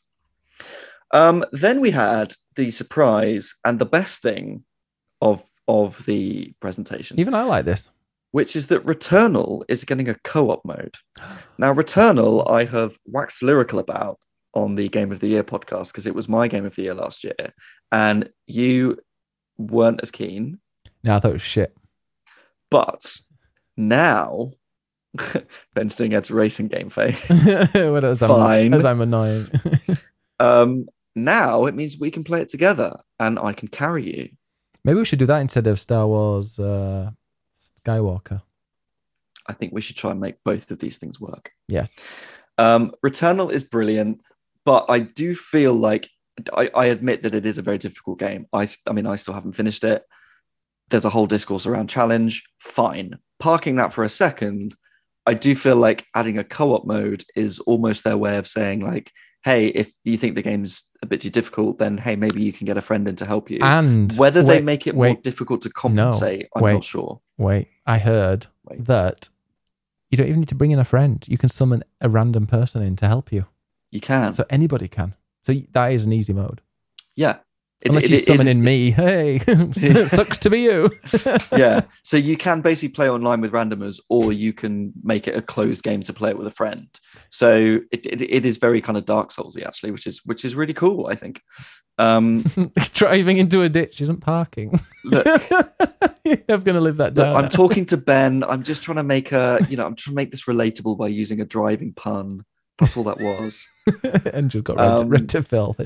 Um, then we had the surprise and the best thing of of the presentation, Even I like this. which is that Returnal is getting a co-op mode. Now, Returnal, I have waxed lyrical about on the Game of the Year podcast because it was my Game of the Year last year, and you weren't as keen. No, I thought it was shit. But now, Ben's doing Ed's racing game face. what as I'm, Fine. as I'm annoying. um, now it means we can play it together, and I can carry you. Maybe we should do that instead of Star Wars uh, Skywalker. I think we should try and make both of these things work. Yes. Um, Returnal is brilliant, but I do feel like I, I admit that it is a very difficult game. I, I mean, I still haven't finished it. There's a whole discourse around challenge. Fine. Parking that for a second, I do feel like adding a co-op mode is almost their way of saying like, hey, if you think the game's a bit too difficult, then hey, maybe you can get a friend in to help you. And Whether they make it more difficult to compensate, I'm wait. not sure. wait, I heard Wait. that you don't even need to bring in a friend. You can summon a random person in to help you. You can. So anybody can. So that is an easy mode. yeah. It- Unless it- you it summon is- in me. Hey, sucks to be you. yeah. So you can basically play online with randomers, or you can make it a closed game to play it with a friend. So it, it, it is very kind of Dark Soulsy actually, which is which is really cool. I think. Um, Driving into a ditch isn't parking. look, I'm going to live that look, down. I'm talking to Ben. I'm just trying to make a you know I'm trying to make this relatable by using a driving pun. That's all that was. and just got red, Um, red to filth.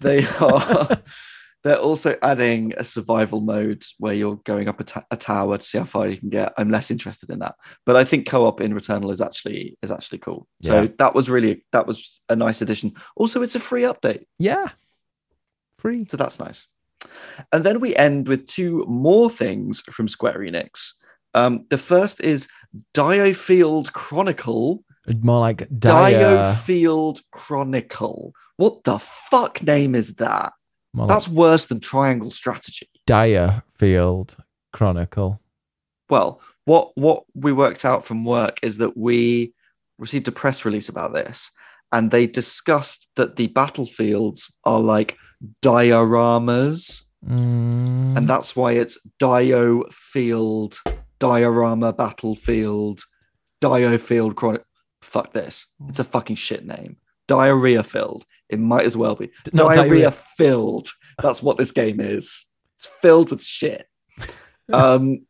They are They're also adding a survival mode where you're going up a, tower to see how far you can get. I'm less interested in that, but I think co-op in Returnal is actually is actually cool. So Yeah. that was really that was a nice addition. Also, it's a free update, Yeah. Free. so that's nice. And then we end with two more things from Square Enix. Um, the first is Diofield Chronicle. More like dire. Diofield Chronicle. What the fuck name is that? More That's like worse than Triangle Strategy. dire field chronicle. Well, what what we worked out from work is that we received a press release about this, and they discussed that the battlefields are like dioramas, Mm, and that's why it's Dio Field, Diorama Battlefield, Dio Field Chronic. Fuck this! It's a fucking shit name. Diarrhea filled. It might as well be. diarrhea, diarrhea. filled. That's what this game is. It's filled with shit. Um.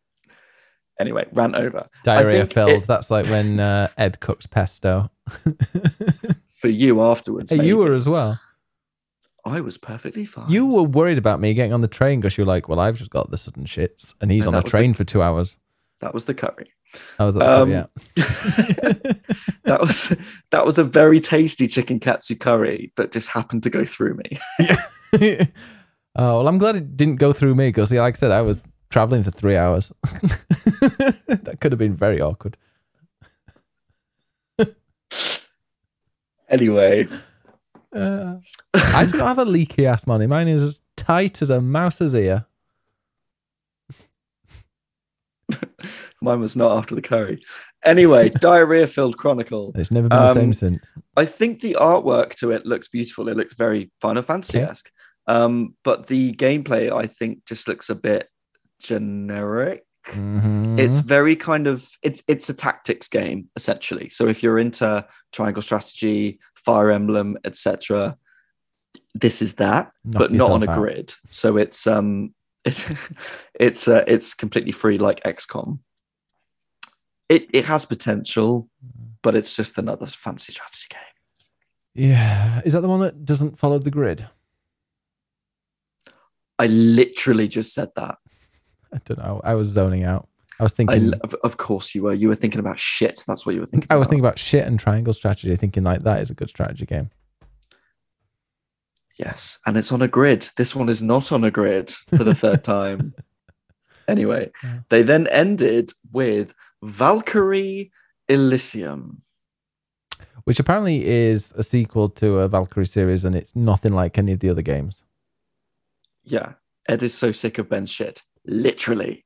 Anyway, rant over. diarrhea filled. it- That's like when uh, Ed cooks pesto. For you afterwards. you were as well. I was perfectly fine. You were worried about me getting on the train because you were like, "Well, I've just got the sudden shits," and he's on the was the- train for two hours. That was the curry. I was like, Um, oh, yeah. that was that was a very tasty chicken katsu curry that just happened to go through me. oh well, I'm glad it didn't go through me because, yeah, like I said, I was traveling for three hours. that could have been very awkward. Anyway, Uh, I do not have a leaky ass money. Mine is as tight as a mouse's ear. Mine was not after the curry. Anyway, diarrhea filled chronicle. It's never been the Um, same since. I think the artwork to it looks beautiful. It looks very Final Fantasy esque. Um, but the gameplay, I think, just looks a bit generic. Mhm. It's very kind of it's it's a tactics game essentially. So if you're into triangle strategy, Fire Emblem, etc., this is that, Knock but not on a out. grid. So it's um it, it's uh, it's completely free like XCOM. It it has potential, mm. but it's just another fancy strategy game. Yeah. Is that the one that doesn't follow the grid? I literally just said that. I don't know. I was zoning out. I was I, thinking. of, of course you were. You were thinking about shit. That's what you were thinking. I was about. thinking about shit and triangle strategy, thinking like that is a good strategy game. Yes, and it's on a grid. This one is not on a grid for the third time. Anyway, Yeah. they then ended with Valkyrie Elysium. Which apparently is a sequel to a Valkyrie series, and it's nothing like any of the other games. Yeah, Ed is so sick of Ben's shit. Literally.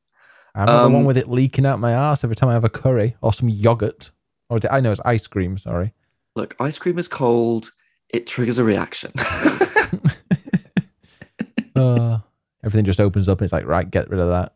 I'm not the Um, one with it leaking out my ass every time I have a curry or some yogurt. Or I know it's ice cream. Sorry. Look, ice cream is cold. It triggers a reaction. Uh, everything just opens up and it's like, right, get rid of that.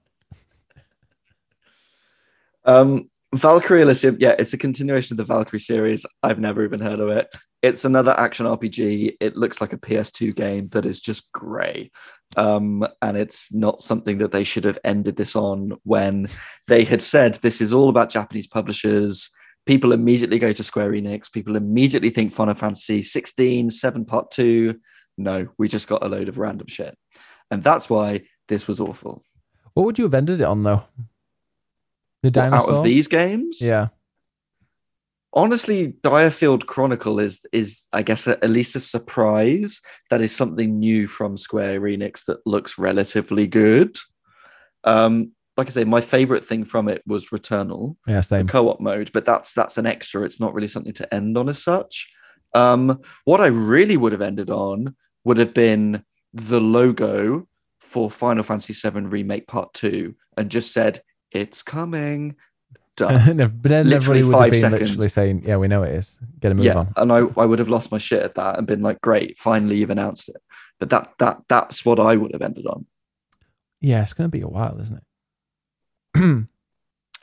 Um, Valkyrie Elysium, yeah, it's a continuation of the Valkyrie series. I've never even heard of it. It's another action RPG. It looks like a PS2 game that is just grey. Um, and it's not something that they should have ended this on when they had said this is all about Japanese publishers. People immediately go to Square Enix. People immediately think Final Fantasy 16, 7 Part 2. No, we just got a load of random shit. And that's why this was awful. What would you have ended it on, though? The dinosaur? out of these games? Yeah. honestly Direfield Chronicle is is I guess a, at least a surprise that is something new from Square Enix that looks relatively good. Um like I say my favorite thing from it was Returnal, Yeah, the same. co-op mode, but that's that's an extra. It's not really something to end on as such. Um what I really would have ended on would have been the logo for Final Fantasy VII Remake Part 2 and just said it's coming. Done. but then Literally everybody would have been seconds. literally saying, yeah, we know it is. Get a move yeah, on. and I, I would have lost my shit at that and been like, great, finally you've announced it. But that that that's what I would have ended on. Yeah, it's going to be a while, isn't it?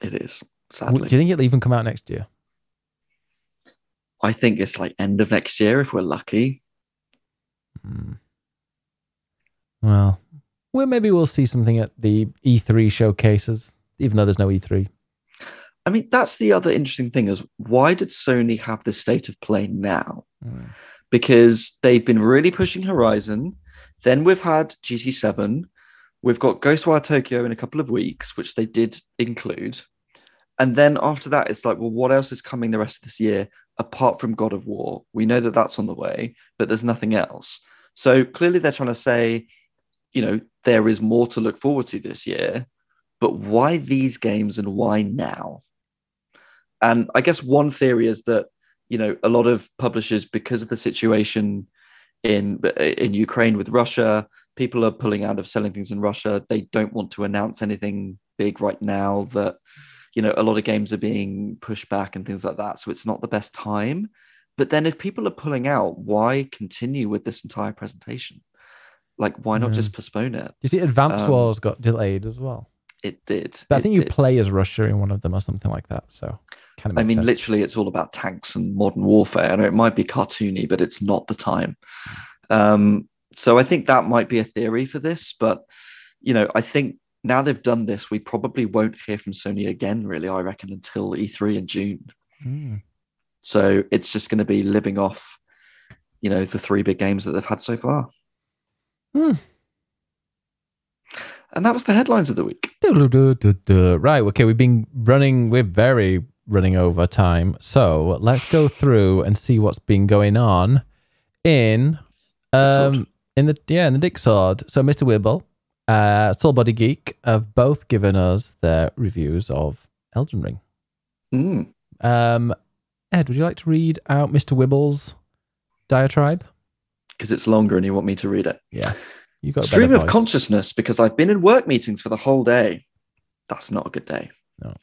It is. Sadly, do you think it'll even come out next year? I think it's like end of next year if we're lucky. Hmm. Well, well, maybe we'll see something at the E3 showcases, even though there's no E E3. I mean, that's the other interesting thing is why did Sony have this state of play now? Hmm. Because they've been really pushing Horizon. Then we've had GT7. We've got Ghostwire Tokyo in a couple of weeks, which they did include. And then after that, it's like, well, what else is coming the rest of this year apart from God of War? We know that that's on the way, but there's nothing else. So clearly they're trying to say, you know, there is more to look forward to this year, but why these games and why now? And I guess one theory is that, you know, a lot of publishers, because of the situation in in Ukraine with Russia, people are pulling out of selling things in Russia. They don't want to announce anything big right now that, you know, a lot of games are being pushed back and things like that. So it's not the best time. But then if people are pulling out, why continue with this entire presentation? Like, why not Yeah. just postpone it? You see, Advance Um, Wars got delayed as well. It did. But I think you did. play as Russia in one of them or something like that. So kind of. I mean, literally, it's all about tanks and modern warfare. I know it might be cartoony, but it's not the time. Um, so I think that might be a theory for this. But you know, I think now they've done this, we probably won't hear from Sony again. Really, I reckon until E3 in June. Mm. So it's just going to be living off, you know, the three big games that they've had so far. Hmm. And that was the headlines of the week. Right. Okay. We've been running. We're very running over time. So let's go through and see what's been going on in um in the yeah in the Dick Sword. So Mr. Wibble, uh, Soul Body Geek have both given us their reviews of Elden Ring. Mm. Um, Ed, would you like to read out Mr. Wibble's diatribe? Because it's longer and you want me to read it. Yeah, you got Stream of consciousness because I've been in work meetings for the whole day. That's not a good day. No.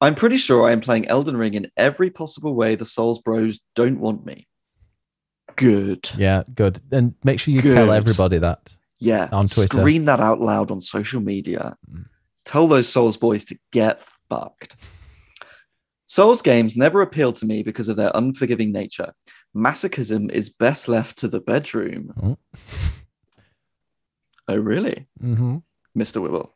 I'm pretty sure I am playing Elden Ring in every possible way the Souls Bros don't want me. Good. Yeah, good. And make sure you tell everybody that. Yeah. On Twitter. Scream that out loud on social media. Mm. Tell those Souls boys to get fucked. Souls games never appealed to me because of their unforgiving nature. Masochism is best left to the bedroom. Oh. Oh, really? hmm Mr. Wibble.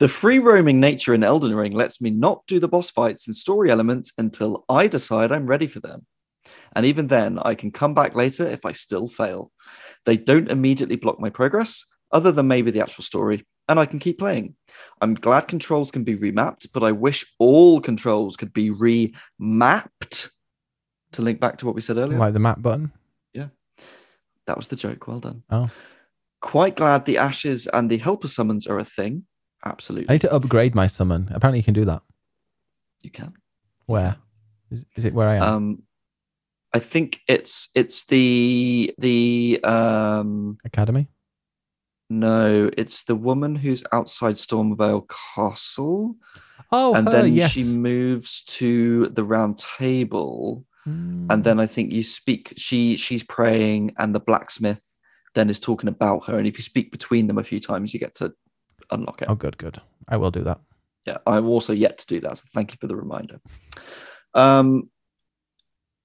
The free roaming nature in Elden Ring lets me not do the boss fights and story elements until I decide I'm ready for them. And even then, I can come back later if I still fail. They don't immediately block my progress, other than maybe the actual story, and I can keep playing. I'm glad controls can be remapped, but I wish all controls could be remapped. To link back to what we said earlier. Like the map button. Yeah. That was the joke. Well done. Oh. Quite glad the ashes and the helper summons are a thing. Absolutely. I need to upgrade my summon. Apparently, you can do that. You can. Where is, is it? Where I am? Um, I think it's it's the the um Academy. no, it's the woman who's outside Stormveil Castle, Oh, and her, then yes. she moves to the Round Table, Mm. and then I think you speak. She she's praying, and the blacksmith then is talking about her, and if you speak between them a few times, you get to unlock it. Oh, good, good. I will do that. yeah i'm also yet to do that so thank you for the reminder um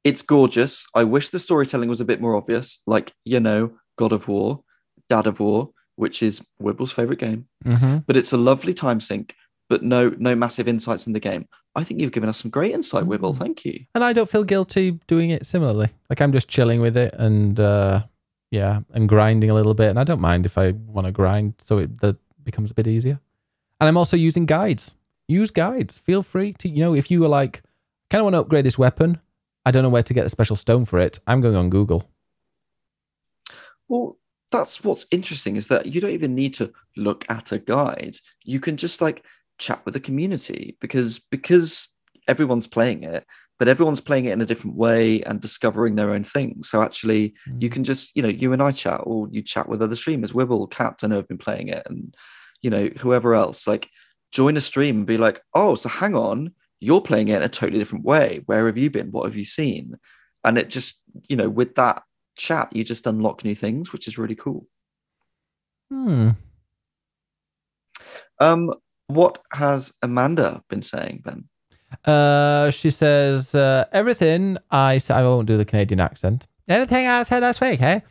it's gorgeous i wish the storytelling was a bit more obvious like you know god of war dad of war which is wibble's favorite game hmm but it's a lovely time sink but no no massive insights in the game i think you've given us some great insight wibble Mm. thank you And I don't feel guilty doing it similarly. Like I'm just chilling with it and uh yeah, and grinding a little bit. And I don't mind if I want to grind, so it that becomes a bit easier. And I'm also using guides. Use guides. Feel free to, you know, if you were like, kind of want to upgrade this weapon, I don't know where to get a special stone for it. I'm going on Google. Well, that's what's interesting is that you don't even need to look at a guide. You can just like chat with the community because because everyone's playing it, but everyone's playing it in a different way and discovering their own thing. So actually, you can just you know you and I chat, or you chat with other streamers. Wibble, Capt, I know have been playing it, and you know whoever else. Like join a stream and be like, oh, so hang on, you're playing it in a totally different way. Where have you been? What have you seen? And it just you know with that chat, you just unlock new things, which is really cool. Hmm. Um, what has Amanda been saying, Ben? Uh, she says uh, everything I said. I won't do the Canadian accent. Everything I said last week, hey.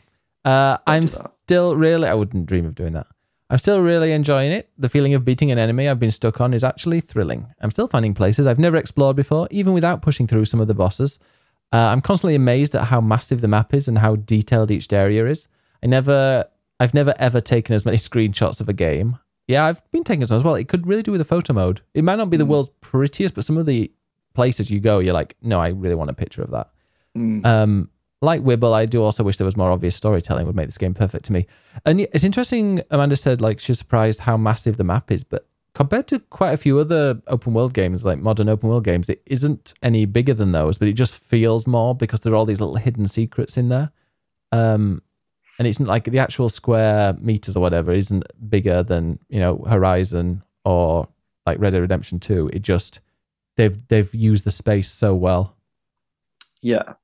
Uh, I'm still really. I wouldn't dream of doing that. I'm still really enjoying it. The feeling of beating an enemy I've been stuck on is actually thrilling. I'm still finding places I've never explored before, even without pushing through some of the bosses. Uh, I'm constantly amazed at how massive the map is and how detailed each area is. I never, I've never ever taken as many screenshots of a game. Yeah, I've been taking some as well. It could really do with a photo mode. It might not be the Mm. world's prettiest, but some of the places you go, you're like, no, I really want a picture of that. Mm. Um, like Wibble, I do also wish there was more obvious storytelling. Would make this game perfect to me. And it's interesting. Amanda said like she's surprised how massive the map is, but compared to quite a few other open world games, like modern open world games, it isn't any bigger than those. But it just feels more because there are all these little hidden secrets in there. Um, and it's not like the actual square meters or whatever isn't bigger than you know Horizon or like Red Dead Redemption Two. It just they've they've used the space so well. Yeah.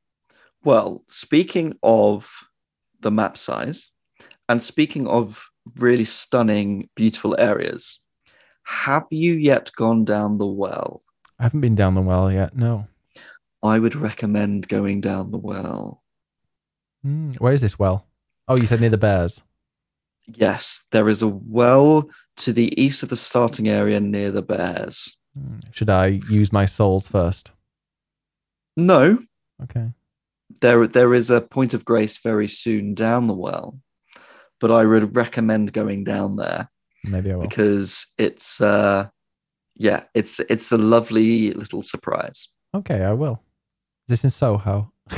Well, speaking of the map size and speaking of really stunning, beautiful areas, have you yet gone down the well? I haven't been down the well yet. No. I would recommend going down the well. Mm, where is this well? Oh, you said near the bears. Yes, there is a well to the east of the starting area near the bears. Hmm, Should I use my souls first? No, Okay. there there is a point of grace very soon down the well, but I would recommend going down there Maybe I will. because it's uh yeah, it's it's a lovely little surprise. Okay, I will. This is Soho?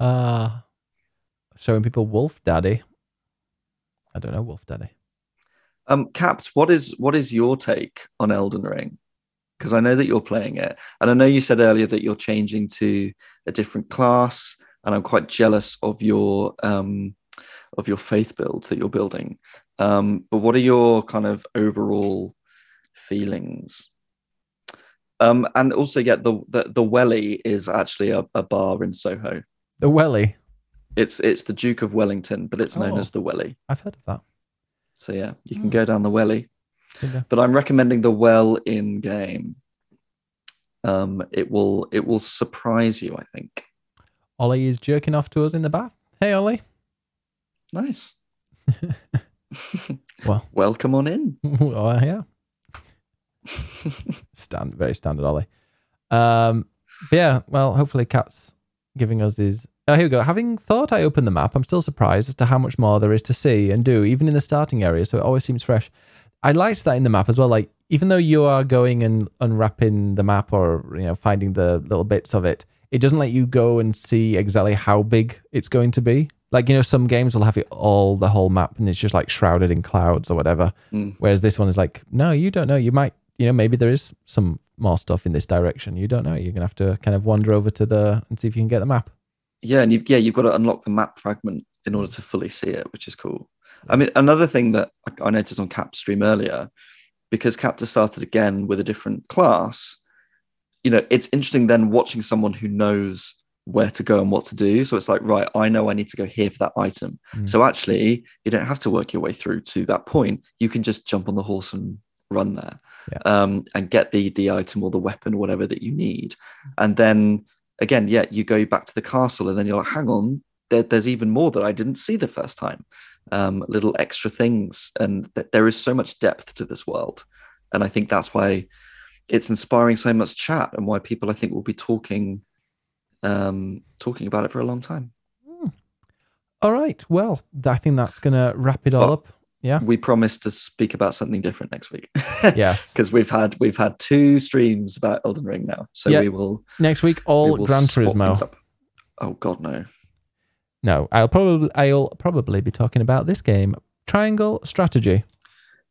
uh showing people Wolf Daddy. I don't know Wolf Daddy. Um, Capt, what is what is your take on Elden Ring? Because I know that you're playing it, and I know you said earlier that you're changing to a different class, and I'm quite jealous of your um, of your faith builds that you're building. Um, but what are your kind of overall feelings? Um, and also, yeah, the the, the Welly is actually a, a bar in Soho. The Welly. It's it's the Duke of Wellington, but it's known Oh. as the Welly. I've heard of that. So yeah, you can Hmm. go down the Welly. Yeah. but I'm recommending the well in game. Um, it will it will surprise you. I think. Ollie is jerking off to us in the bath. Hey Ollie. Nice. Well. welcome on in. oh yeah. Stand very standard Ollie. Um yeah, well hopefully Cat's giving us his Oh here we go. Having thought I opened the map, I'm still surprised as to how much more there is to see and do, even in the starting area, so it always seems fresh. I liked that in the map as well. Like even though you are going and unwrapping the map or you know finding the little bits of it, it doesn't let you go and see exactly how big it's going to be. Like you know, some games will have it all the whole map and it's just like shrouded in clouds or whatever. Mm. Whereas this one is like, no, you don't know. You might, you know, maybe there is some more stuff in this direction. You don't know. You're gonna have to kind of wander over to the and see if you can get the map. Yeah, and you've yeah you've got to unlock the map fragment in order to fully see it, which is cool. I mean, another thing that I- noticed on Cap stream earlier, because Capta started again with a different class. You know, it's interesting then watching someone who knows where to go and what to do. So it's like, right, I know I need to go here for that item. Mm. So actually, you don't have to work your way through to that point. You can just jump on the horse and run there, Yeah. um, and get the the item or the weapon or whatever that you need. And then again, yeah, you go back to the castle, and then you're like, hang on, there, there's even more that I didn't see the first time. Um, little extra things, and th- there is so much depth to this world, and I think that's why it's inspiring so much chat, and why people I think will be talking um, talking about it for a long time. All right. Well, I think that's gonna wrap it all Oh. up. Yeah. We promised to speak about something different next week. Yes. because we've had we've had two streams about Elden Ring now, so Yeah. we will Next week, we all will Gran Turismo. Oh God, no! No, I'll probably I'll probably be talking about this game, Triangle Strategy.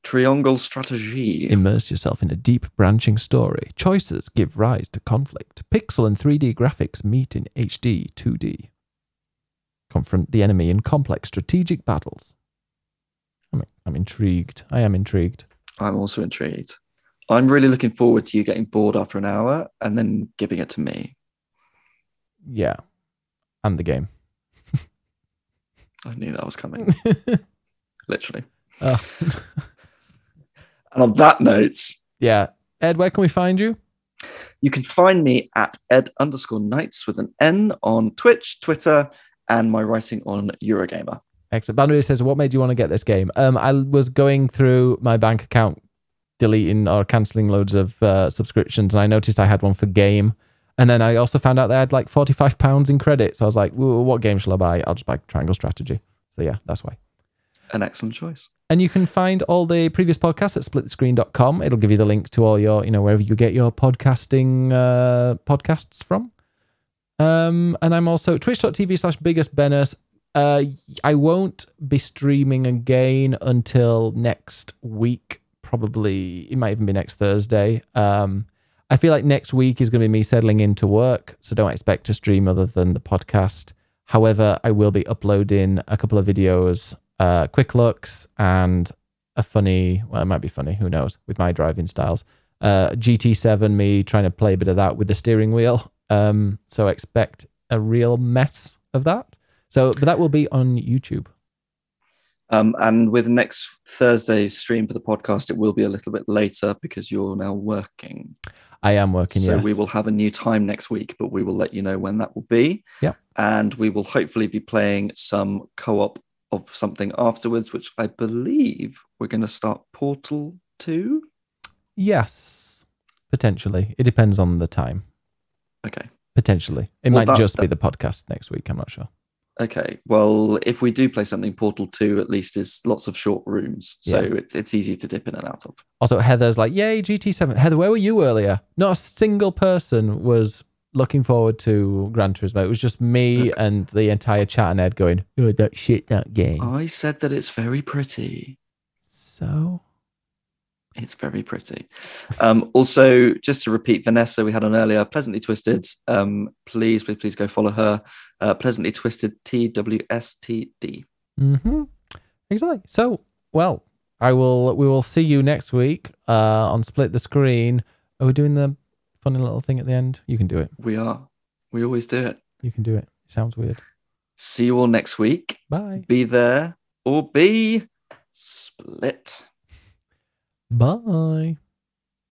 Triangle strategy. Immerse yourself in a deep branching story. Choices give rise to conflict. Pixel and 3D graphics meet in HD 2D. Confront the enemy in complex strategic battles. I'm, intrigued. I am intrigued. I'm also intrigued. I'm really looking forward to you getting bored after an hour and then giving it to me. Yeah. And the game. I knew that was coming, literally. Oh. And on that note, yeah. Ed, where can we find you? you can find me at ed underscore nights with an N on Twitch, Twitter, and my writing on Eurogamer. Excellent. Boundary says, "What made you want to get this game?" Um, I was going through my bank account, deleting or canceling loads of uh, subscriptions, and I noticed I had one for game, And then I also found out they had like forty five pounds in credit. So I was like, "Well, what game shall I buy? I'll just buy Triangle Strategy. So yeah, that's why. An excellent choice. And you can find all the previous podcasts at splitthescreen.com. It'll give you the link to all your, you know, wherever you get your podcasting uh, podcasts from. Um, and I'm also twitch.tv slash biggest Bennis. Uh, I won't be streaming again until next week. Probably, it might even be next Thursday. Um, I feel like next week is going to be me settling into work. So don't expect to stream other than the podcast. However, I will be uploading a couple of videos, uh, quick looks, and a funny, well, it might be funny, who knows, with my driving styles. Uh, GT7, me trying to play a bit of that with the steering wheel. Um, so expect a real mess of that. So, but that will be on YouTube. Um, and with next Thursday's stream for the podcast, it will be a little bit later because you're now working. I am working. so yes. we will have a new time next week, but we will let you know when that will be. Yeah. And we will hopefully be playing some co-op of something afterwards, which I believe we're going to start Portal 2. Yes, potentially. It depends on the time. Okay. Potentially, it Well, might that- just be the podcast next week. I'm not sure. Okay. Well, if we do play something, Portal 2 at least is lots of short rooms. So Yeah. it's, it's easy to dip in and out of. Also, Heather's like, "Yay, GT7." Heather, where were you earlier? Not a single person was looking forward to Gran Turismo. It was just me and the entire chat and Ed going, "Oh, that shit, that game." I said that it's very pretty. So It's very pretty. Um, also, just to repeat, Vanessa, we had on earlier, Pleasantly Twisted. Um, please, please, please go follow her. Uh, Pleasantly Twisted TWSTD. Mm-hmm. Exactly. So, well, I will. We will see you next week uh, on Split the Screen. Are we doing the funny little thing at the end? You can do it. We are. We always do it. You can do it. It sounds weird. See you all next week. Bye. Be there or be split. Bye.